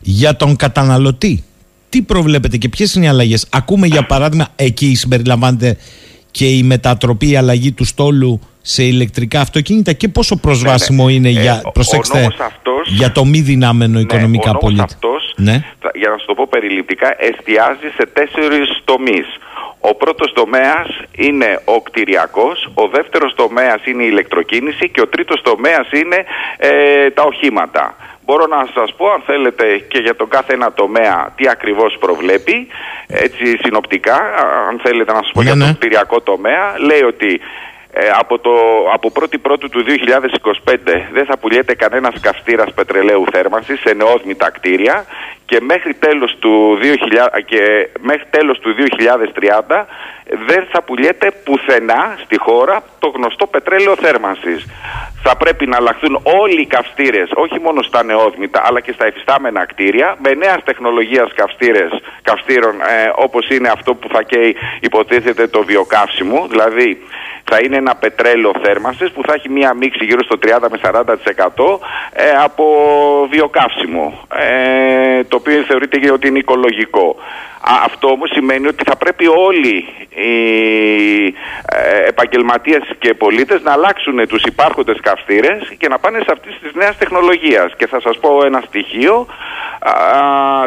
για τον καταναλωτή τι προβλέπετε και ποιες είναι οι αλλαγές; Ακούμε για παράδειγμα, εκεί συμπεριλαμβάνεται και η μετατροπή, η αλλαγή του στόλου σε ηλεκτρικά αυτοκίνητα και πόσο προσβάσιμο ναι, ναι. είναι για, ε, προσέξτε, για το μη δυνάμενο ναι, οικονομικά πολίτη. Αυτός, ναι. για να σου το πω περιληπτικά, εστιάζει σε τέσσερις τομείς. Ο πρώτος τομέας είναι ο κτηριακός, ο δεύτερος τομέας είναι η ηλεκτροκίνηση και ο τρίτος τομέας είναι ε, τα οχήματα. Μπορώ να σας πω αν θέλετε και για τον κάθε ένα τομέα τι ακριβώς προβλέπει έτσι συνοπτικά αν θέλετε να σας πω για ναι, τον ναι. κτηριακό τομέα λέει ότι ε, από, το, από 1η Πρώτου του 2025 δεν θα πουλιέται κανένας καυστήρας πετρελαίου θέρμανσης σε νεόσμητα κτίρια και μέχρι τέλος του, 2000, και μέχρι τέλος του 2030 δεν θα πουλιέται πουθενά στη χώρα το γνωστό πετρέλαιο θέρμανσης. Θα πρέπει να αλλάχθουν όλοι οι καυστήρες, όχι μόνο στα νεόσμητα αλλά και στα εφιστάμενα κτίρια με νέας τεχνολογίας καυστήρες, καυστήρων ε, όπως είναι αυτό που θα καίει υποτίθεται το βιοκαύσιμο, δηλαδή θα είναι ένα πετρέλαιο θέρμανσης που θα έχει μία μίξη γύρω στο 30 με 40% ε, από βιοκαύσιμο, ε, το οποίο θεωρείται ότι είναι οικολογικό. Αυτό όμως σημαίνει ότι θα πρέπει όλοι οι ε, επαγγελματίες και πολίτες να αλλάξουν τους υπάρχοντες καυστήρες και να πάνε σε αυτές τις νέες τεχνολογίες. Και θα σας πω ένα στοιχείο,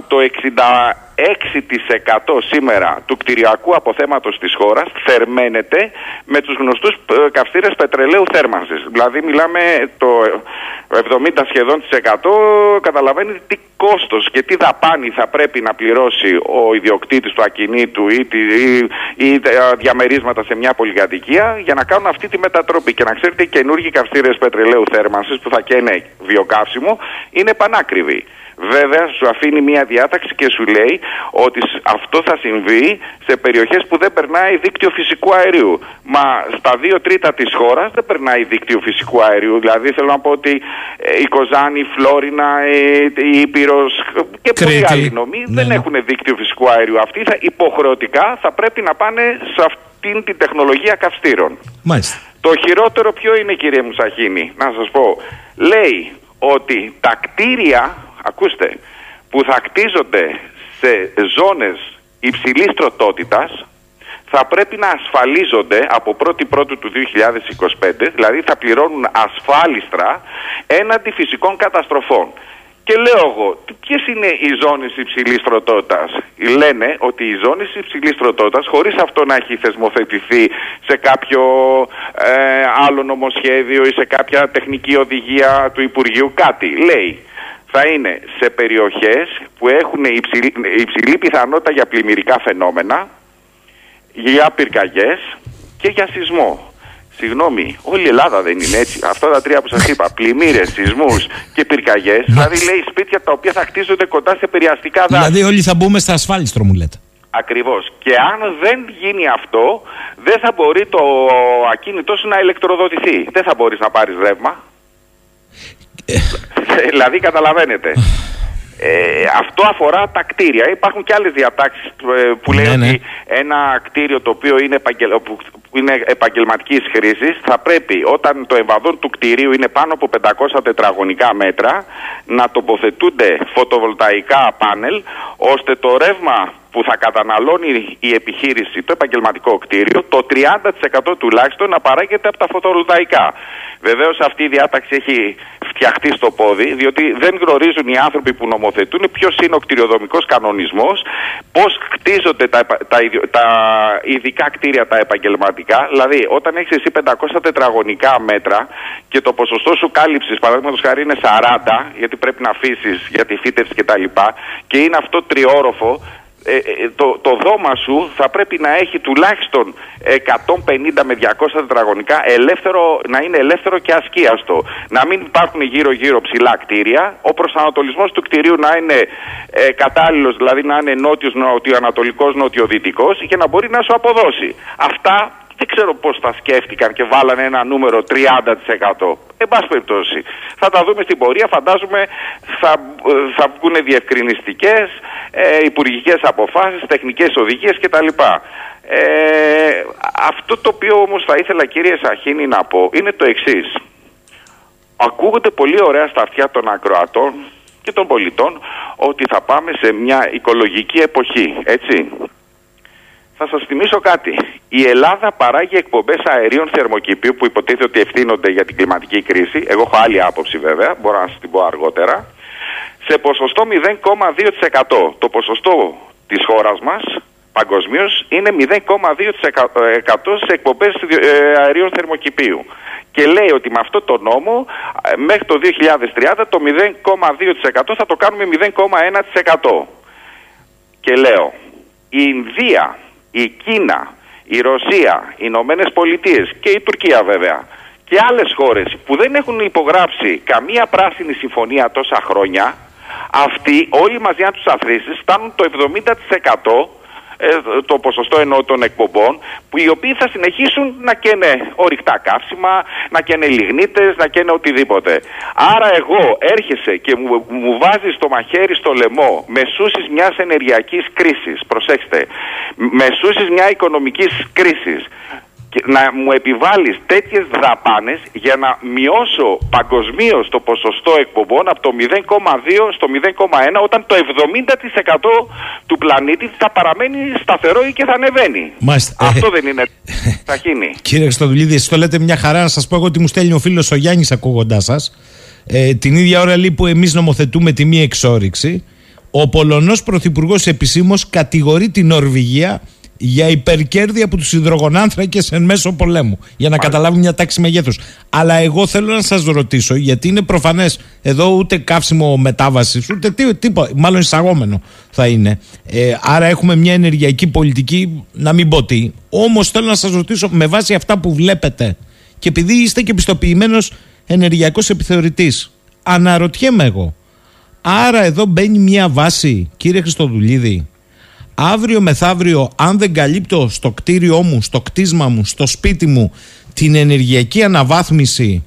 το 66% σήμερα του κτηριακού αποθέματος της χώρας θερμαίνεται με τους γνωστούς ε, καυστήρες πετρελαίου θέρμανσης. Δηλαδή μιλάμε το 70 σχεδόν της 100 καταλαβαίνει τι κόστος και τι δαπάνη θα πρέπει να πληρώσει ο ιδιοκτήτης του ακινήτου ή, ή, ή διαμερίσματα σε μια πολυκατοικία για να κάνουν αυτή τη μετατροπή. Και να ξέρετε, οι καινούργιοι καυστήρες πετρελαίου θέρμανσης που θα καίνε βιοκαύσιμο είναι πανάκριβοι. Βέβαια, σου αφήνει μια διάταξη και σου λέει ότι αυτό θα συμβεί σε περιοχές που δεν περνάει δίκτυο φυσικού αερίου. Μα στα δύο τρίτα της χώρας δεν περνάει δίκτυο φυσικού αερίου. Δηλαδή, θέλω να πω ότι ε, η Κοζάνη, η Φλόρινα, η Ήπειρος και πολλοί άλλοι νομοί ναι, δεν ναι. έχουν δίκτυο φυσικού αερίου. Αυτοί θα, υποχρεωτικά θα πρέπει να πάνε σε αυτήν την τεχνολογία καυστήρων. Μάλιστα. Το χειρότερο ποιο είναι, κύριε Μουσαχίνη, να σας πω. Λέει ότι τα κτίρια ακούστε, που θα κτίζονται σε ζώνες υψηλής τροτότητας θα πρέπει να ασφαλίζονται από 1η Πρώτου του 2025, δηλαδή θα πληρώνουν ασφάλιστρα έναντι φυσικών καταστροφών. Και λέω εγώ, ποιες είναι οι ζώνες υψηλής τροτότητα. Λένε ότι οι ζώνες υψηλής τροτότητα, χωρίς αυτό να έχει θεσμοθετηθεί σε κάποιο ε, άλλο νομοσχέδιο ή σε κάποια τεχνική οδηγία του Υπουργείου, κάτι λέει θα είναι σε περιοχές που έχουν υψηλή, υψηλή πιθανότητα για πλημμυρικά φαινόμενα, για πυρκαγιές και για σεισμό. Συγγνώμη, όλη η Ελλάδα δεν είναι έτσι. Αυτά τα τρία που σας είπα, πλημμύρες, σεισμούς και πυρκαγιές, δηλαδή λέει σπίτια τα οποία θα χτίζονται κοντά σε περιαστικά δάση. Δηλαδή όλοι θα μπούμε στα ασφάλιστρο, μου λέτε. Ακριβώς. Και αν δεν γίνει αυτό, δεν θα μπορεί το ακίνητός σου να ηλεκτροδοτηθεί. Δεν θα μπορείς να πάρεις ρεύμα. Ε, δηλαδή καταλαβαίνετε. Ε, αυτό αφορά τα κτίρια. Υπάρχουν και άλλες διατάξεις ε, που λέει ναι, ναι. ότι ένα κτίριο το οποίο είναι, επαγγελ... που είναι επαγγελματικής χρήσης θα πρέπει όταν το εμβαδόν του κτίριου είναι πάνω από 500 τετραγωνικά μέτρα να τοποθετούνται φωτοβολταϊκά πάνελ ώστε το ρεύμα που θα καταναλώνει η επιχείρηση, το επαγγελματικό κτίριο, το 30% τουλάχιστον να παράγεται από τα φωτοβολταϊκά. Βεβαίως αυτή η διάταξη έχει φτιαχτεί στο πόδι, διότι δεν γνωρίζουν οι άνθρωποι που νομοθετούν ποιος είναι ο κτηριοδομικό κανονισμός, πώς χτίζονται τα, τα, τα ειδικά κτίρια τα επαγγελματικά. Δηλαδή, όταν έχεις εσύ 500 τετραγωνικά μέτρα και το ποσοστό σου κάλυψης, παραδείγματος χάρη, είναι 40, γιατί πρέπει να αφήσεις για τη φύτευση κτλ. Και, και είναι αυτό τριόροφο, ε, ε, το, το δώμα σου θα πρέπει να έχει τουλάχιστον 150 με 200 τετραγωνικά ελεύθερο, να είναι ελεύθερο και ασκίαστο. Να μην υπάρχουν γύρω-γύρω ψηλά κτίρια. Ο προσανατολισμός του κτηρίου να είναι ε, κατάλληλος, δηλαδή να είναι νότιος, νοτιοανατολικός, νοτιοδυτικός και να μπορεί να σου αποδώσει. Αυτά δεν ξέρω πώς τα σκέφτηκαν και βάλανε ένα νούμερο 30%. Εν πάση περιπτώσει. Θα τα δούμε στην πορεία. Φαντάζομαι θα, θα βγουν διευκρινιστικές, ε, υπουργικές αποφάσεις, τεχνικές οδηγίες κτλ. Ε, αυτό το οποίο όμως θα ήθελα κύριε Σαχίνη να πω είναι το εξής. Ακούγονται πολύ ωραία στα αυτιά των ακροατών και των πολιτών ότι θα πάμε σε μια οικολογική εποχή, έτσι. Θα σας θυμίσω κάτι. Η Ελλάδα παράγει εκπομπές αερίων θερμοκηπίου που υποτίθεται ότι ευθύνονται για την κλιματική κρίση. Εγώ έχω άλλη άποψη βέβαια, μπορώ να σας την πω αργότερα. Σε ποσοστό 0,2%. Το ποσοστό της χώρας μας παγκοσμίως είναι 0,2% σε εκπομπές ε, αερίων θερμοκηπίου. Και λέει ότι με αυτό το νόμο ε, μέχρι το 2030 το 0,2% θα το κάνουμε 0,1%. Και λέω, η Ινδία η Κίνα, η Ρωσία, οι Ηνωμένες Πολιτείες και η Τουρκία βέβαια και άλλες χώρες που δεν έχουν υπογράψει καμία πράσινη συμφωνία τόσα χρόνια αυτοί όλοι μαζί αν τους αφήσεις φτάνουν το 70% ε, το ποσοστό ενώ των εκπομπών, που οι οποίοι θα συνεχίσουν να καίνε ορυκτά καύσιμα, να καίνε λιγνίτες, να καίνε οτιδήποτε. Άρα εγώ έρχεσαι και μου, μου βάζεις το μαχαίρι στο λαιμό μεσούσεις μιας ενεργειακής κρίσης, προσέξτε, μεσούσεις μια οικονομικής κρίσης, να μου επιβάλλεις τέτοιες δαπάνες για να μειώσω παγκοσμίως το ποσοστό εκπομπών από το 0,2 στο 0,1 όταν το 70% του πλανήτη θα παραμένει σταθερό ή και θα ανεβαίνει. Μάλιστα. Αυτό δεν είναι. θα γίνει. Κύριε Χρυστοδουλίδη, εσείς το λέτε μια χαρά να σας πω εγώ ότι μου στέλνει ο φίλος ο Γιάννης ακούγοντάς σας. Ε, την ίδια ώρα λέει που εμείς νομοθετούμε τη μία εξόριξη, ο Πολωνός Πρωθυπουργός επισήμως κατηγορεί την Νορβηγία για υπερκέρδη από τους υδρογονάνθρακες εν μέσω πολέμου. Για να καταλάβουν μια τάξη μεγέθους. Αλλά εγώ θέλω να σας ρωτήσω, γιατί είναι προφανές εδώ ούτε καύσιμο μετάβασης, ούτε τίποτα, μάλλον εισαγόμενο θα είναι. Ε, άρα έχουμε μια ενεργειακή πολιτική, να μην πω τι. Όμως θέλω να σας ρωτήσω, με βάση αυτά που βλέπετε, και επειδή είστε και πιστοποιημένος ενεργειακός επιθεωρητής, αναρωτιέμαι εγώ. Άρα εδώ μπαίνει μια βάση, κύριε Χριστοδουλίδη, αύριο μεθαύριο αν δεν καλύπτω στο κτίριό μου, στο κτίσμα μου, στο σπίτι μου την ενεργειακή αναβάθμιση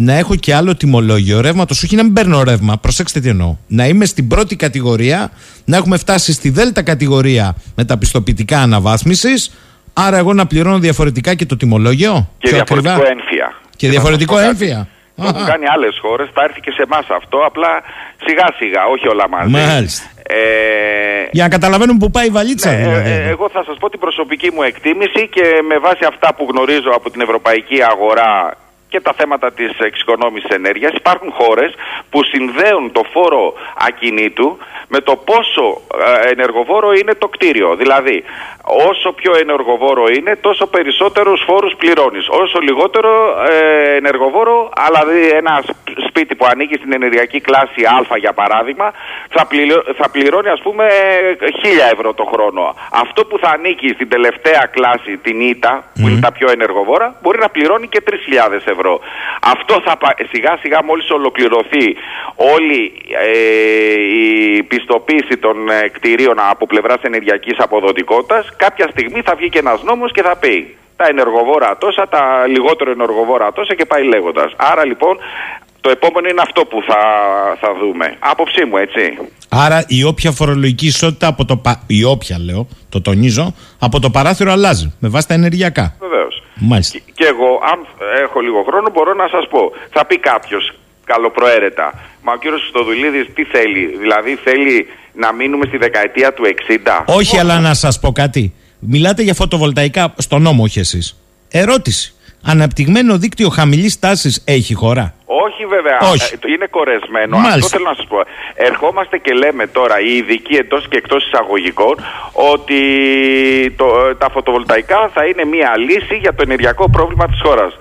να έχω και άλλο τιμολόγιο ρεύματος, όχι να μην παίρνω ρεύμα. Προσέξτε τι εννοώ. Να είμαι στην πρώτη κατηγορία, να έχουμε φτάσει στη δέλτα κατηγορία με τα πιστοποιητικά αναβάθμισης. Άρα, εγώ να πληρώνω διαφορετικά και το τιμολόγιο; Και διαφορετικό έμφυα. Και διαφορετικό έμφυα. Το έχουν κάνει άλλες χώρες, θα έρθει και σε εμάς αυτό. Απλά σιγά σιγά, όχι όλα μαζί. Μάλιστα. Ε, Για να καταλαβαίνουν που πάει η βαλίτσα. Ναι, δηλαδή. ε, εγώ θα σας πω την προσωπική μου εκτίμηση και με βάση αυτά που γνωρίζω από την ευρωπαϊκή αγορά και τα θέματα της εξοικονόμησης ενέργειας υπάρχουν χώρες που συνδέουν το φόρο ακινήτου με το πόσο ε, ενεργοβόρο είναι το κτίριο. Δηλαδή, όσο πιο ενεργοβόρο είναι, τόσο περισσότερους φόρους πληρώνεις. Όσο λιγότερο ε, ενεργοβόρο, αλλά δηλαδή ένα σπίτι που ανήκει στην ενεργειακή κλάση Α, για παράδειγμα, θα, θα πληρώνει ας πούμε 1000 ευρώ το χρόνο. Αυτό που θα ανήκει στην τελευταία κλάση, την ΙΤΑ, που είναι τα πιο ενεργοβόρα, μπορεί να πληρώνει και 3.000 ευρώ. Αυτό θα σιγά σιγά μόλις ολοκληρωθεί όλη ε, η πιστοποίηση των ε, κτηρίων από πλευράς ενεργειακής αποδοτικότητας, κάποια στιγμή θα βγει και ένας νόμος και θα πει τα ενεργοβόρα τόσα, τα λιγότερο ενεργοβόρα τόσα και πάει λέγοντας. Άρα λοιπόν το επόμενο είναι αυτό που θα, θα δούμε. Άποψή μου, έτσι. Άρα η όποια φορολογική ισότητα από το. Η όποια λέω, το τονίζω, από το παράθυρο αλλάζει με βάση τα ενεργειακά. Βεβαίως. Και, και, εγώ, αν έχω λίγο χρόνο, μπορώ να σας πω. Θα πει κάποιος καλοπροαίρετα. Μα ο κύριος Στοδουλίδης τι θέλει, δηλαδή θέλει να μείνουμε στη δεκαετία του 60. Όχι, αλλά να σας πω κάτι. Μιλάτε για φωτοβολταϊκά στον νόμο, όχι εσείς. Ερώτηση. Αναπτυγμένο δίκτυο χαμηλής τάσης έχει χώρα; Όχι βέβαια. Όχι. Ε, είναι κορεσμένο. Μάλιστα. Αυτό θέλω να σας πω. Ερχόμαστε και λέμε τώρα οι ειδικοί εντός και εκτός εισαγωγικών ότι το, τα φωτοβολταϊκά θα είναι μια λύση για το ενεργειακό πρόβλημα της χώρας.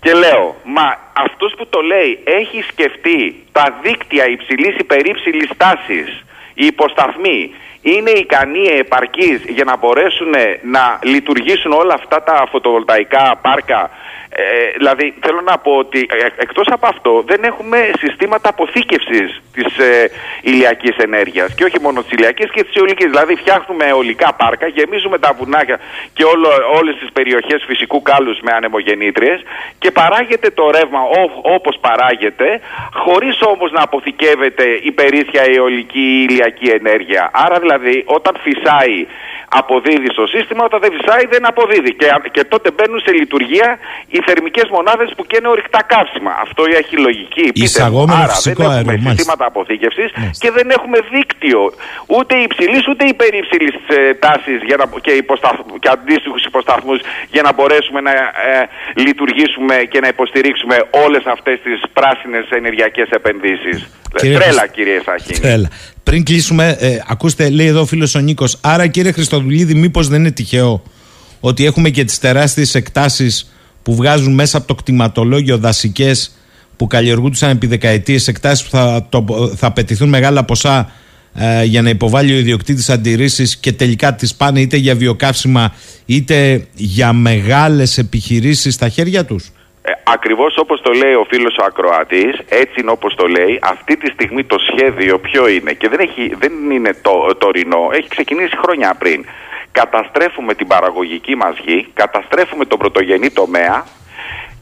Και λέω, μα αυτός που το λέει έχει σκεφτεί τα δίκτυα υψηλής υπερήψηλης τάσης, οι υποσταθμοί, είναι ικανοί επαρκείς για να μπορέσουν να λειτουργήσουν όλα αυτά τα φωτοβολταϊκά πάρκα ε, δηλαδή θέλω να πω ότι ε, εκτός από αυτό δεν έχουμε συστήματα αποθήκευσης της ε, ηλιακής ενέργειας και όχι μόνο της ηλιακής και της αιωλικής. Δηλαδή φτιάχνουμε αιωλικά πάρκα, γεμίζουμε τα βουνάκια και όλο, όλες τις περιοχές φυσικού κάλους με ανεμογεννήτριες και παράγεται το ρεύμα ό, όπως παράγεται χωρίς όμως να αποθηκεύεται η περίσσια αιωλική ή ηλιακή ενέργεια. Άρα δηλαδή όταν φυσάει αποδίδει στο σύστημα, όταν δεν φυσάει δεν αποδίδει. Και, και τότε μπαίνουν σε λειτουργία οι θερμικές μονάδες που καίνε ορυκτά καύσιμα. Αυτό έχει λογική. Εισαγόμενο Άρα φυσικό δεν έχουμε αέριο, συστήματα αποθήκευσης και δεν έχουμε δίκτυο ούτε υψηλής ούτε υπερυψηλής ε, τάσης και, υποσταθ, και αντίστοιχους υποσταθμούς για να μπορέσουμε να ε, λειτουργήσουμε και να υποστηρίξουμε όλες αυτές τις πράσινες ενεργειακές επενδύσεις. Τρέλα, κύριε Σαχίνη. Τρέλα. Πριν κλείσουμε, ε, ακούστε, λέει εδώ ο φίλος ο Νίκος. Άρα, κύριε Χριστοδουλίδη, μήπως δεν είναι τυχαίο ότι έχουμε και τις τεράστιες εκτάσεις που βγάζουν μέσα από το κτηματολόγιο δασικές που καλλιεργούνταν επί δεκαετίες, εκτάσεις που θα, το, θα απαιτηθούν μεγάλα ποσά ε, για να υποβάλει ο ιδιοκτήτης αντιρρήσεις και τελικά τις πάνε είτε για βιοκαύσιμα είτε για μεγάλες επιχειρήσεις στα χέρια τους. Ε, ακριβώς όπως το λέει ο φίλος ο Ακροατής, έτσι είναι όπως το λέει, αυτή τη στιγμή το σχέδιο ποιο είναι και δεν, έχει, δεν είναι το τωρινό, έχει ξεκινήσει χρόνια πριν. Καταστρέφουμε την παραγωγική μας γη, καταστρέφουμε τον πρωτογενή τομέα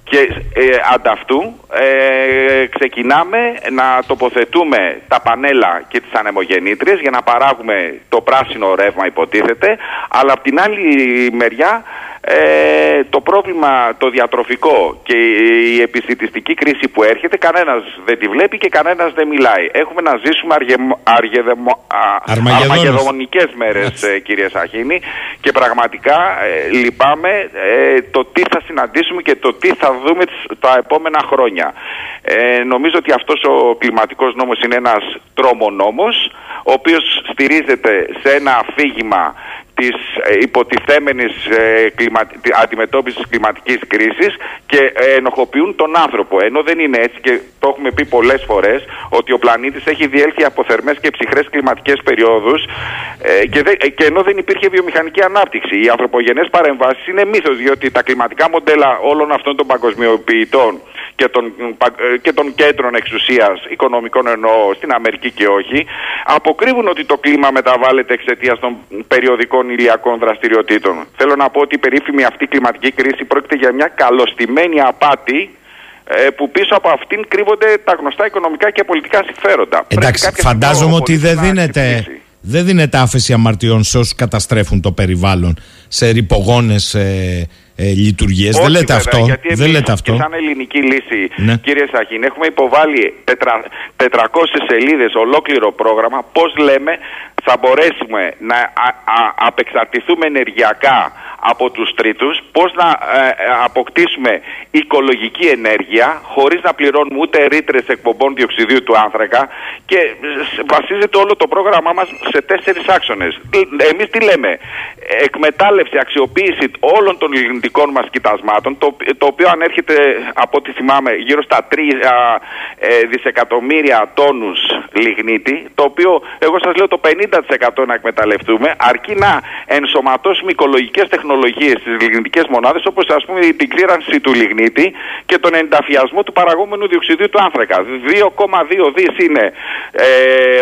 και ε, ανταυτού ε, ξεκινάμε να τοποθετούμε τα πανέλα και τις ανεμογεννήτριες για να παράγουμε το πράσινο ρεύμα υποτίθεται αλλά από την άλλη μεριά ε, το πρόβλημα το διατροφικό και η επιστημιστική κρίση που έρχεται κανένας δεν τη βλέπει και κανένας δεν μιλάει. Έχουμε να ζήσουμε αργε, αρμαγεδονικές μέρες ε, κύριε Σαχίνη και πραγματικά ε, λυπάμαι ε, το τι θα συναντήσουμε και το τι θα δούμε τα επόμενα χρόνια. Ε, νομίζω ότι αυτός ο κλιματικός νόμος είναι ένας τρόμο νόμος ο οποίος στηρίζεται σε ένα αφήγημα Τη της ε, υποτιθέμενης ε, κλιμα... αντιμετώπισης κλιματικής κρίσης και ε, ενοχοποιούν τον άνθρωπο. Ενώ δεν είναι έτσι και το έχουμε πει πολλές φορές ότι ο πλανήτης έχει διέλθει από θερμές και ψυχρές κλιματικές περιόδους ε, και, δε... και ενώ δεν υπήρχε βιομηχανική ανάπτυξη. Οι ανθρωπογενές παρεμβάσεις είναι μύθος διότι τα κλιματικά μοντέλα όλων αυτών των παγκοσμιοποιητών και των, ε, και των κέντρων εξουσίας οικονομικών εννοώ στην Αμερική και όχι αποκρύβουν ότι το κλίμα μεταβάλλεται εξαιτίας των περιοδικών ηλιακών δραστηριοτήτων. Θέλω να πω ότι η περίφημη αυτή κλιματική κρίση πρόκειται για μια καλωστημένη απάτη ε, που πίσω από αυτήν κρύβονται τα γνωστά οικονομικά και πολιτικά συμφέροντα. Εντάξει, φαντάζομαι ότι δεν δίνεται, δεν δίνεται άφεση αμαρτιών σε όσους καταστρέφουν το περιβάλλον, σε ρηπογόνες ε, ε, λειτουργίες. Δεν λέτε βέβαια, αυτό. Γιατί δεν εμείς, λέτε αυτό. Και σαν ελληνική λύση, Ναι. κύριε Σαχίν, έχουμε υποβάλει τετρα, 400 σελίδες ολόκληρο πρόγραμμα. Πώς λέμε θα μπορέσουμε να α, α, απεξαρτηθούμε ενεργειακά από τους τρίτους, πώς να ε, ε, αποκτήσουμε οικολογική ενέργεια χωρίς να πληρώνουμε ούτε ρήτρες εκπομπών διοξιδίου του άνθρακα και ε, βασίζεται όλο το πρόγραμμά μας σε τέσσερις άξονες. Ε, Εμείς τι λέμε, εκμετάλλευση, αξιοποίηση όλων των ελληνικών μας κοιτασμάτων, το, το οποίο ανέρχεται από ό,τι θυμάμαι γύρω στα 3 ε, δισεκατομμύρια τόνους λιγνίτη, το οποίο εγώ σας λέω το 50% να εκμεταλλευτούμε, αρκεί να ενσωματώσουμε οικολογικές τεχνολογίες στις λιγνητικές μονάδες, όπως ας πούμε την κλήρανση του λιγνίτη και τον ενταφιασμό του παραγόμενου διοξιδίου του άνθρακα. 2,2 δις είναι ε,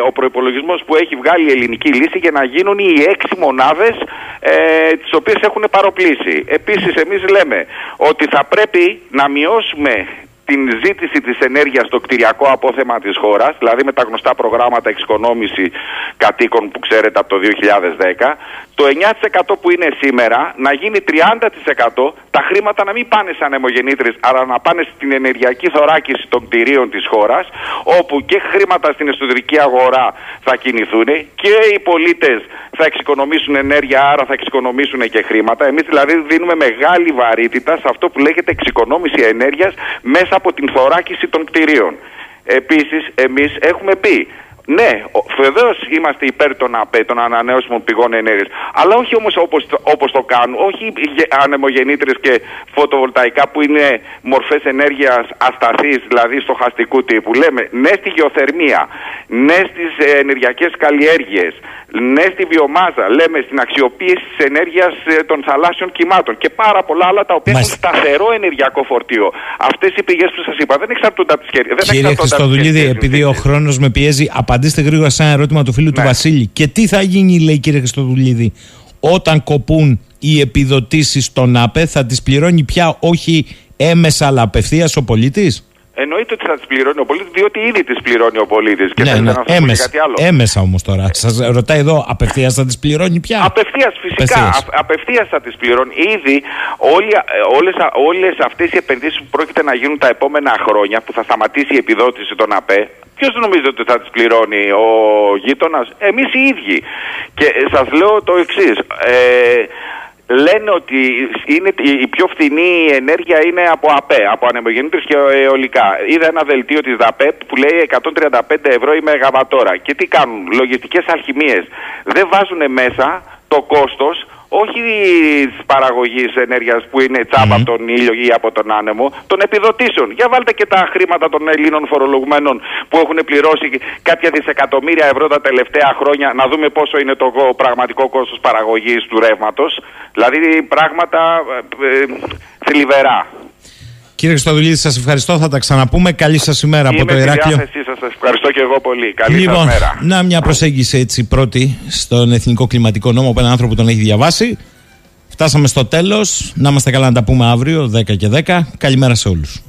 ο προϋπολογισμός που έχει βγάλει η ελληνική λύση για να γίνουν οι έξι μονάδες ε, τις οποίες έχουν παροπλήσει. Επίσης εμείς λέμε ότι θα πρέπει να μειώσουμε την ζήτηση της ενέργειας στο κτηριακό απόθεμα της χώρας, δηλαδή με τα γνωστά προγράμματα εξοικονόμηση κατοίκων που ξέρετε από το 2010, το 9% που είναι σήμερα να γίνει 30% τα χρήματα να μην πάνε σαν αιμογεννήτρες, αλλά να πάνε στην ενεργειακή θωράκιση των κτηρίων της χώρας, όπου και χρήματα στην εσωτερική αγορά θα κινηθούν και οι πολίτες θα εξοικονομήσουν ενέργεια, άρα θα εξοικονομήσουν και χρήματα. Εμείς δηλαδή δίνουμε μεγάλη βαρύτητα σε αυτό που λέγεται εξοικονόμηση ενέργειας μέσα από την θωράκιση των κτηρίων. Επίσης, εμείς έχουμε πει ναι, βεβαίως είμαστε υπέρ των ΑΠΕ, των ανανεώσιμων πηγών ενέργειας. Αλλά όχι όμως όπως όπως το κάνουν, όχι ανεμογεννήτρε και φωτοβολταϊκά που είναι μορφές ενέργειας ασταθή, δηλαδή στοχαστικού τύπου. Λέμε ναι στη γεωθερμία, ναι στις ενεργειακές καλλιέργειες, ναι στη βιομάζα, λέμε στην αξιοποίηση της ενέργειας των θαλάσσιων κυμάτων και πάρα πολλά άλλα τα οποία Μάλιστα. έχουν σταθερό ενεργειακό φορτίο. Αυτές οι πηγές που σας είπα δεν εξαρτούνται από τις κέρδε. Κύριε Χριστοδουλίδη, επειδή ο χρόνος με πιέζει, απαντήστε γρήγορα σε ένα ερώτημα του φίλου του Ναι. Βασίλη. Και τι θα γίνει, λέει κύριε Χριστοδουλίδη, όταν κοπούν οι επιδοτήσεις στον ΑΠΕ, θα τις πληρώνει πια όχι έμεσα αλλά απευθείας ο πολίτης; Εννοείται ότι θα τις πληρώνει ο πολίτης, διότι ήδη τις πληρώνει ο πολίτης. Και Ναι, θέλετε ναι, να σας πω και έμεσα, κάτι άλλο. έμεσα όμως τώρα. Σας ρωτάει εδώ, απευθείας θα τις πληρώνει πια; Απευθείας, φυσικά. Απευθείας. Απευθείας θα τις πληρώνει. Ήδη όλοι, όλες, όλες αυτές οι επενδύσεις που πρόκειται να γίνουν τα επόμενα χρόνια, που θα σταματήσει η επιδότηση των ΑΠΕ, Ποιος νομίζετε ότι θα τις πληρώνει, ο γείτονας, εμείς οι ίδιοι. Και σας λέω το εξής. Ε, λένε ότι είναι, η- η πιο φθηνή ενέργεια είναι από ΑΠΕ, από ανεμογεννήτρες και αιωλικά. Είδα ένα δελτίο της ΔΑΠΕΠ που λέει 135 ευρώ η μεγαβατόρα. Και τι κάνουν, λογιστικές αλχημίες. Δεν βάζουν μέσα το κόστος όχι της παραγωγής ενέργειας που είναι τσάπα από τον ήλιο ή από τον άνεμο, των επιδοτήσεων. Για βάλτε και τα χρήματα των Ελλήνων φορολογουμένων που έχουν πληρώσει κάποια δισεκατομμύρια ευρώ τα τελευταία χρόνια, να δούμε πόσο είναι το γο- πραγματικό κόστος παραγωγής του ρεύματος. Δηλαδή πράγματα ε, ε, θλιβερά. Κύριε Χριστοδουλίδη, σας ευχαριστώ. Θα τα ξαναπούμε. Καλή σας ημέρα από Είμαι το στη Ηράκλειο. διάθεσή σας. Σας ευχαριστώ και εγώ πολύ. Καλή λοιπόν, σας μέρα. να μια προσέγγιση έτσι πρώτη στον Εθνικό Κλιματικό Νόμο από έναν άνθρωπο που τον έχει διαβάσει. Φτάσαμε στο τέλος. Να είμαστε καλά να τα πούμε αύριο, 10 και 10. Καλημέρα σε όλους.